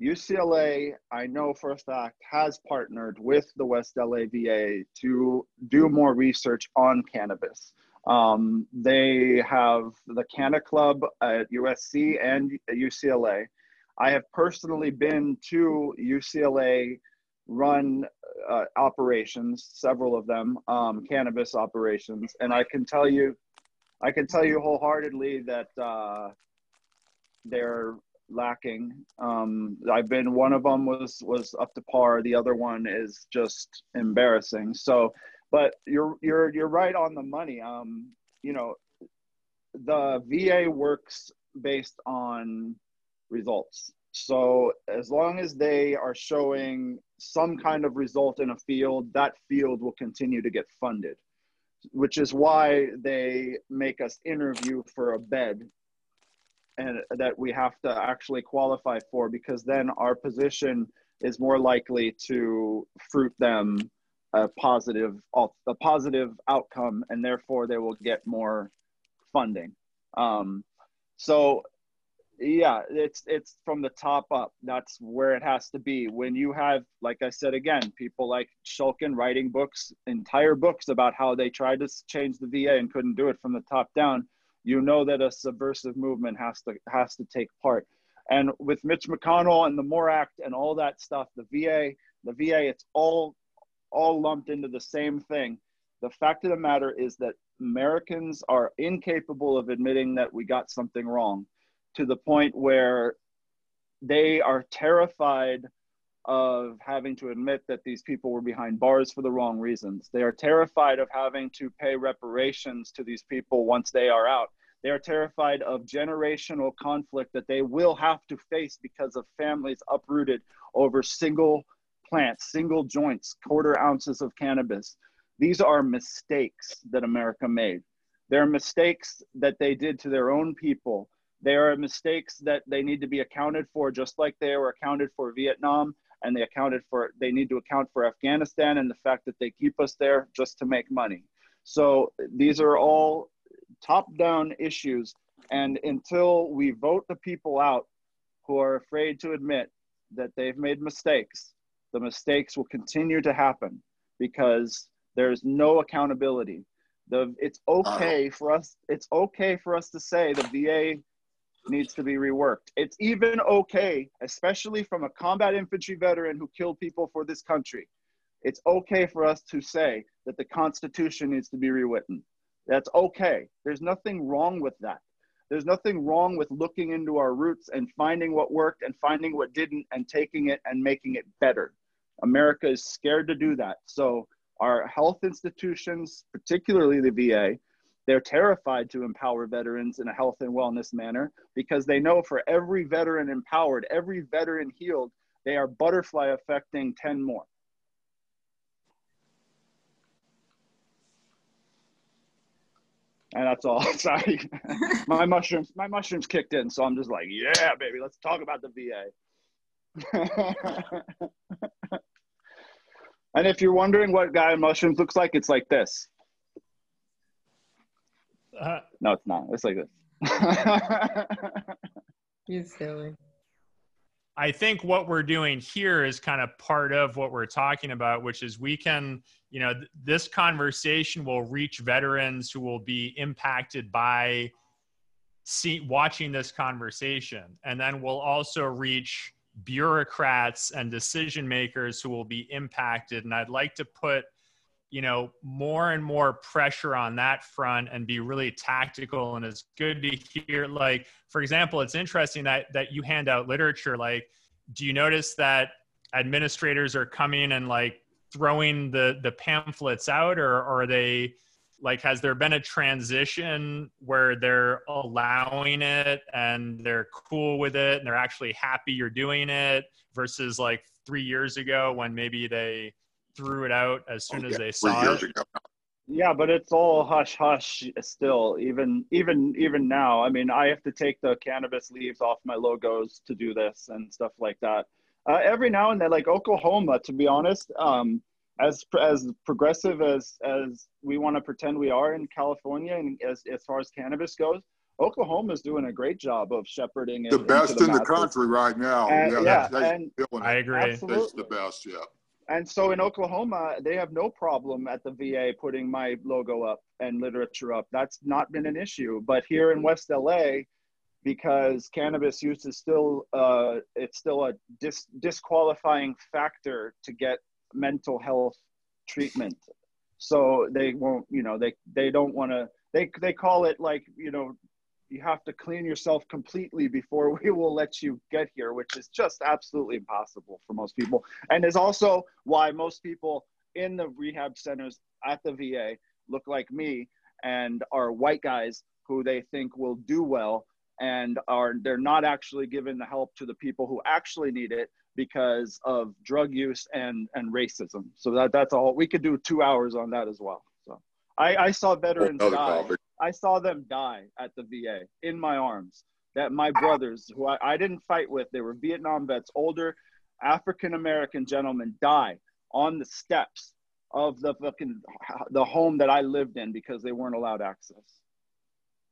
UCLA, I know for a fact, has partnered with the West LA VA to do more research on cannabis. Um, they have the Canna Club at USC and UCLA. I have personally been to UCLA run uh, operations, several of them, um, cannabis operations, and I can tell you, I can tell you wholeheartedly that uh, they're lacking. Um, I've been one of them was was up to par. The other one is just embarrassing. So, but you're you're you're right on the money. Um, you know, the VA works based on results. So as long as they are showing some kind of result in a field, that field will continue to get funded, which is why they make us interview for a bed and that we have to actually qualify for because then our position is more likely to fruit them a positive a positive outcome and therefore they will get more funding. Um, so yeah it's it's from the top up. That's where it has to be. When you have like i said again people like shulkin writing books entire books about how they tried to change the va and couldn't do it from the top down you know that a subversive movement has to has to take part. And with mitch mcconnell and the more act and all that stuff the va the va it's all all lumped into the same thing. The fact of the matter is that americans are incapable of admitting that we got something wrong to the point where they are terrified of having to admit that these people were behind bars for the wrong reasons. They are terrified of having to pay reparations to these people once they are out. They are terrified of generational conflict that they will have to face because of families uprooted over single plants, single joints, quarter ounces of cannabis These are mistakes that America made. They're mistakes that they did to their own people. They are mistakes that they need to be accounted for, just like they were accounted for Vietnam and they accounted for, they need to account for Afghanistan and the fact that they keep us there just to make money. So these are all top down issues. And until we vote the people out who are afraid to admit that they've made mistakes, the mistakes will continue to happen because there's no accountability. The, it's okay for us. It's okay for us to say the VA needs to be reworked. It's even okay, especially from a combat infantry veteran who killed people for this country. It's okay for us to say that the Constitution needs to be rewritten. That's okay. There's nothing wrong with that. There's nothing wrong with looking into our roots and finding what worked and finding what didn't and taking it and making it better. America is scared to do that. So, our health institutions, particularly the VA, they're terrified to empower veterans in a health and wellness manner because they know for every veteran empowered, every veteran healed, they are butterfly affecting 10 more. And that's all. [LAUGHS] Sorry. my mushrooms, my mushrooms kicked in. So I'm just like, yeah, baby, let's talk about the VA. [LAUGHS] and if you're wondering what guy mushrooms looks like, it's like this. Uh, no, it's not. It's like this. [LAUGHS]
you silly.
I think what we're doing here is kind of part of what we're talking about, which is we can, you know, th- this conversation will reach veterans who will be impacted by see, watching this conversation. And then we'll also reach bureaucrats and decision makers who will be impacted. And I'd like to put you know more and more pressure on that front and be really tactical. And it's good to hear like for example it's interesting that that you hand out literature. Like do you notice that administrators are coming and like throwing the the pamphlets out or, or are they like has there been a transition where they're allowing it and they're cool with it and they're actually happy you're doing it versus like three years ago when maybe they threw it out as soon oh, as they saw it. Ago.
Yeah, but it's all hush hush still. Even even even now, I mean, I have to take the cannabis leaves off my logos to do this and stuff like that. Uh, every now and then, like Oklahoma, to be honest, um, as as progressive as as we want to pretend we are in California, and as as far as cannabis goes, Oklahoma is doing a great job of shepherding it.
the best the in the country right now.
And, yeah, yeah that's, and
I agree.
Absolutely. It's the best. Yeah.
And so in Oklahoma, they have no problem at the VA putting my logo up and literature up. That's not been an issue. But here in West LA, because cannabis use is still uh, it's still a dis- disqualifying factor to get mental health treatment. So they won't, you know, they they don't want to. They they call it like you know you have to clean yourself completely before [LAUGHS] we will let you get here, which is just absolutely impossible for most people. And is also why most people in the rehab centers at the VA look like me and are white guys who they think will do well and are they're not actually giving the help to the people who actually need it because of drug use and and racism. So that that's all. We could do two hours on that as well. So I, I saw veterans die. I saw them die at the VA in my arms. That my brothers, who I, I didn't fight with, they were Vietnam vets, older African American gentlemen, die on the steps of the fucking the home that I lived in because they weren't allowed access.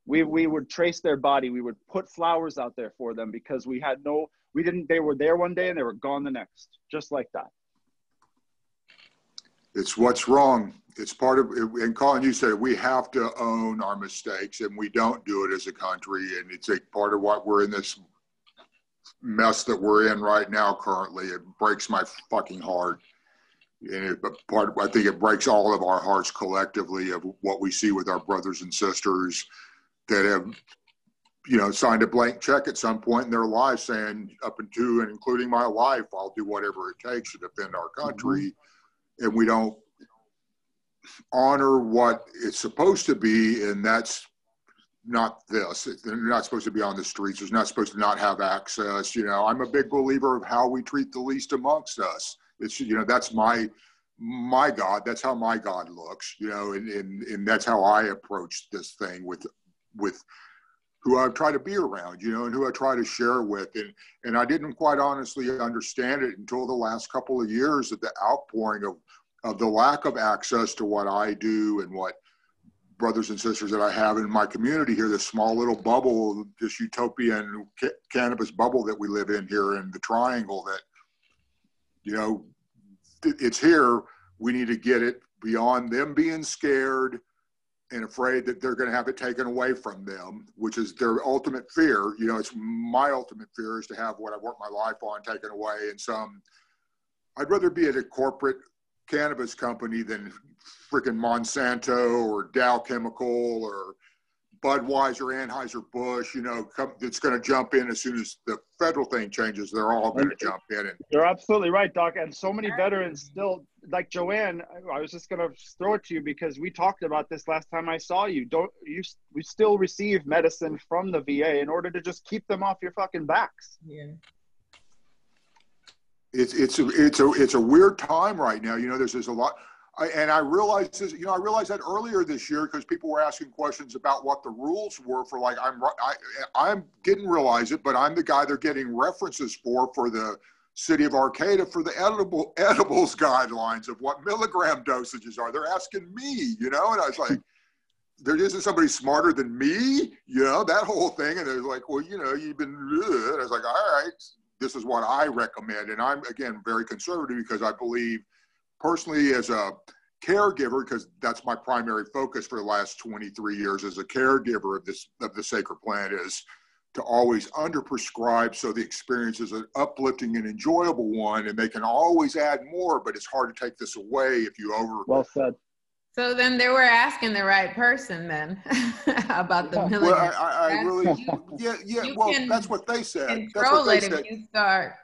We we would trace their body. We would put flowers out there for them because we had no. We didn't. They were there one day and they were gone the next, just like that.
It's what's wrong. It's part of and colin you said we have to own our mistakes and we don't do it as a country. And it's a part of what we're in this mess that we're in right now currently. It breaks my fucking heart. And it, part i think it breaks all of our hearts collectively of what we see with our brothers and sisters that have you know signed a blank check at some point in their lives saying up into and including my life i'll do whatever it takes to defend our country. Mm-hmm. And we don't honor what it's supposed to be, and that's not this. They're not supposed to be on the streets. They're not supposed to not have access. You know, I'm a big believer of how we treat the least amongst us. It's you know that's my my God, that's how my God looks, you know, and, and, and that's how I approach this thing with, with who I try to be around, you know, and who I try to share with. And, and I didn't quite honestly understand it until the last couple of years of the outpouring of, of the lack of access to what I do and what brothers and sisters that I have in my community here, this small little bubble, this utopian ca- cannabis bubble that we live in here in the triangle that, you know, it's here. We need to get it beyond them being scared and afraid that they're going to have it taken away from them, which is their ultimate fear. You know, it's my ultimate fear is to have what I've worked my life on taken away. And some, um, I'd rather be at a corporate cannabis company than freaking Monsanto or Dow Chemical or Budweiser, Anheuser-Busch, you know, come, it's going to jump in as soon as the federal thing changes. They're all going to jump in. And,
You're absolutely right, Doc. And so many veterans still, like Johann, I was just going to throw it to you because we talked about this last time I saw you. Don't you? We still receive medicine from the VA in order to just keep them off your fucking backs.
Yeah.
It's it's a, it's a it's a weird time right now. You know, there's there's a lot. I, and I realized this, you know, I realized that earlier this year because people were asking questions about what the rules were for like I'm I I didn't realize it, but I'm the guy they're getting references for for the city of Arcata for the edible [LAUGHS] edibles guidelines of what milligram dosages are. They're asking me, you know, and I was like, [LAUGHS] there isn't somebody smarter than me, you know, that whole thing. And they're like, well, you know, you've been. I was like, all right, this is what I recommend, and I'm again very conservative because I believe personally as a caregiver because that's my primary focus for the last 23 years as a caregiver of this of the sacred plant is to always underprescribe so the experience is an uplifting and enjoyable one and they can always add more but it's hard to take this away if you over
well said
so then they were asking the right person then [LAUGHS] about the milligram.
well i, I really [LAUGHS] yeah yeah well that's what they said control
that's what they it said. if you start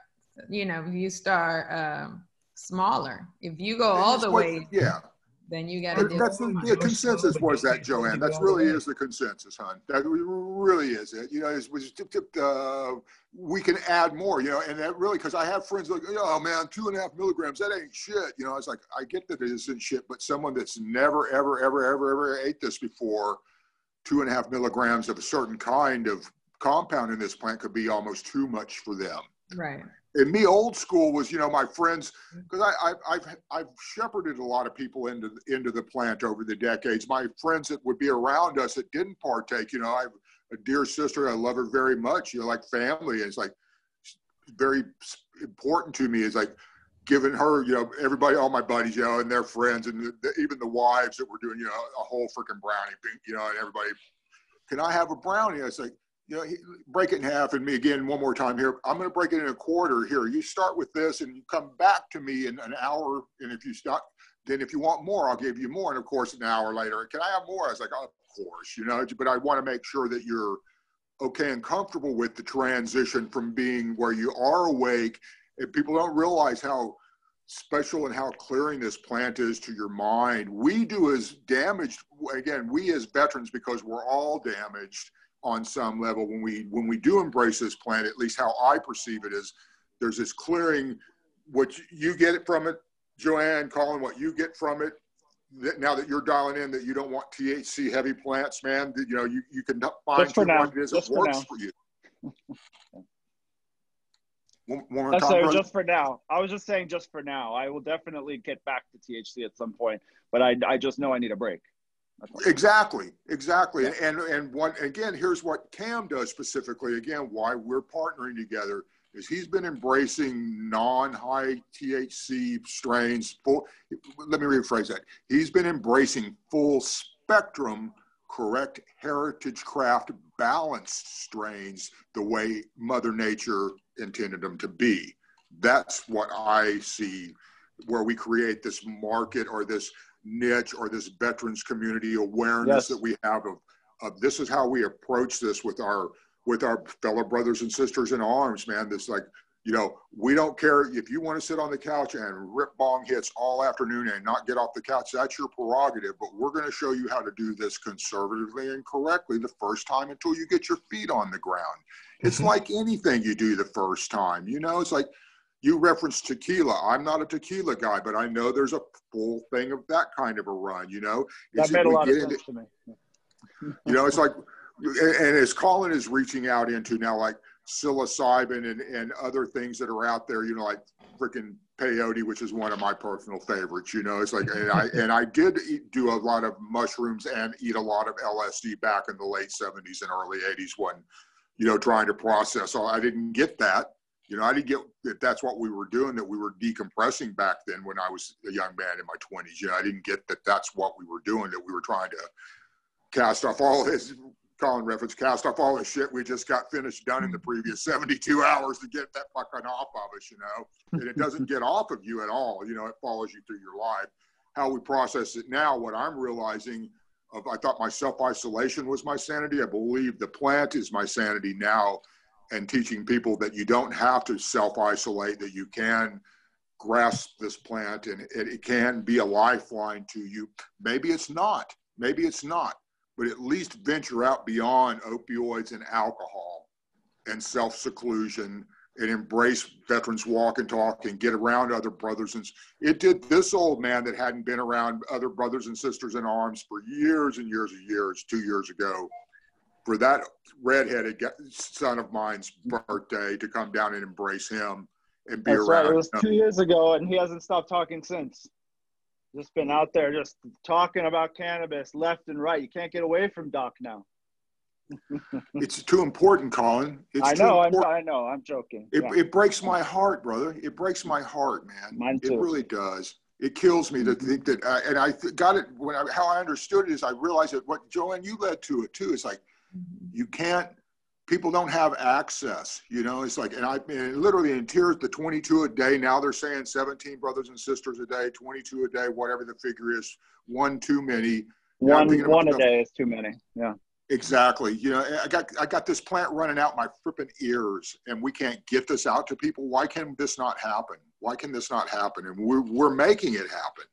you know you start um, smaller. If you go all the way,
yeah,
then you got to.
That's the, the consensus was that Johann. That's really is the consensus, hon. That really is it. You know, uh, we can add more. You know, and that really because I have friends like, oh man, two and a half milligrams, that ain't shit. You know, I was like, I get that it isn't shit, but someone that's never, ever, ever, ever, ever ate this before, two and a half milligrams of a certain kind of compound in this plant could be almost too much for them.
Right
and me old school was you know my friends mm. because I, I have I've shepherded a lot of people into into the plant over the decades. My friends that would be around us that didn't partake you know I have a dear sister I love her very much. You know like family it's like very important to me is like giving her you know everybody all my buddies you know and their friends and the, the, even the wives that were doing you know a whole freaking brownie you know and everybody can I have a brownie? I was like you know, break it in half and me again one more time here. I'm going to break it in a quarter here. You start with this and you come back to me in an hour. And if you stop, then if you want more, I'll give you more. And of course, an hour later, can I have more? I was like, oh, of course, you know, but I want to make sure that you're okay and comfortable with the transition from being where you are awake. And people don't realize how special and how clearing this plant is to your mind. We do as damaged, again, we as veterans, because we're all damaged on some level when we when we do embrace this plant at least how i perceive it is there's this clearing what you get it from it johann colin what you get from it that now that you're dialing in that you don't want thc heavy plants man that you know you, you can find
what
it
is that works
for, for you
one, one time, just for now. I was just saying, just for now. I will definitely get back to THC at some point, but I, I just know I need a break.
Exactly, exactly. Yeah. And and what again, here's what Cam does specifically. Again, why we're partnering together is he's been embracing non-high THC strains. Full. Let me rephrase that. He's been embracing full spectrum, correct heritage craft balanced strains the way Mother Nature intended them to be. That's what I see where we create this market or this niche or this veterans community awareness yes. that we have of, of this is how we approach this with our with our fellow brothers and sisters in arms man. This like you know we don't care if you want to sit on the couch and rip bong hits all afternoon and not get off the couch that's your prerogative but we're going to show you how to do this conservatively and correctly the first time until you get your feet on the ground. It's [LAUGHS] like anything you do the first time you know? It's like you referenced tequila. I'm not a tequila guy, but I know there's a full thing of that kind of a run. You know,
that made a lot of sense into, to me.
You know, it's like, and as Colin is reaching out into now, like psilocybin and, and other things that are out there, you know, like freaking peyote, which is one of my personal favorites. You know, it's like, and I and I did eat, do a lot of mushrooms and eat a lot of LSD back in the late '70s and early '80s when, you know, trying to process. So I didn't get that you know, I didn't get that that's what we were doing, that we were decompressing back then when I was a young man in my 20s. You know, I didn't get that that's what we were doing, that we were trying to cast off all his, Colin reference, cast off all the shit we just got finished done in the mm-hmm. previous 72 hours to get that fucking off of us, you know. And it doesn't [LAUGHS] get off of you at all. You know, it follows you through your life. How we process it now, what I'm realizing of, I thought my self isolation was my sanity. I believe the plant is my sanity now and teaching people that you don't have to self isolate, that you can grasp this plant and it, it, can be a lifeline to you. Maybe it's not, maybe it's not, but at least venture out beyond opioids and alcohol and self seclusion and embrace veterans walk and talk and get around other brothers and it did this old man that hadn't been around other brothers and sisters in arms for years and years and years two years ago for that redheaded son of mine's birthday to come down and embrace him and be
That's
around.
Right. It was two years ago, and he hasn't stopped talking since. Just been out there, just talking about cannabis left and right. You can't get away from Doc now. [LAUGHS]
it's too important, Colin. It's
I know. I'm, I know. I'm joking.
It, yeah. it breaks my heart, brother. It breaks my heart, man.
Mine too.
It really does. It kills me to think that, uh, and I got it when I, how I understood it is I realized that what Johann you led to it too. It's like Mm-hmm. you can't people don't have access you know it's like and i mean, literally in tears the 22 a day now they're saying 17 brothers and sisters a day 22 a day whatever the figure is one too many.
One one a the, day is too many yeah.
Exactly you know i got i got this plant running out my fripping ears and we can't get this out to people. Why can this not happen? Why can this not happen? And we're, we're making it happen.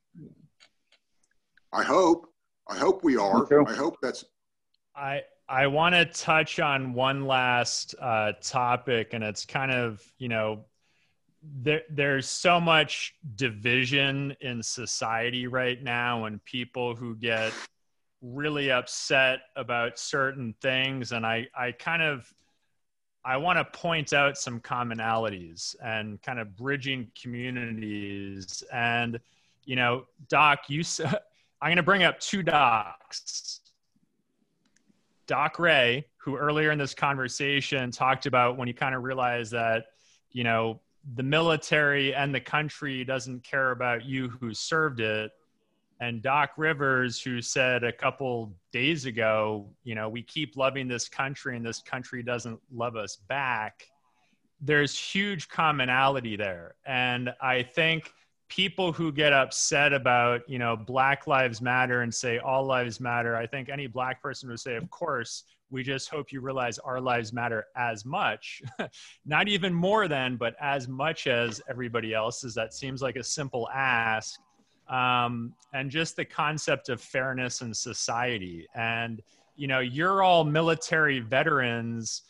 I hope i hope we are. i hope that's
i I want to touch on one last uh, topic, and it's kind of you know there, there's so much division in society right now, and people who get really upset about certain things, and I I kind of I want to point out some commonalities and kind of bridging communities, and you know, Doc, you [LAUGHS] I'm going to bring up two docs Doc Ray, who earlier in this conversation talked about when you kind of realize that, you know, the military and the country doesn't care about you who served it. And Doc Rivers, who said a couple days ago, you know, we keep loving this country and this country doesn't love us back. There's huge commonality there. And I think people who get upset about you know black lives matter and say all lives matter i think any black person would say of course we just hope you realize our lives matter as much. [LAUGHS] Not even more than but as much as everybody else's. That seems like a simple ask. Um, and just the concept of fairness in society. And you know you're all military veterans.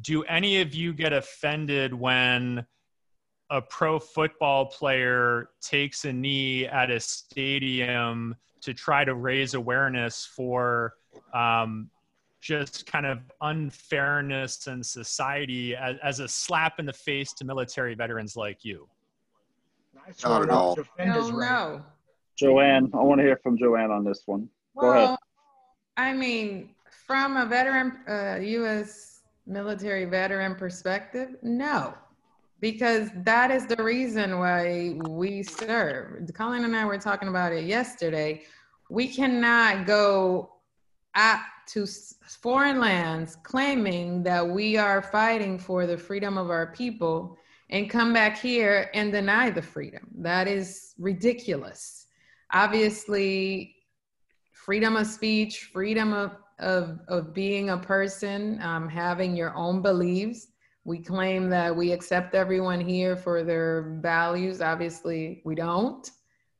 Do any of you get offended when a pro football player takes a knee at a stadium to try to raise awareness for um, just kind of unfairness in society as, as, a slap in the face to military veterans like you?
Not at all.
No, no.
Johann, I want to hear from Johann on this one. Well, Go ahead.
I mean, from a veteran, uh, U.S. military veteran perspective, no because that is the reason why we serve. Colin and I were talking about it yesterday. We cannot go at to foreign lands claiming that we are fighting for the freedom of our people and come back here and deny the freedom. That is ridiculous. Obviously, freedom of speech, freedom of, of, of being a person, um, having your own beliefs, we claim that we accept everyone here for their values. Obviously, we don't.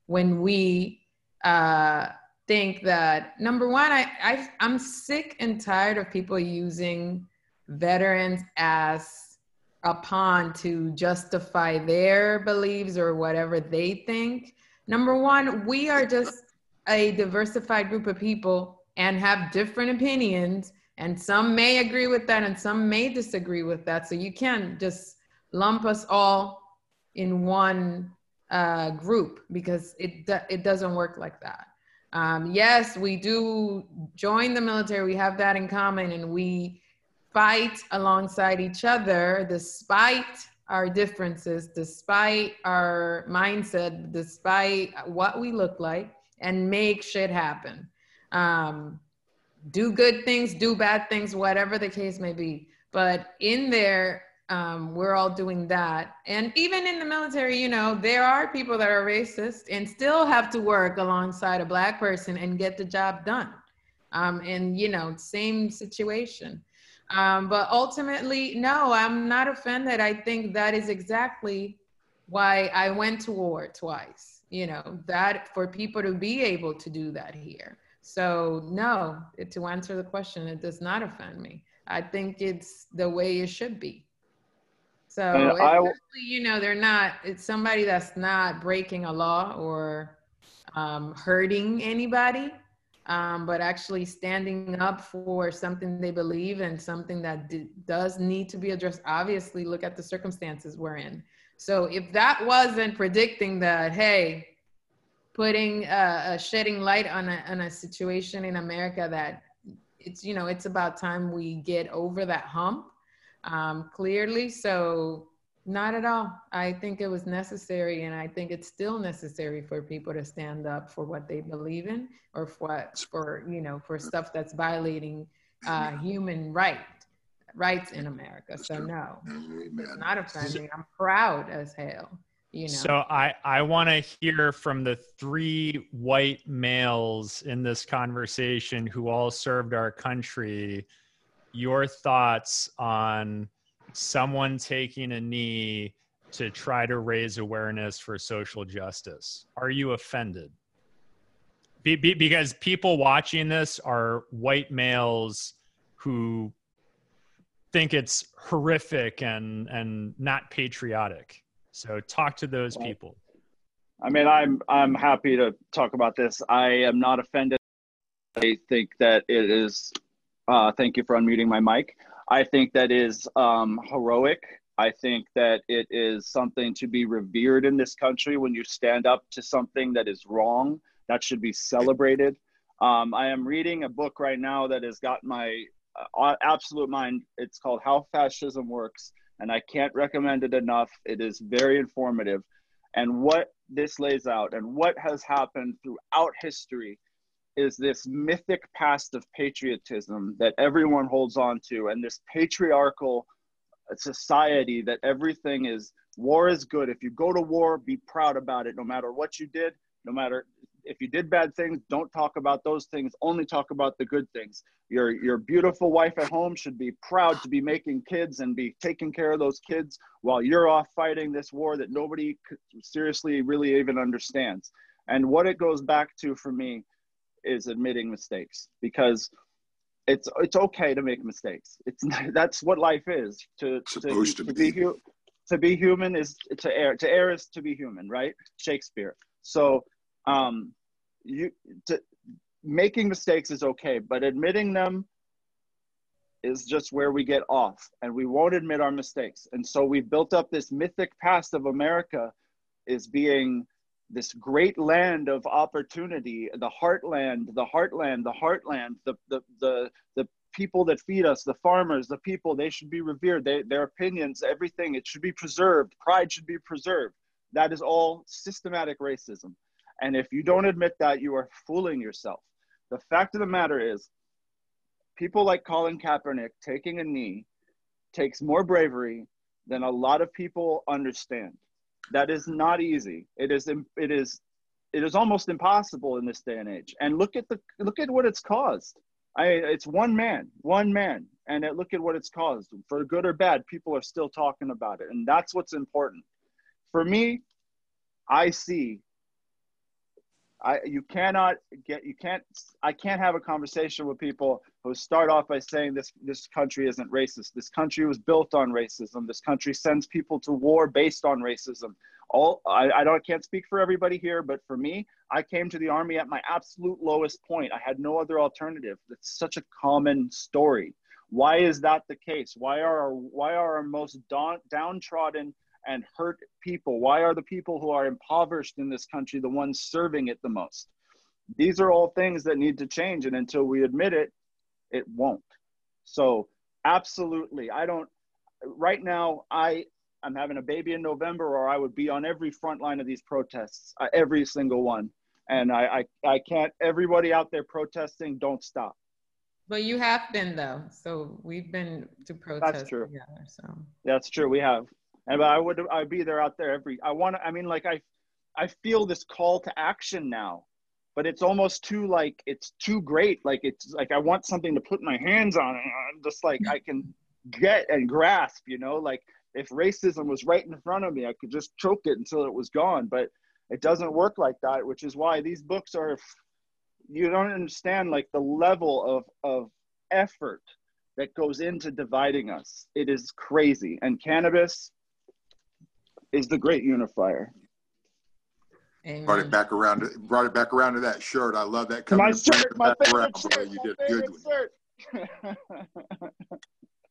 When we uh, think that, number one, I, I, I'm sick and tired of people using veterans as a pawn to justify their beliefs or whatever they think. Number one, we are just a diversified group of people and have different opinions, and some may agree with that and some may disagree with that. So you can't just lump us all in one uh, group because it it doesn't work like that. Um, yes, we do join the military. We have that in common, and we fight alongside each other despite our differences, despite our mindset, despite what we look like, and make shit happen. Um, do good things, do bad things, whatever the case may be. But in there, um, we're all doing that. And even in the military, you know, there are people that are racist and still have to work alongside a black person and get the job done. Um, and, you know, same situation. Um, but ultimately, no, I'm not offended. I think that is exactly why I went to war twice, you know, that for people to be able to do that here. So, no, to answer the question, it does not offend me. I think it's the way it should be. So, I, you know, they're not, it's somebody that's not breaking a law or um, hurting anybody um, but actually standing up for something they believe and something that d- does need to be addressed. Obviously, look at the circumstances we're in. So if that wasn't predicting that, hey, putting uh, shedding light on a, on a situation in America that it's you know it's about time we get over that hump um, clearly. So not at all. I think it was necessary, and I think it's still necessary for people to stand up for what they believe in, or for what, for you know, for stuff that's violating uh, human right rights in America. So no, it's not offending. I'm proud as hell. You know.
So I I want to hear from the three white males in this conversation who all served our country. Your thoughts on someone taking a knee to try to raise awareness for social justice? Are you offended? Be, be, because people watching this are white males who think it's horrific and and not patriotic. So talk to those people.
I mean, I'm I'm happy to talk about this. I am not offended. I think that it is. Uh, thank you for unmuting my mic. I think that is um, heroic. I think that it is something to be revered in this country when you stand up to something that is wrong. That should be celebrated. Um, I am reading a book right now that has got my uh, absolute mind. It's called How Fascism Works, and I can't recommend it enough. It is very informative. And what this lays out and what has happened throughout history is this mythic past of patriotism that everyone holds on to and this patriarchal society that everything is war is good if you go to war be proud about it no matter what you did no matter if you did bad things don't talk about those things only talk about the good things your your beautiful wife at home should be proud to be making kids and be taking care of those kids while you're off fighting this war that nobody seriously really even understands and what it goes back to for me is admitting mistakes because it's it's okay to make mistakes. It's [LAUGHS] that's what life is. To to,
to,
be. be to be human is to err. To err is to be human, right? Shakespeare. So, um, you to making mistakes is okay, but admitting them is just where we get off, and we won't admit our mistakes. And so we built up this mythic past of America is being this great land of opportunity, the heartland, the heartland, the heartland, the, the, the, the people that feed us, the farmers, the people, they should be revered. They, their opinions, everything, it should be preserved. Pride should be preserved. That is all systematic racism. And if you don't admit that, you are fooling yourself. The fact of the matter is, people like Colin Kaepernick taking a knee takes more bravery than a lot of people understand. That is not easy. It is it is it is almost impossible in this day and age. And look at the look at what it's caused. I it's one man, one man, and it, look at what it's caused. For good or bad, people are still talking about it, and that's what's important. For me, I see I you cannot get you can't I can't have a conversation with people who start off by saying this this country isn't racist. This country was built on racism. This country sends people to war based on racism. All I, I don't can't speak for everybody here, but for me, I came to the army at my absolute lowest point. I had no other alternative. It's such a common story. Why is that the case? Why are our, why are our most down, downtrodden and hurt people? Why are the people who are impoverished in this country the ones serving it the most? These are all things that need to change. And until we admit it, it won't. So, absolutely. I don't, right now, I, I'm having a baby in November, or I would be on every front line of these protests, uh, every single one. And I, I, I can't, everybody out there protesting, don't stop.
But you have been though, so we've been to protest
That's true.
together. So
That's true. We have, and but I would I'd be there out there every. I want to. I mean, like I, I feel this call to action now, but it's almost too like it's too great. Like it's like I want something to put my hands on, and I'm just like I can get and grasp. You know, like if racism was right in front of me, I could just choke it until it was gone. But it doesn't work like that, which is why these books are. You don't understand like the level of of effort that goes into dividing us. It is crazy. And cannabis is the great unifier.
Amen.
Brought it back around. To, brought it back around to that shirt. I love that.
My shirt, my favorite
around the
shirt,
you
my
did good
favorite shirt.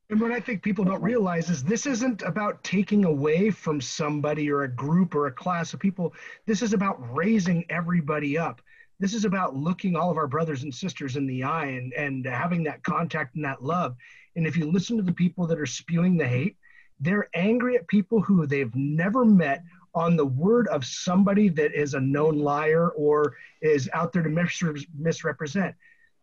And what I think people don't realize is this isn't about taking away from somebody or a group or a class of people. This is about raising everybody up. This is about looking all of our brothers and sisters in the eye and, and having that contact and that love. And if you listen to the people that are spewing the hate, they're angry at people who they've never met on the word of somebody that is a known liar or is out there to mis- misrepresent.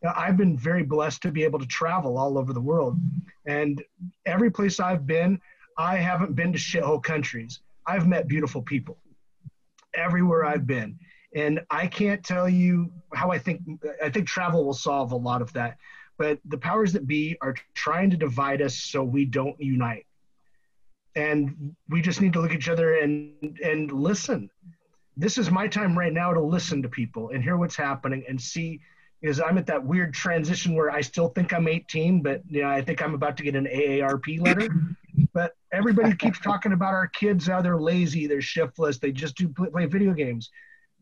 Now, I've been very blessed to be able to travel all over the world. And every place I've been, I haven't been to shithole countries. I've met beautiful people everywhere I've been. And I can't tell you how I think, I think travel will solve a lot of that. But the powers that be are trying to divide us so we don't unite. And we just need to look at each other and, and listen. This is my time right now to listen to people and hear what's happening and see because I'm at that weird transition where I still think I'm 18, but you know, I think I'm about to get an AARP letter. But everybody keeps [LAUGHS] talking about our kids how they're lazy, they're shiftless, they just do play, play video games.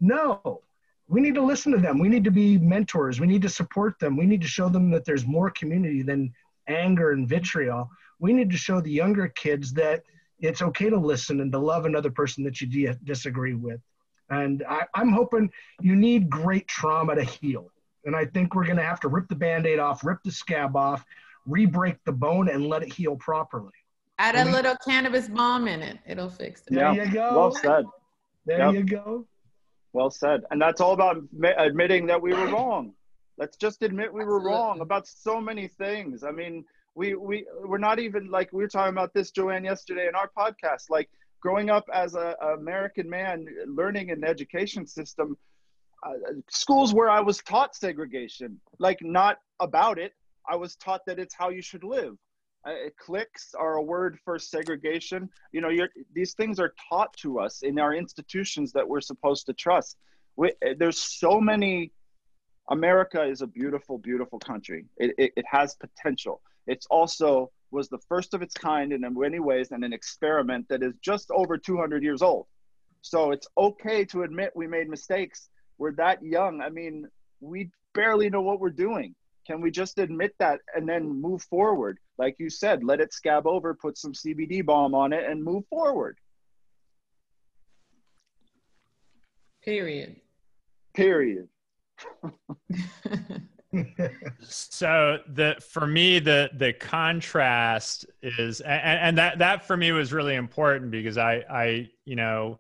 No, we need to listen to them. We need to be mentors. We need to support them. We need to show them that there's more community than anger and vitriol. We need to show the younger kids that it's okay to listen and to love another person that you di- disagree with. And I, I'm hoping you need great trauma to heal. And I think we're going to have to rip the band aid off, rip the scab off, re break the bone, and let it heal properly.
Add a little cannabis balm in it. It'll fix it.
There
Yeah.
you go.
Well said.
There
Yep.
you go.
Well said. And that's all about admitting that we were wrong. Let's just admit we were wrong about so many things. I mean, we we we're not even like we were talking about this, Johann, yesterday in our podcast. Like growing up as a, a American man, learning an education system, uh, schools where I was taught segregation, like not about it. I was taught that it's how you should live. Uh, cliques are a word for segregation. You know, these things are taught to us in our institutions that we're supposed to trust. We, there's so many. America is a beautiful, beautiful country. It, it, it has potential. It's also was the first of its kind in many ways and an experiment that is just over 200 years old. So it's okay to admit we made mistakes. We're that young. I mean, we barely know what we're doing. Can we just admit that and then move forward? Like you said, let it scab over, put some CBD balm on it, and move forward.
Period.
Period. [LAUGHS]
so the for me the the contrast is and, and that that for me was really important because i i you know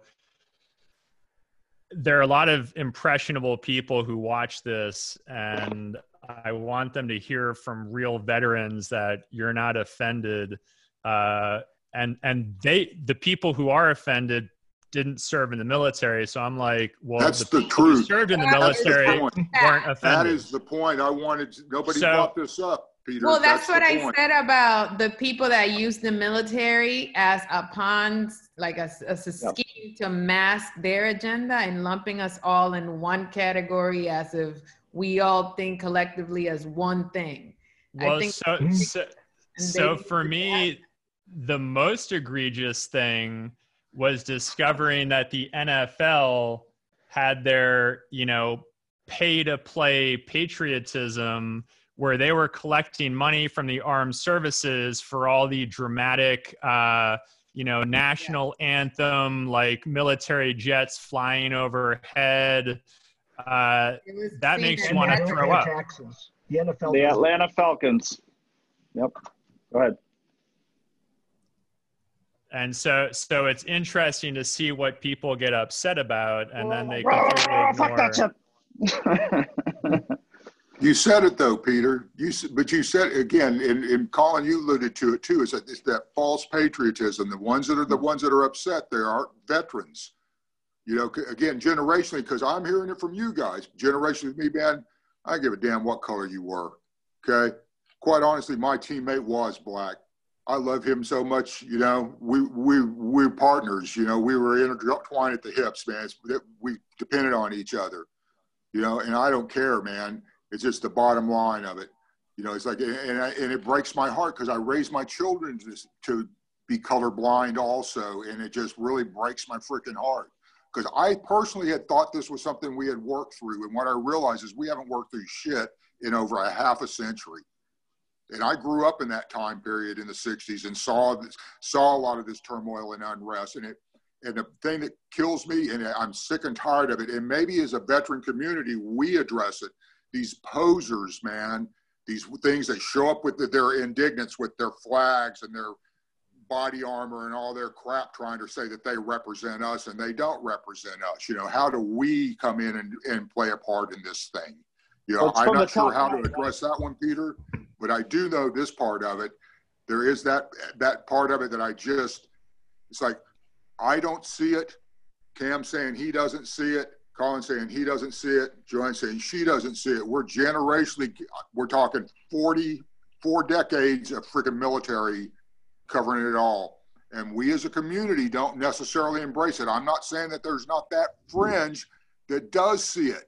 there are a lot of impressionable people who watch this and i want them to hear from real veterans that you're not offended. Uh and and they the people who are offended didn't serve in the military so i'm like well
That's the
people who
truth.
served in the
That's
the
military
point.
weren't offended
That is the point. I wanted. To, nobody
So-
brought this up. Peter.
Well, that's, that's what I point. said about the people that use the military as a pawn, like a, a scheme yep. to mask their agenda and lumping us all in one category as if we all think collectively as one thing.
Well, I think so, so, so for me, the most egregious thing was discovering that the NFL had their, you know, pay to play patriotism where they were collecting money from the armed services for all the dramatic uh, you know national yeah. anthem like military jets flying overhead. Uh, that makes you want to throw up. Taxes.
the NFL the atlanta falcons. Yep. Go ahead
and so so it's interesting to see what people get upset about and then they completely
ignore. [LAUGHS] you said it though peter. You but you said again and, and colin you alluded to it too is that it's that false patriotism the ones that are the mm. ones that are upset they aren't veterans. You know again generationally because i'm hearing it from you guys generationally me man i give a damn what color you were okay? Quite honestly my teammate was black I love him so much. You know, we we we're partners. You know, we were intertwined at the hips, man. we depended on each other. You know, and I don't care, man. It's just the bottom line of it. You know, it's like, and I, and it breaks my heart because I raised my children to, to be colorblind also, and it just really breaks my freaking heart because I personally had thought this was something we had worked through, and what I realized is we haven't worked through shit in over a half a century and I grew up in that time period in the 60s and saw this, saw a lot of this turmoil and unrest. And it, and the thing that kills me, and I'm sick and tired of it, and maybe as a veteran community, we address it. These posers, man, these things that show up with the, their indignance with their flags and their body armor and all their crap trying to say that they represent us and they don't represent us. You know, how do we come in and, and play a part in this thing? Know, I'm not sure how to address that one, Peter, but I do know this part of it. There is that that part of it that I just it's like I don't see it. Cam saying he doesn't see it. Colin saying he doesn't see it. Johann saying she doesn't see it. We're generationally we're talking 40 four decades of freaking military covering it all. And we as a community don't necessarily embrace it. I'm not saying that there's not that fringe that does see it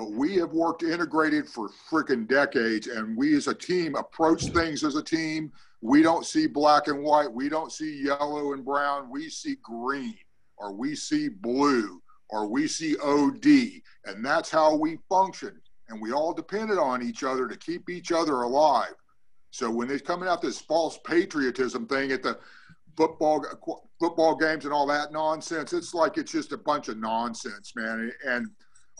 but we have worked integrated for freaking decades and we as a team approach things as a team. We don't see black and white. We don't see yellow and brown. We see green or we see blue or we see od and that's how we function. And we all depended on each other to keep each other alive. So when they're coming out this false patriotism thing at the football football games and all that nonsense it's like it's just a bunch of nonsense man. And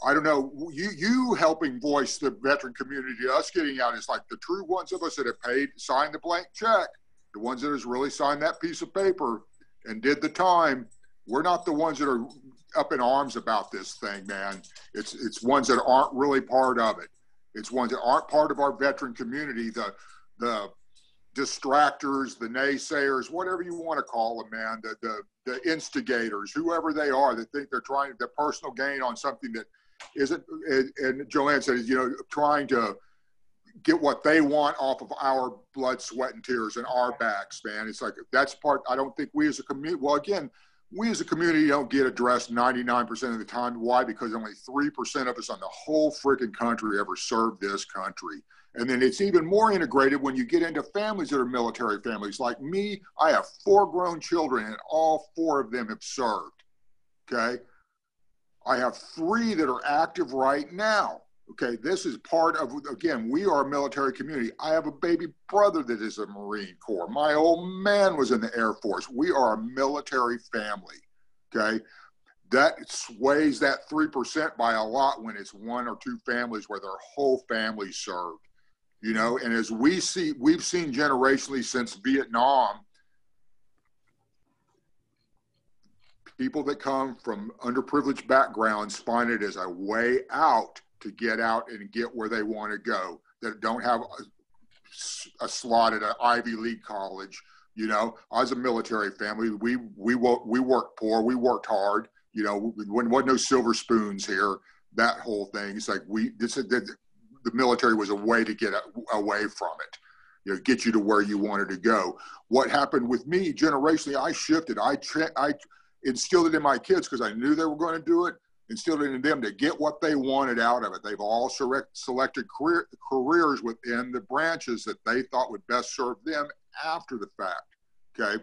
I don't know, you you helping voice the veteran community, us getting out is like the true ones of us that have paid, signed the blank check, the ones that has really signed that piece of paper and did the time. We're not the ones that are up in arms about this thing, man. It's it's ones that aren't really part of it. It's ones that aren't part of our veteran community. The the distractors, the naysayers, whatever you want to call them, man. The the the instigators, whoever they are, that think they're trying their personal gain on something that isn't, and Johann said, you know, trying to get what they want off of our blood, sweat, and tears and our backs, man. It's like that's part. I don't think we as a community. Well, again, we as a community don't get addressed 99% of the time. Why? Because only 3% of us on the whole freaking country ever served this country. And then it's even more integrated when you get into families that are military families. Like me, I have four grown children, and all four of them have served. Okay. I have three that are active right now. Okay, this is part of, again, we are a military community. I have a baby brother that is a Marine Corps. My old man was in the Air Force. We are a military family. Okay, that sways that 3% by a lot when it's one or two families where their whole family served. You know, and as we see, we've seen generationally since Vietnam people that come from underprivileged backgrounds find it as a way out to get out and get where they want to go that don't have a, a slot at an Ivy League college. You know, as a military family, we we we worked poor, we worked hard. You know, when wasn't no silver spoons here. That whole thing. It's like we this the, the military was a way to get away from it. you know, get you to where you wanted to go. What happened with me generationally, I shifted. I I instilled it in my kids because I knew they were going to do it. Instilled it in them to get what they wanted out of it. They've all select, selected career, careers within the branches that they thought would best serve them after the fact. Okay,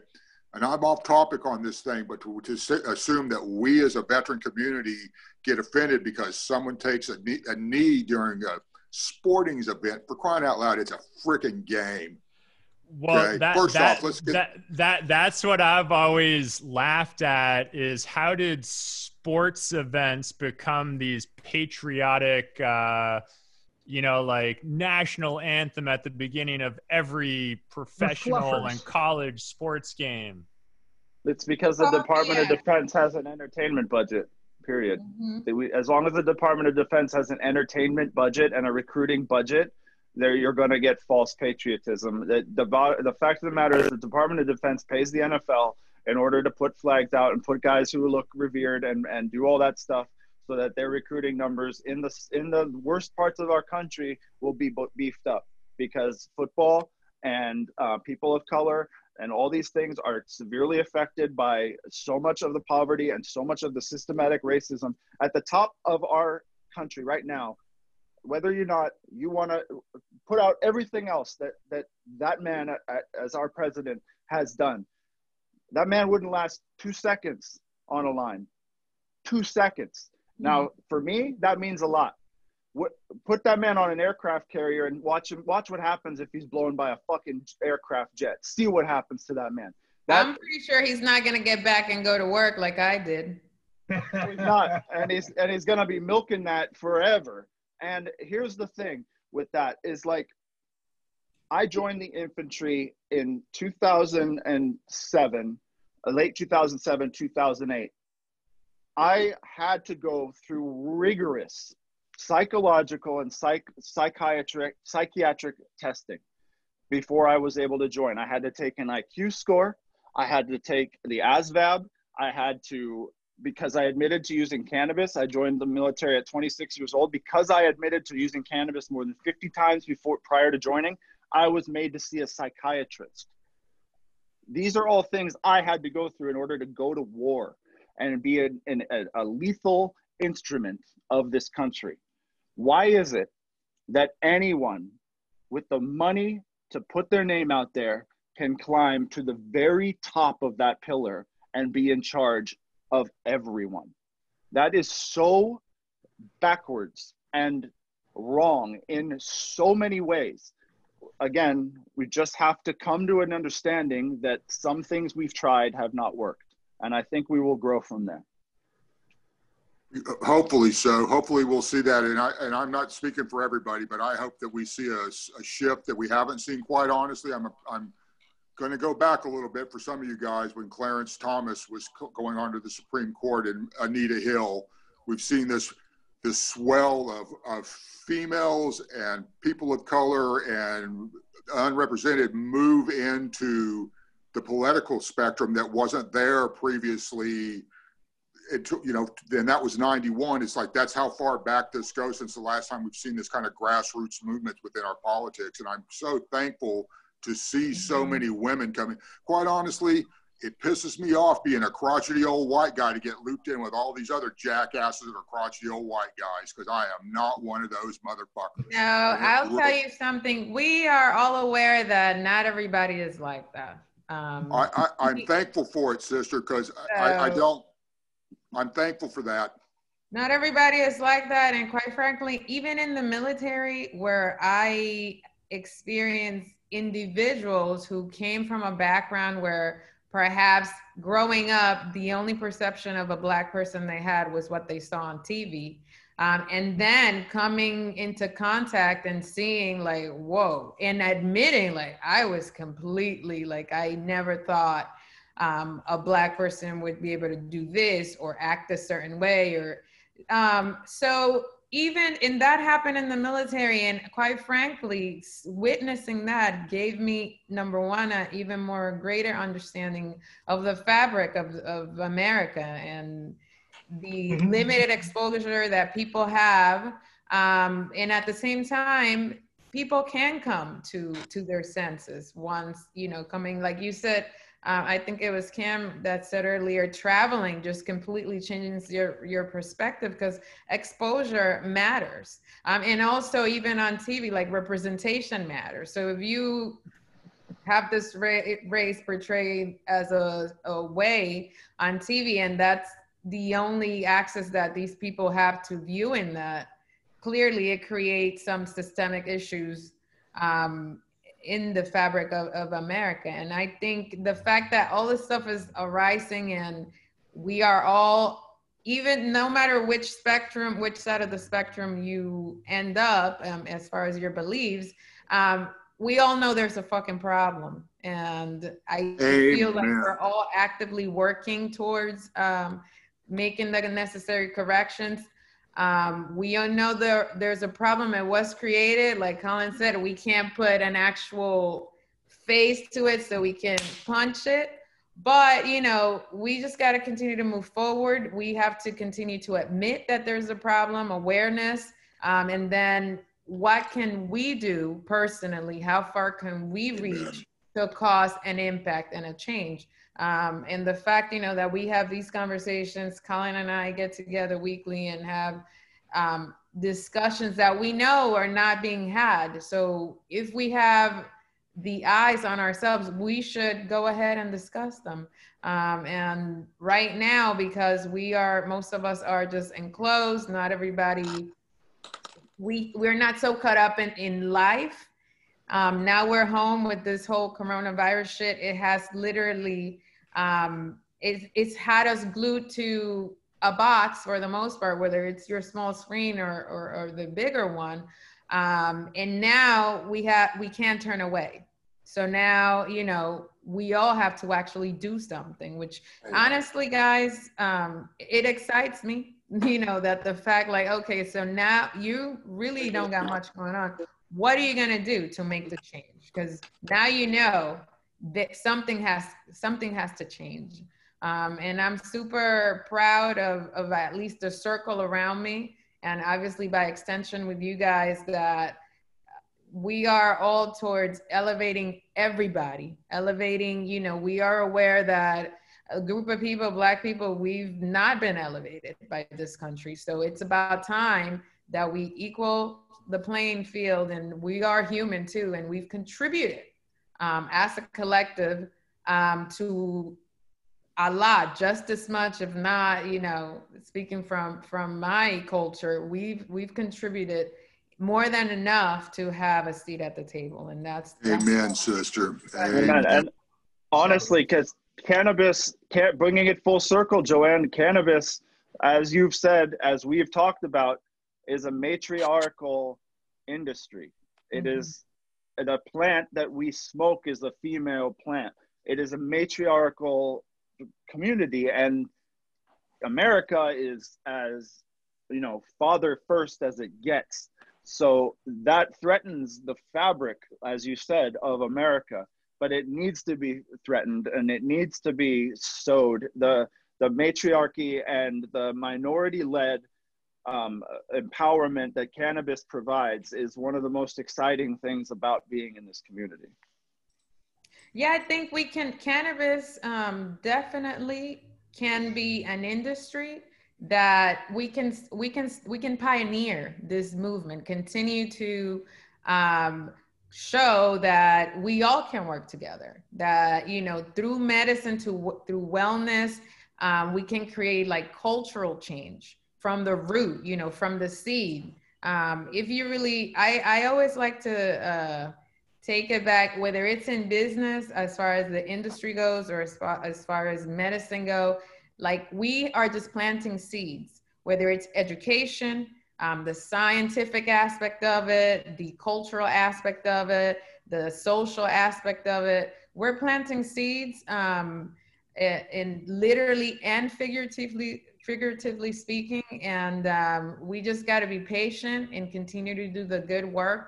and I'm off topic on this thing, but to, to assume that we as a veteran community get offended because someone takes a knee, a knee during a sporting event for crying out loud, it's a freaking game.
Well, okay? that, First that, off, let's get that, that that's what I've always laughed at is how did sports events become these patriotic uh, you know, like national anthem at the beginning of every professional and college sports game.
It's because the oh, Department yeah. of Defense has an entertainment budget. Period. Mm-hmm. As long as the Department of Defense has an entertainment budget and a recruiting budget, there you're going to get false patriotism. The, the, the fact of the matter is, the Department of Defense pays the NFL in order to put flags out and put guys who look revered and, and do all that stuff so that their recruiting numbers in the in the worst parts of our country will be beefed up because football and uh, people of color and all these things are severely affected by so much of the poverty and so much of the systematic racism at the top of our country right now whether or not you want to put out everything else that that that man as our president has done that man wouldn't last two seconds on a line two seconds now, mm-hmm. for me, that means a lot. What, put that man on an aircraft carrier and watch him. Watch what happens if he's blown by a fucking aircraft jet. See what happens to that man. That,
I'm pretty sure he's not gonna get back and go to work like I did.
he's not, and he's and he's gonna be milking that forever. And here's the thing with that is like, I joined the infantry in 2007, uh, late 2007, 2008. I had to go through rigorous psychological and psych, psychiatric psychiatric testing before I was able to join. I had to take an IQ score. I had to take the ASVAB. I had to because I admitted to using cannabis. I joined the military at 26 years old because I admitted to using cannabis more than 50 times before prior to joining. I was made to see a psychiatrist. These are all things I had to go through in order to go to war and be an, an, a lethal instrument of this country. Why is it that anyone with the money to put their name out there can climb to the very top of that pillar and be in charge of everyone? That is so backwards and wrong in so many ways. Again, we just have to come to an understanding that some things we've tried have not worked and I think we will grow from there.
Hopefully so. Hopefully we'll see that, and I and I'm not speaking for everybody, but I hope that we see a, a shift that we haven't seen. Quite honestly, I'm a, I'm going to go back a little bit for some of you guys when Clarence Thomas was going on to the Supreme Court and Anita Hill. We've seen this this swell of, of females and people of color and unrepresented move into the political spectrum that wasn't there previously. It took, you know, then that was 91. It's like that's how far back this goes since the last time we've seen this kind of grassroots movement within our politics. And I'm so thankful to see so mm-hmm. many women coming. Quite honestly, it pisses me off being a crotchety old white guy to get looped in with all these other jackasses that are crotchety old white guys because I am not one of those motherfuckers.
No, I'll tell you something. We are all aware that not everybody is like that.
Um, I, I, am thankful for it, sister, because I, I don't, I'm thankful for that.
Not everybody is like that. And quite frankly, even in the military, where I experienced individuals who came from a background where perhaps growing up, the only perception of a Black person they had was what they saw on TV. Um, and then coming into contact and seeing like whoa and admitting like i was completely like i never thought um, a black person would be able to do this or act a certain way or um, so even in that happened in the military and quite frankly witnessing that gave me number one an even more greater understanding of the fabric of, of america and the mm-hmm. limited exposure that people have. Um, and at the same time, people can come to to their senses once you know coming like you said uh, I think it was Cam that said earlier, traveling just completely changes your your perspective because exposure matters, um, and also even on TV, like representation matters. So if you have this ra- race portrayed as a, a way on TV, and that's the only access that these people have to viewing that, clearly it creates some systemic issues um, in the fabric of, of America. And I think the fact that all this stuff is arising and we are all, even no matter which spectrum, which side of the spectrum you end up um, as far as your beliefs, um, we all know there's a fucking problem. And I Amen. feel like we're all actively working towards um, making the necessary corrections. Um, we know there there's a problem. It was created, like Colin said, we can't put an actual face to it so we can punch it. But you know, we just got to continue to move forward. We have to continue to admit that there's a problem, awareness, um, and then what can we do personally? How far can we reach to cause an impact and a change? Um, and the fact, you know, that we have these conversations, Colin and I get together weekly and have um, discussions that we know are not being had. So if we have the eyes on ourselves, we should go ahead and discuss them. Um, and right now, because we are, most of us are just enclosed, not everybody, we, we're not so caught up in, in life. Um, now we're home with this whole coronavirus shit. It has literally um, it's, it's had us glued to a box for the most part, whether it's your small screen or, or, or the bigger one. Um, and now we have, we can't turn away. So now, you know, we all have to actually do something, which honestly, guys, um, it excites me, [LAUGHS] you know, that the fact like, okay, so now you really don't got much going on. What are you going to do to make the change? Because now you know that something has something has to change. Um, and I'm super proud of, of at least the circle around me, and obviously by extension with you guys that we are all towards elevating everybody, elevating. You know, we are aware that a group of people, Black people, we've not been elevated by this country. So it's about time that we equal the playing field, and we are human too, and we've contributed um, as a collective um, to a lot, just as much, if not, you know, speaking from from my culture, we've we've contributed more than enough to have a seat at the table, and that's,
that's amen, sister.
Amen. And honestly, because cannabis, bringing it full circle, Johann, cannabis, as you've said, as we've talked about, is a matriarchal industry. It mm-hmm. is the plant that we smoke is a female plant. It is a matriarchal community, and America is as you know father first as it gets. So that threatens the fabric, as you said, of America. But it needs to be threatened, and it needs to be sowed. the The matriarchy and the minority-led um, empowerment that cannabis provides is one of the most exciting things about being in this community.
Yeah, I think we can, cannabis um, definitely can be an industry that we can we can we can pioneer this movement continue to um, show that we all can work together that you know through medicine to through wellness um, we can create like cultural change from the root, you know, from the seed. Um, if you really, I, I always like to uh, take it back, whether it's in business, as far as the industry goes, or as far, as far as medicine go, like we are just planting seeds, whether it's education, um, the scientific aspect of it, the cultural aspect of it, the social aspect of it. We're planting seeds um, in literally and figuratively figuratively speaking. And um, we just got to be patient and continue to do the good work.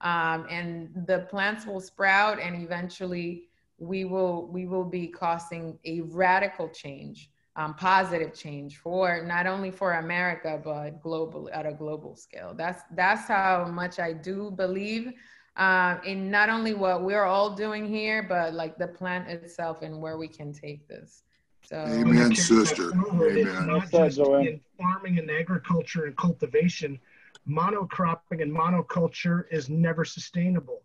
Um, and the plants will sprout, and eventually we will we will be causing a radical change um, positive change for not only for America but global at a global scale. That's that's how much I do believe uh, in not only what we're all doing here, but like the plant itself and where we can take this. So,
Amen, sister.
Amen. Not just in farming and agriculture and cultivation, monocropping and monoculture is never sustainable.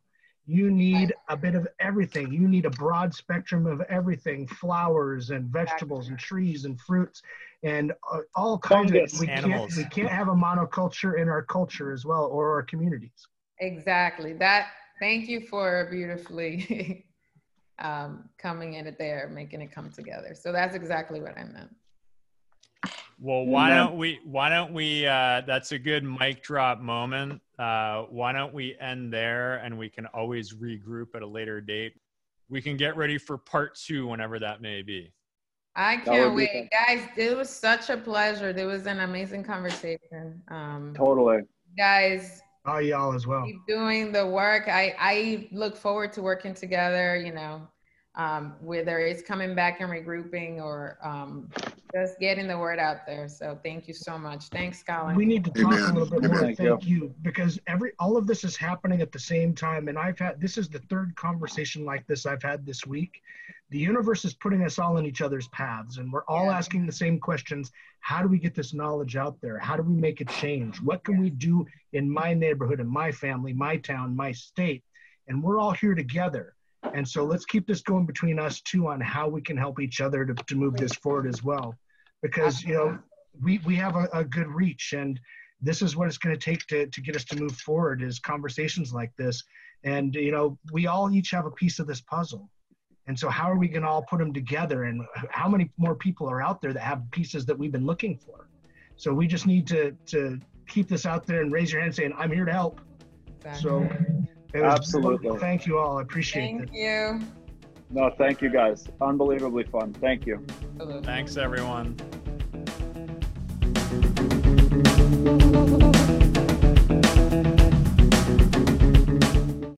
You need a bit of everything. You need a broad spectrum of everything flowers and vegetables and trees and fruits and uh, all kinds Fungus. of we Animals. can't we can't have a monoculture in our culture as well or our communities.
Exactly. That thank you for beautifully [LAUGHS] um, coming in it there, making it come together. So that's exactly what I meant.
Well, why don't we? Why don't we? Uh, that's a good mic drop moment. Uh, why don't we end there, and we can always regroup at a later date. We can get ready for part two whenever that may be.
I can't wait, guys. It was such a pleasure. It was an amazing conversation. Um,
totally,
guys.
Oh, y'all as well.
Keep doing the work. I I look forward to working together. You know, um, whether it's coming back and regrouping or um, just getting the word out there. So thank you so much. Thanks, Colin.
We need to talk Amen. a little bit Amen. more. Thank, thank you. you. because every all of this is happening at the same time, and I've had this is the third conversation like this I've had this week. The universe is putting us all in each other's paths, and we're all yeah. asking the same questions. How do we get this knowledge out there? How do we make a change? What can yeah. we do in my neighborhood, in my family, my town, my state? And we're all here together and so let's keep this going between us two on how we can help each other to, to move this forward as well. Because, you know, we, we have a, a good reach and this is what it's going to take to, to get us to move forward is conversations like this. And, you know, we all each have a piece of this puzzle. And so how are we going to all put them together? And how many more people are out there that have pieces that we've been looking for? So we just need to, to keep this out there and raise your hand saying, I'm here to help. Exactly. So
Absolutely.
Thank you all. I appreciate
it. Thank you.
No, thank you guys. Unbelievably fun. Thank you.
Thanks, everyone.